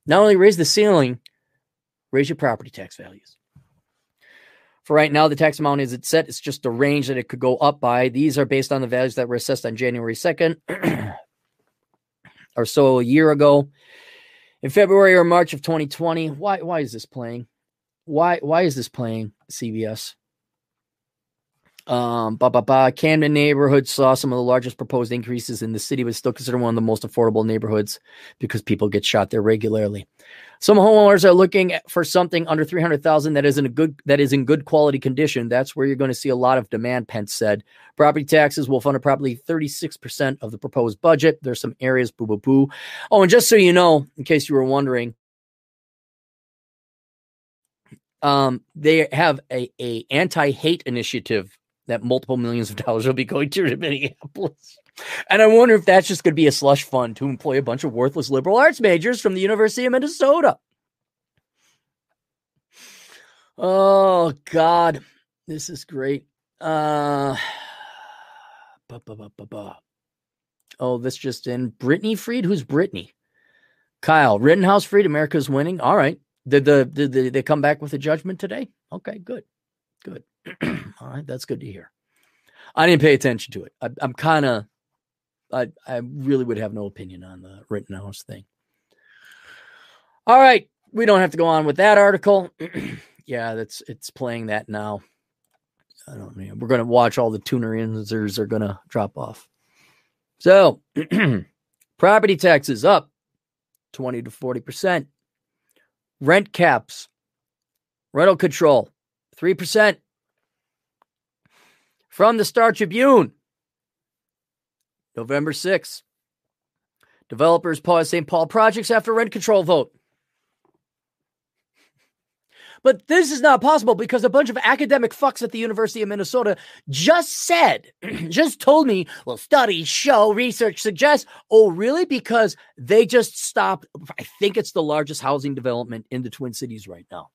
Not only raise the ceiling, raise your property tax values. For right now, the tax amount is it set. It's just a range that it could go up by. These are based on the values that were assessed on January 2nd or so a year ago. In February or March of 2020. Why why is this playing? Why why is this playing CBS? Um, bah, bah, bah. Camden neighborhood saw some of the largest proposed increases in the city, but still considered one of the most affordable neighborhoods because people get shot there regularly. Some homeowners are looking for something under 300,000 that is in a good that is in good quality condition. That's where you're going to see a lot of demand, Pence said. Property taxes will fund probably 36% of the proposed budget. There's some areas boo boo boo. Oh, and just so you know, in case you were wondering, um, they have a, a anti-hate initiative that multiple millions of dollars will be going to Minneapolis. And I wonder if that's just going to be a slush fund to employ a bunch of worthless liberal arts majors from the University of Minnesota. Oh God, this is great. Uh, bah, bah, bah, oh, this just in. Brittany Freed, who's Brittany? Kyle Rittenhouse Freed. America's winning. All right. Did the did the, they come back with a judgment today? Okay, good, good. All right, that's good to hear. I didn't pay attention to it. I, I'm kind of I I really would have no opinion on the Rittenhouse thing. All right, we don't have to go on with that article. yeah, that's it's playing that now. I don't know. We're gonna watch all the tuner answers are gonna drop off. So property taxes up 20 to 40 percent. Rent caps, rental control, 3%. From the Star Tribune, November 6th. Developers pause St. Paul projects after rent control vote. But this is not possible because a bunch of academic fucks at the University of Minnesota just said, just told me, well, studies show, research suggests. Oh, really? Because they just stopped. I think it's the largest housing development in the Twin Cities right now.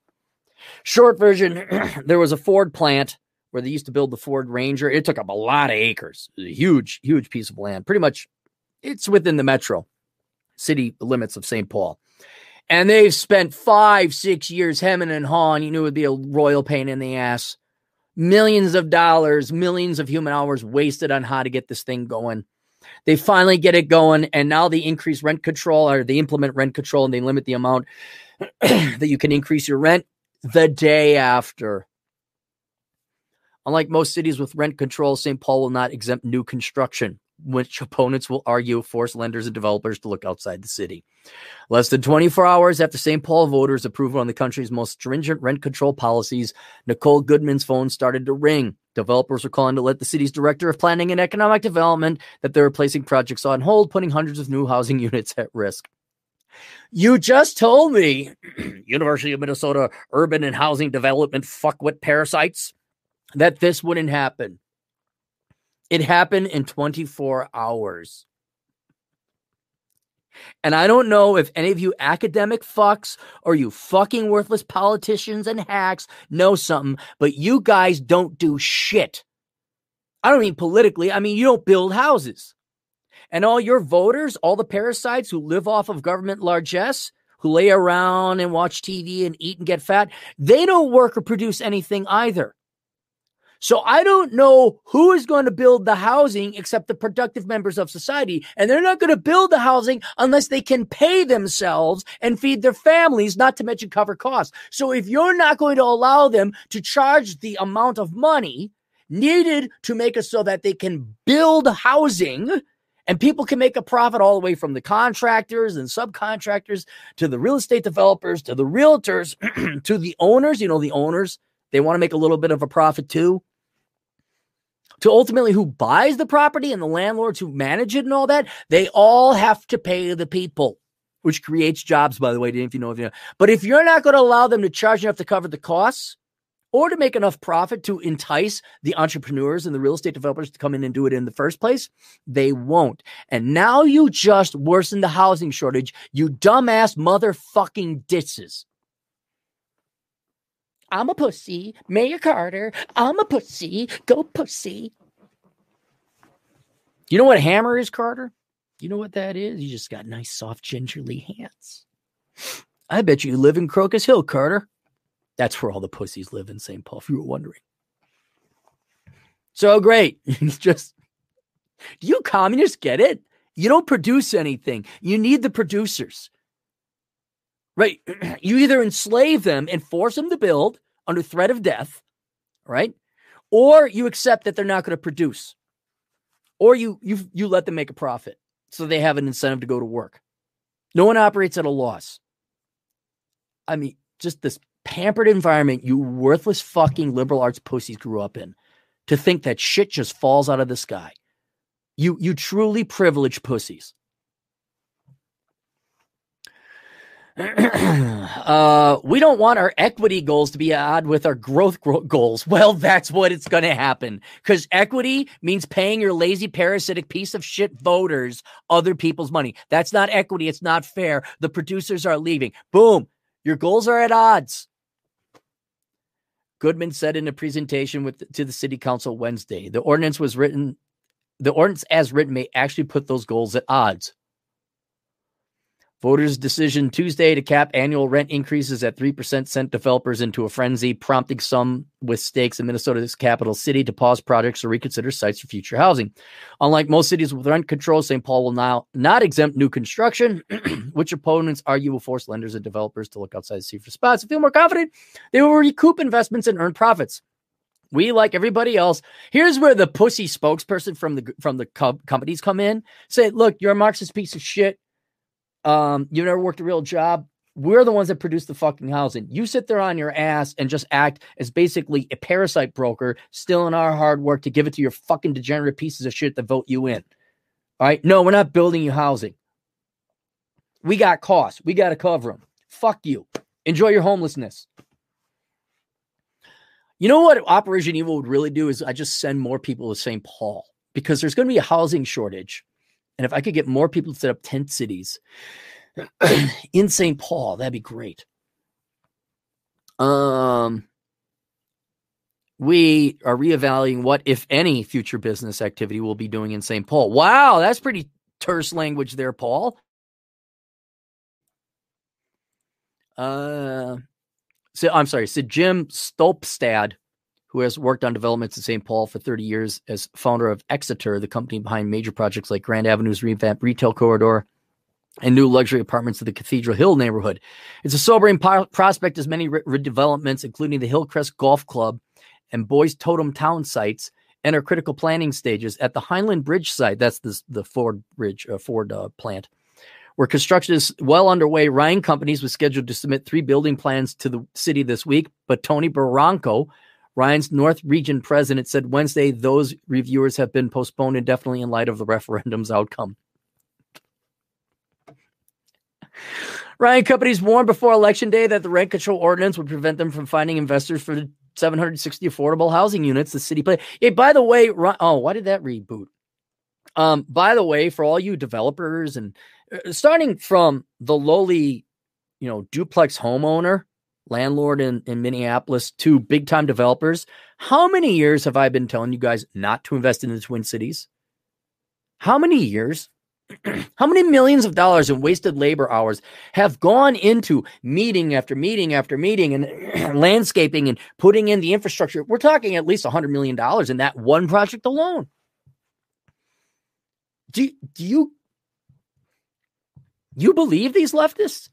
Short version there was a Ford plant where they used to build the Ford Ranger. It took up a lot of acres, a huge, huge piece of land. Pretty much, it's within the metro city limits of St. Paul. And they've spent five, six years hemming and hawing. You knew it would be a royal pain in the ass. Millions of dollars, millions of human hours wasted on how to get this thing going. They finally get it going, and now they increase rent control or they implement rent control and they limit the amount that you can increase your rent the day after. Unlike most cities with rent control, St. Paul will not exempt new construction, which opponents will argue force lenders and developers to look outside the city. Less than 24 hours after St. Paul voters approved one of the country's most stringent rent control policies, Nicole Goodman's phone started to ring. Developers were calling to let the city's director of planning and economic development that they're placing projects on hold, putting hundreds of new housing units at risk. You just told me, University of Minnesota urban and housing development fuckwit parasites that this wouldn't happen. It happened in 24 hours. And I don't know if any of you academic fucks or you fucking worthless politicians and hacks know something, but you guys don't do shit. I don't mean politically, I mean, you don't build houses. And all your voters, all the parasites who live off of government largesse, who lay around and watch TV and eat and get fat, they don't work or produce anything either. So I don't know who is going to build the housing except the productive members of society. And they're not going to build the housing unless they can pay themselves and feed their families, not to mention cover costs. So if you're not going to allow them to charge the amount of money needed to make it so that they can build housing, and people can make a profit all the way from the contractors and subcontractors to the real estate developers to the realtors to the owners. You know, the owners, they want to make a little bit of a profit too to ultimately who buys the property and the landlords who manage it and all that, they all have to pay the people, which creates jobs, by the way, if you know if you know. But if you're not going to allow them to charge enough to cover the costs or to make enough profit to entice the entrepreneurs and the real estate developers to come in and do it in the first place, they won't. And now you just worsen the housing shortage, you dumbass motherfucking ditches. I'm a pussy. Mayor Carter, I'm a pussy. Go pussy. You know what hammer is, Carter? You know what that is? You just got nice, soft, gingerly hands. I bet you live in Crocus Hill, Carter. That's where all the pussies live in St. Paul, if you were wondering. So great. It's just, do you communists get it? You don't produce anything. You need the producers. Right? You either enslave them and force them to build under threat of death, right? Or you accept that they're not going to produce. Or you you you let them make a profit so they have an incentive to go to work. No one operates at a loss. I mean, just this pampered environment you worthless fucking liberal arts pussies grew up in to think that shit just falls out of the sky. You you truly privileged pussies. uh, we don't want our equity goals to be at odd with our growth gro- goals. Well, that's what it's going to happen because equity means paying your lazy, parasitic piece of shit voters other people's money. That's not equity. It's not fair. The producers are leaving. Boom. Your goals are at odds. Goodman said in a presentation with to the city council Wednesday, the ordinance was written the ordinance as written may actually put those goals at odds. Voters' decision Tuesday to cap annual rent increases at 3% sent developers into a frenzy, prompting some with stakes in Minnesota's capital city to pause projects or reconsider sites for future housing. Unlike most cities with rent control, St. Paul will now not exempt new construction, which opponents argue will force lenders and developers to look outside the city for spots and feel more confident they will recoup investments and earn profits. We, like everybody else, here's where the pussy spokesperson from the from the co- companies come in. Say, look, you're a Marxist piece of shit. Um, you never worked a real job. We're the ones that produce the fucking housing. You sit there on your ass and just act as basically a parasite broker, stealing our hard work to give it to your fucking degenerate pieces of shit that vote you in. All right. No, we're not building you housing. We got costs. We got to cover them. Fuck you. Enjoy your homelessness. You know what Operation Evil would really do is I just send more people to St. Paul because there's going to be a housing shortage. And if I could get more people to set up tent cities in St. Paul, that'd be great. Um, we are reevaluating what, if any, future business activity we'll be doing in St. Paul. Wow, that's pretty terse language there, Paul. Uh, so I'm sorry, so Jim Stolpestad who has worked on developments in St. Paul for 30 years as founder of Exeter, the company behind major projects like Grand Avenue's revamped retail corridor and new luxury apartments in the Cathedral Hill neighborhood. It's a sobering po- prospect as many re- redevelopments, including the Hillcrest Golf Club and Boys Totem Town sites, enter critical planning stages at the Highland Bridge site. That's the, the Ford Bridge, uh, Ford uh, plant. Where construction is well underway, Ryan Companies was scheduled to submit three building plans to the city this week, but Tony Barranco, Ryan's North Region president said Wednesday those reviewers have been postponed indefinitely in light of the referendum's outcome. Ryan companies warned before election day that the rent control ordinance would prevent them from finding investors for the 760 affordable housing units the city play. Hey, by the way, oh, why did that reboot? Um, by the way, for all you developers and uh, starting from the lowly, you know, duplex homeowner landlord in, in Minneapolis to big time developers. How many years have I been telling you guys not to invest in the Twin Cities? How many years? How many millions of dollars in wasted labor hours have gone into meeting after meeting after meeting and landscaping and putting in the infrastructure? We're talking at least $100 million in that one project alone. Do, do you you believe these leftists?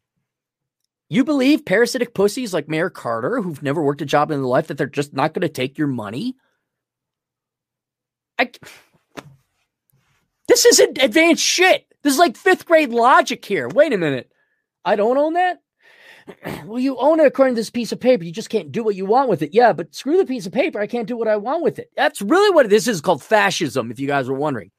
You believe parasitic pussies like Mayor Carter, who've never worked a job in their life, that they're just not going to take your money? I. This isn't advanced shit. This is like fifth grade logic here. Wait a minute. I don't own that? well, you own it according to this piece of paper. You just can't do what you want with it. Yeah, but screw the piece of paper. I can't do what I want with it. That's really what this is called fascism, if you guys were wondering.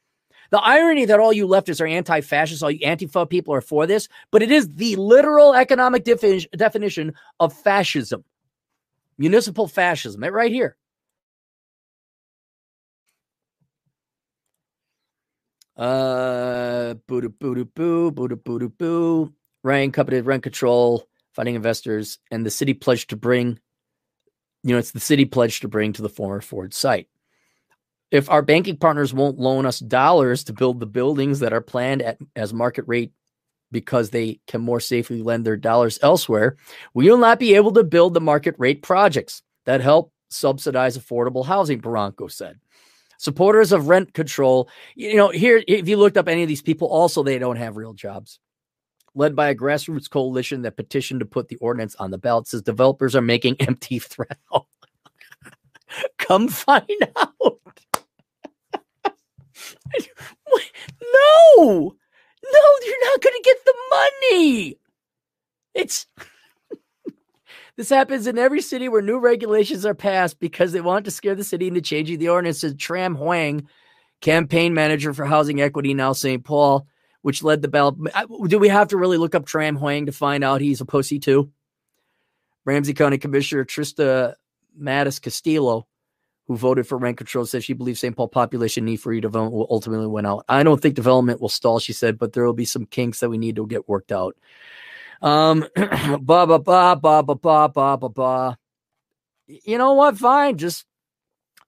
The irony that all you leftists are anti fascists, all you Antifa people are for this, but it is the literal economic defi- definition of fascism. Municipal fascism, right here. Uh, boo boo doo boo boo boo boo. Ryan coveted rent control, finding investors, and the city pledged to bring You know, it's the city pledged to bring to the former Ford site. If our banking partners won't loan us dollars to build the buildings that are planned at as market rate because they can more safely lend their dollars elsewhere, we will not be able to build the market rate projects that help subsidize affordable housing, Barranco said. Supporters of rent control, you know, here, if you looked up any of these people, also they don't have real jobs. Led by a grassroots coalition that petitioned to put the ordinance on the ballot, says developers are making empty threats. Come find out. No, no, you're not going to get the money. It's this happens in every city where new regulations are passed because they want to scare the city into changing the ordinance. Said Tram Hoang, campaign manager for Housing Equity Now St. Paul, which led the ballot. Do we have to really look up Tram Hoang to find out he's a pussy too? Ramsey County Commissioner Trista MatasCastillo who voted for rent control, said she believes St. Paul population need for redevelopment will ultimately win out. I don't think development will stall, she said, but there will be some kinks that we need to get worked out. Um, ba ba ba ba ba ba ba ba ba. You know what? Fine, just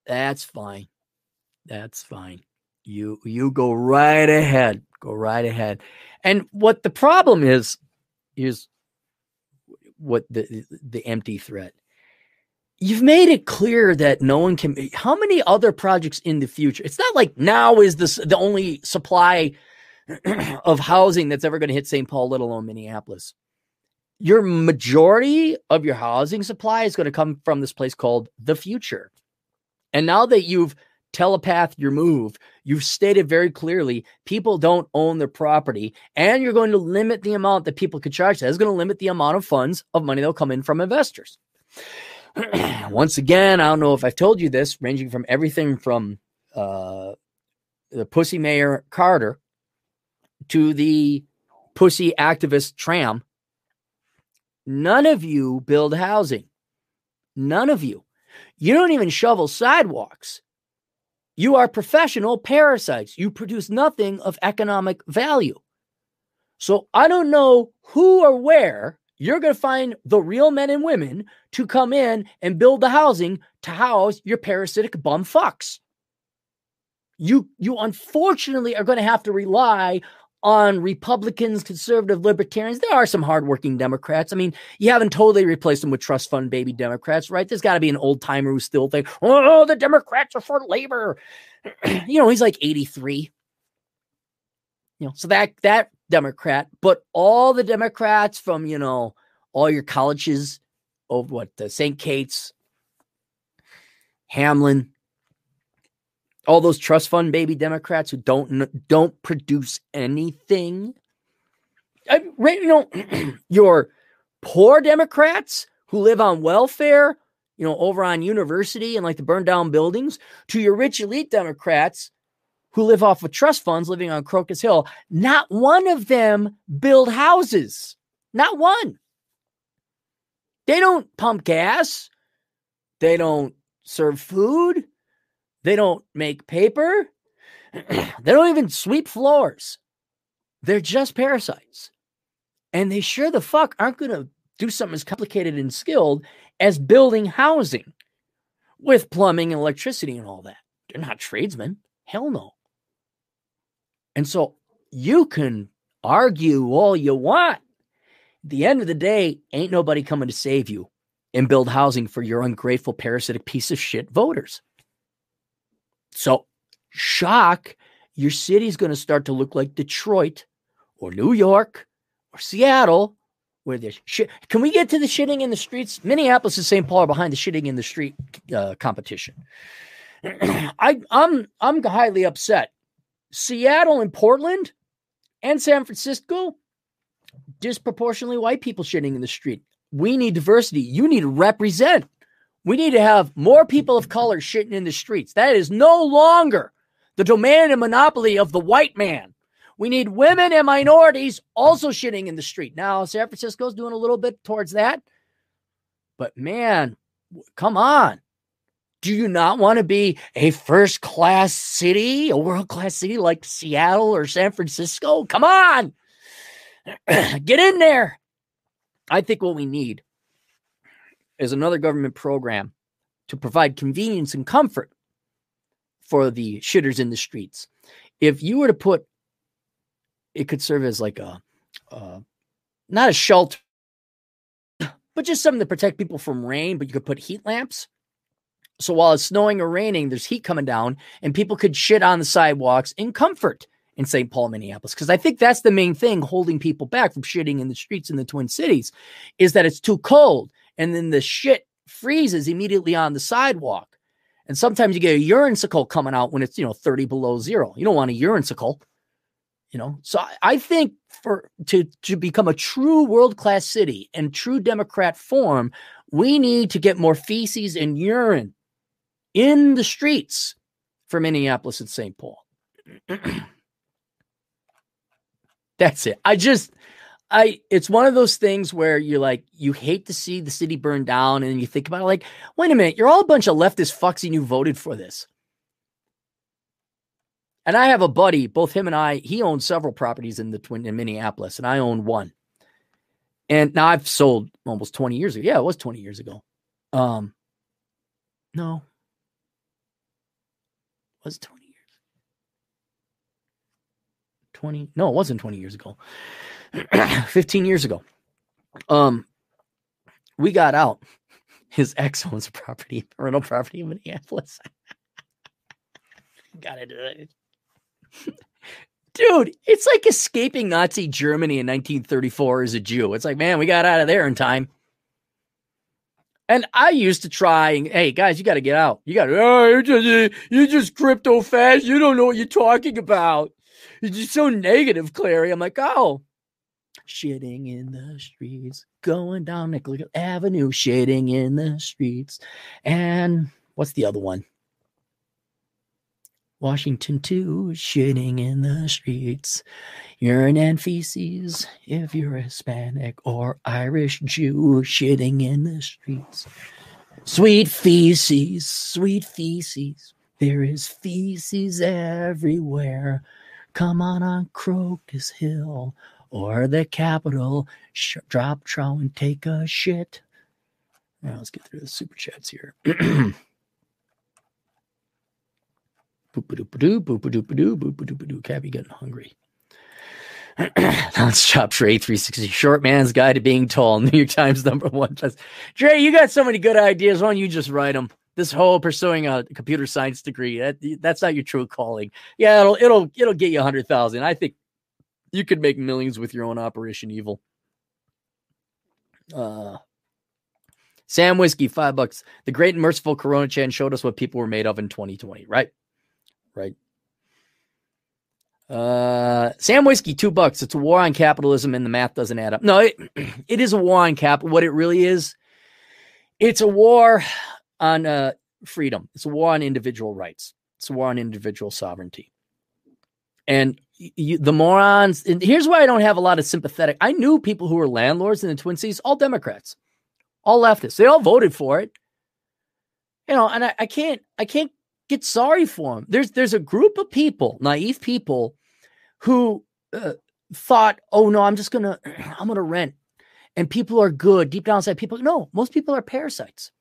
that's fine. That's fine. You you go right ahead. Go right ahead. And what the problem is is what the the empty threat you've made it clear that no one can how many other projects in the future it's not like now is this the only supply of housing that's ever going to hit st paul let alone minneapolis. Your majority of your housing supply is going to come from this place called the future. And now that you've telepathed your move you've stated very clearly people don't own their property and you're going to limit the amount that people could charge. That is going to limit the amount of funds of money that'll come in from investors once again, I don't know if I've told you this, ranging from everything from uh, the pussy mayor Carter to the pussy activist Tram. None of you build housing. None of you. You don't even shovel sidewalks. You are professional parasites. You produce nothing of economic value. So I don't know who or where you're going to find the real men and women to come in and build the housing to house your parasitic bum fucks. You you unfortunately are going to have to rely on Republicans, conservative libertarians. There are some hardworking Democrats. I mean, you haven't totally replaced them with trust fund baby Democrats, right? There's got to be an old timer who still think, oh, the Democrats are for labor. you know, he's like 83. You know, so that that Democrat, but all the Democrats from, you know, all your colleges of what the St. Kate's, Hamline, all those trust fund baby Democrats who don't don't produce anything. I, you know, your poor Democrats who live on welfare, you know, over on university and like the burned down buildings, to your rich elite Democrats who live off of trust funds living on Crocus Hill, not one of them build houses. Not one. They don't pump gas. They don't serve food. They don't make paper. they don't even sweep floors. They're just parasites. And they sure the fuck aren't going to do something as complicated and skilled as building housing with plumbing and electricity and all that. They're not tradesmen. Hell no. And so you can argue all you want. At the end of the day, ain't nobody coming to save you and build housing for your ungrateful, parasitic piece of shit voters. So, shock, your city's going to start to look like Detroit or New York or Seattle, where there's shit. Can we get to the shitting in the streets? Minneapolis and St. Paul are behind the shitting in the street uh, competition. I, I'm I'm highly upset Seattle and Portland and San Francisco, disproportionately white people shitting in the street. We need diversity. You need to represent. We need to have more people of color shitting in the streets. That is no longer the domain and monopoly of the white man. We need women and minorities also shitting in the street. Now, San Francisco's doing a little bit towards that. But man, come on. Do you not want to be a first class city, a world class city like Seattle or San Francisco? Come on, get in there. I think what we need is another government program to provide convenience and comfort for the shitters in the streets. If you were to put, it could serve as like a, uh, not a shelter, but just something to protect people from rain. But you could put heat lamps. So while it's snowing or raining, there's heat coming down, and people could shit on the sidewalks in comfort in St. Paul, Minneapolis. Because I think that's the main thing holding people back from shitting in the streets in the Twin Cities is that it's too cold. And then the shit freezes immediately on the sidewalk. And sometimes you get a urinesicle coming out when it's, you know, 30 below zero. You don't want a urinesicle, you know. So I, think for to to become a true world-class city and true Democrat form, we need to get more feces and urine in the streets for Minneapolis and St. Paul. That's it. I just I it's one of those things where you're like you hate to see the city burn down and you think about it like wait a minute you're all a bunch of leftist fucks and you voted for this and i have a buddy both him and i he owns several properties in the twin in minneapolis and i own one and now i've sold almost 20 years ago yeah it was 20 years ago um no was 20 years 20 no it wasn't 20 years ago 15 years ago. Um, we got out. His ex owns a property, rental property in Minneapolis. Gotta it. Dude, it's like escaping Nazi Germany in 1934 as a Jew. It's like, man, we got out of there in time. And I used to try and hey guys, you got to get out. You got oh, you're just you're just crypto fast. You don't know what you're talking about. You're just so negative, Clarey. I'm like, oh, shitting in the streets, going down Nicollet Avenue, shitting in the streets. And what's the other one? Washington too, shitting in the streets. Urine and feces, if you're Hispanic or Irish Jew, shitting in the streets. Sweet feces, sweet feces, there is feces everywhere. Come on on Crocus Hill or the Capitol, sh- drop trow and take a shit. Now let's get through the super chats here. boop a doop a doo, boop a doop a doo, boop a doop a doo. Cabby getting hungry. Let's chop Dre 360. Short man's guide to being tall. New York Times number one. Dre, you got so many good ideas. Why don't you just write them? This whole pursuing a computer science degree, that, that's not your true calling. Yeah, it'll it'll it'll get you a hundred thousand. I think you could make millions with your own Operation Evil. Uh, Sam Whiskey, five bucks. The great and merciful Corona Chan showed us what people were made of in 2020, right? Right. Uh, Sam Whiskey, two bucks. It's a war on capitalism and the math doesn't add up. No, it, it is a war on cap. What it really is, it's a war on uh, freedom. It's a war on individual rights. It's a war on individual sovereignty. And you, the morons. And here's why I don't have a lot of sympathetic. I knew people who were landlords in the Twin Cities, all Democrats, all leftists. They all voted for it. You know, and I, I can't, I can't get sorry for them. There's, there's a group of people, naive people, who uh, thought, "Oh no, I'm just gonna, I'm gonna rent," and people are good deep down inside. People, no, most people are parasites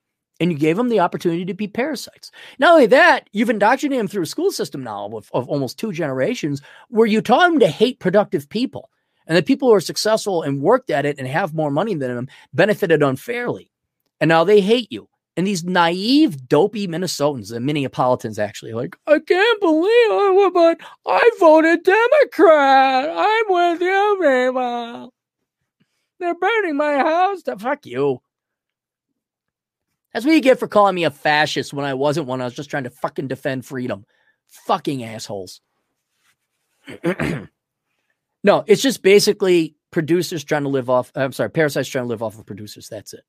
and you gave them the opportunity to be parasites. Not only that, you've indoctrinated them through a school system now of, of almost two generations where you taught them to hate productive people. And the people who are successful and worked at it and have more money than them benefited unfairly. And now they hate you. And these naive, dopey Minnesotans, the Minneapolitans actually, like, I can't believe I, but I voted Democrat. I'm with you, people. They're burning my house. Fuck you. That's what you get for calling me a fascist when I wasn't one. I was just trying to fucking defend freedom. Fucking assholes. no, it's just basically producers trying to live off. I'm sorry, parasites trying to live off of producers. That's it.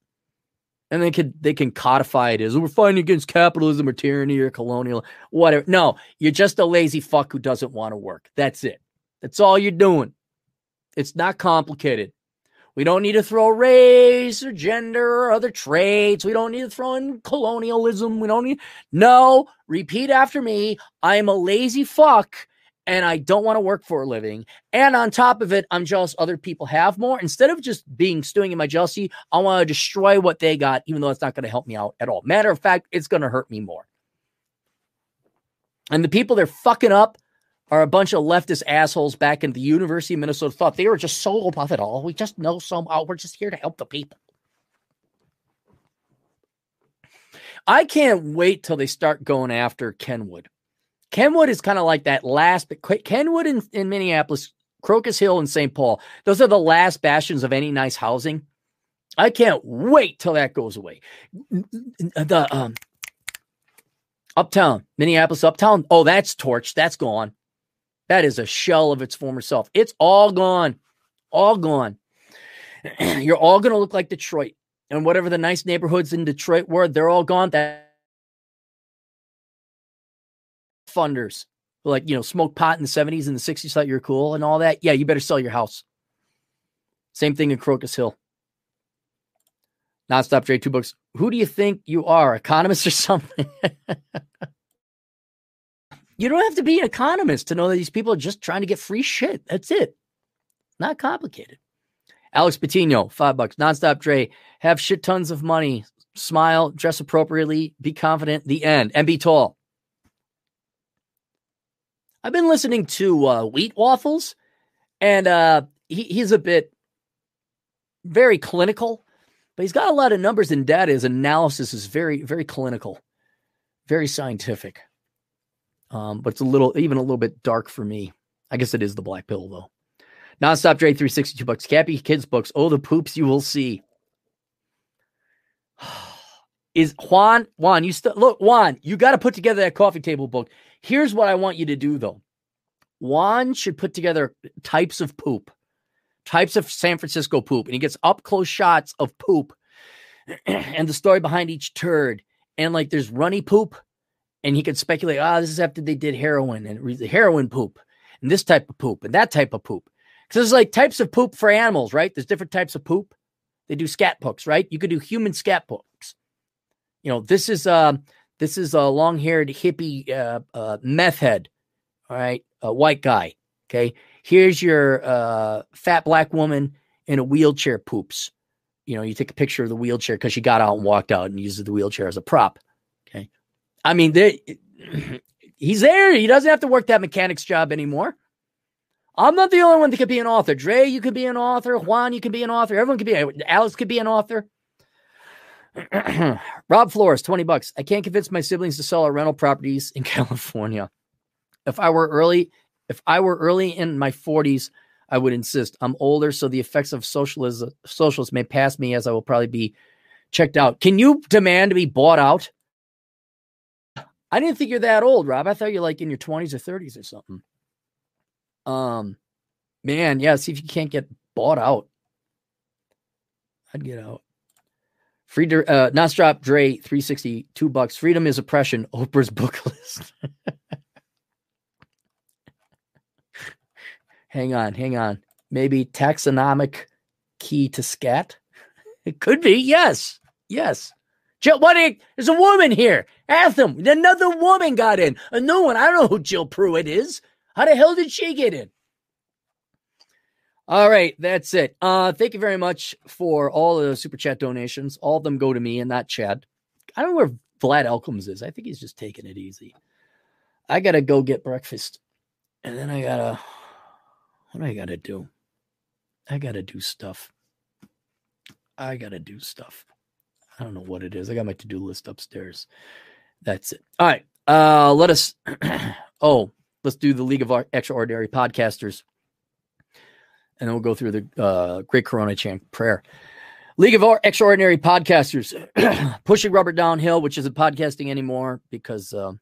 And they can they can codify it as we're fighting against capitalism or tyranny or colonial whatever. No, you're just a lazy fuck who doesn't want to work. That's it. That's all you're doing. It's not complicated. We don't need to throw race or gender or other traits. We don't need to throw in colonialism. We don't need. No, repeat after me. I am a lazy fuck and I don't want to work for a living. And on top of it, I'm jealous other people have more. Instead of just being stewing in my jealousy, I want to destroy what they got, even though it's not going to help me out at all. Matter of fact, it's going to hurt me more. And the people they're fucking up are a bunch of leftist assholes back in the University of Minnesota thought they were just so above it all. We just know so oh, we're just here to help the people. I can't wait till they start going after Kenwood. Kenwood is kind of like that last, but Kenwood in, in Minneapolis, Crocus Hill and St. Paul, those are the last bastions of any nice housing. I can't wait till that goes away. The um, Uptown, Minneapolis Uptown. Oh, that's torched. That's gone. That is a shell of its former self. It's all gone. All gone. You're all going to look like Detroit. And whatever the nice neighborhoods in Detroit were, they're all gone. That funders who like, you know, smoked pot in the 70s and the 60s, thought you were cool and all that. Yeah, you better sell your house. Same thing in Crocus Hill. Nonstop Dre, two books. Who do you think you are, economist or something? you don't have to be an economist to know that these people are just trying to get free shit. That's it. Not complicated. Alex Patino, five bucks. Nonstop Dre, have shit tons of money, smile, dress appropriately, be confident, the end, and be tall. I've been listening to uh, Wheat Waffles, and uh, he, he's a bit very clinical but he's got a lot of numbers and data. His analysis is very, very clinical, very scientific. Um, but it's a little, even a little bit dark for me. I guess it is the black pill though. Nonstop Dre 362 bucks. Cappy Kids books. Oh, the poops you will see. Is Juan, Juan, you still look, Juan, you got to put together that coffee table book. Here's what I want you to do though. Juan should put together types of poop types of San Francisco poop, and he gets up close shots of poop and the story behind each turd. And like there's runny poop, and he could speculate, ah, oh, this is after they did heroin and heroin poop, and this type of poop, and that type of poop. Because there's like types of poop for animals, right? There's different types of poop. They do scat books, right? You could do human scat books. You know, this is uh this is a long-haired hippie uh, uh, meth head, all right, a white guy. Okay, here's your uh, fat black woman in a wheelchair poops. You know, you take a picture of the wheelchair because she got out and walked out and uses the wheelchair as a prop. Okay. I mean, they, he's there. He doesn't have to work that mechanic's job anymore. I'm not the only one that could be an author. Dre, you could be an author. Juan, you could be an author. Everyone could be. Alex could be an author. Rob Flores, 20 bucks. I can't convince my siblings to sell our rental properties in California. If I were early if I were early in my 40s, I would insist. I'm older, so the effects of socialism socialists may pass me as I will probably be checked out. Can you demand to be bought out? I didn't think you're that old, Rob. I thought you're like in your 20s or 30s or something. Um, man, yeah. See if you can't get bought out. I'd get out. Free uh, Nonstop Dre 362 bucks. Freedom is oppression. Oprah's book list. hang on, hang on. Maybe taxonomic key to scat? It could be, yes. Yes. Jill, what you, there's a woman here. Ask them. Another woman got in. A new one. I don't know who Jill Pruitt is. How the hell did she get in? All right, that's it. Uh, thank you very much for all the super chat donations. All of them go to me and not Chad. I don't know where Vlad Elkins is. I think he's just taking it easy. I gotta go get breakfast, and then I gotta what do I got to do? I got to do stuff. I got to do stuff. I don't know what it is. I got my to do list upstairs. That's it. All right. Uh, let us. oh, let's do the League of Extraordinary Podcasters. And then we'll go through the uh, Great Corona Chant prayer. League of Extraordinary Podcasters, pushing Rubber downhill, which isn't podcasting anymore because uh,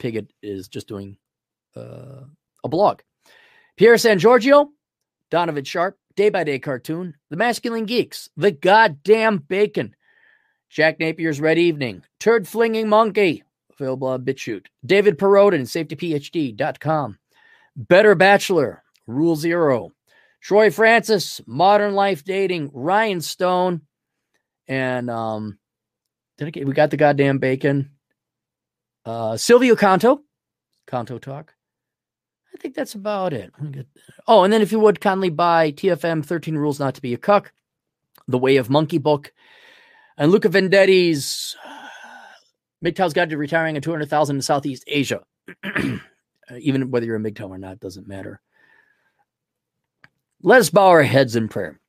Piggott is just doing uh, a blog. Pierre San Giorgio, Donovan Sharp, Day by Day Cartoon, The Masculine Geeks, The Goddamn Bacon, Jack Napier's Red Evening, Turd Flinging Monkey, available on BitChute, David Perodin, SafetyPhD.com, Better Bachelor, Rule Zero, Troy Francis, Modern Life Dating, Ryan Stone, and um, did I get, we got the goddamn bacon. Uh, Silvio Canto, Canto Talk, I think that's about it. Oh, and then if you would kindly buy TFM 13 Rules Not to Be a Cuck, The Way of Monkey Book, and Luca Venditti's MGTOW's Guide to Retiring at 200,000 in Southeast Asia. Even whether you're a MGTOW or not, doesn't matter. Let us bow our heads in prayer.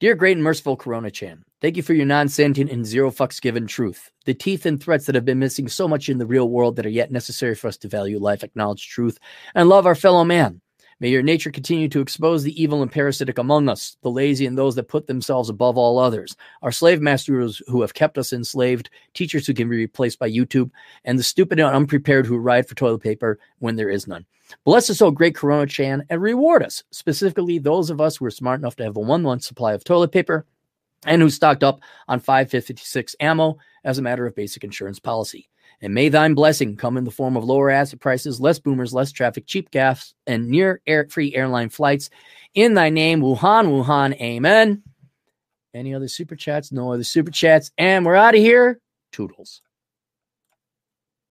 Dear great and merciful Corona Chan, thank you for your non sentient and zero fucks given truth. The teeth and threats that have been missing so much in the real world that are yet necessary for us to value life, acknowledge truth, and love our fellow man. May your nature continue to expose the evil and parasitic among us, the lazy and those that put themselves above all others, our slave masters who have kept us enslaved, teachers who can be replaced by YouTube, and the stupid and unprepared who ride for toilet paper when there is none. Bless us, O great Corona Chan, and reward us, specifically those of us who are smart enough to have a one month supply of toilet paper and who stocked up on 556 ammo as a matter of basic insurance policy. And may thine blessing come in the form of lower asset prices, less boomers, less traffic, cheap gas, and near air free airline flights. In thy name, Wuhan, Wuhan, amen. Any other super chats? No other super chats. And we're out of here. Toodles.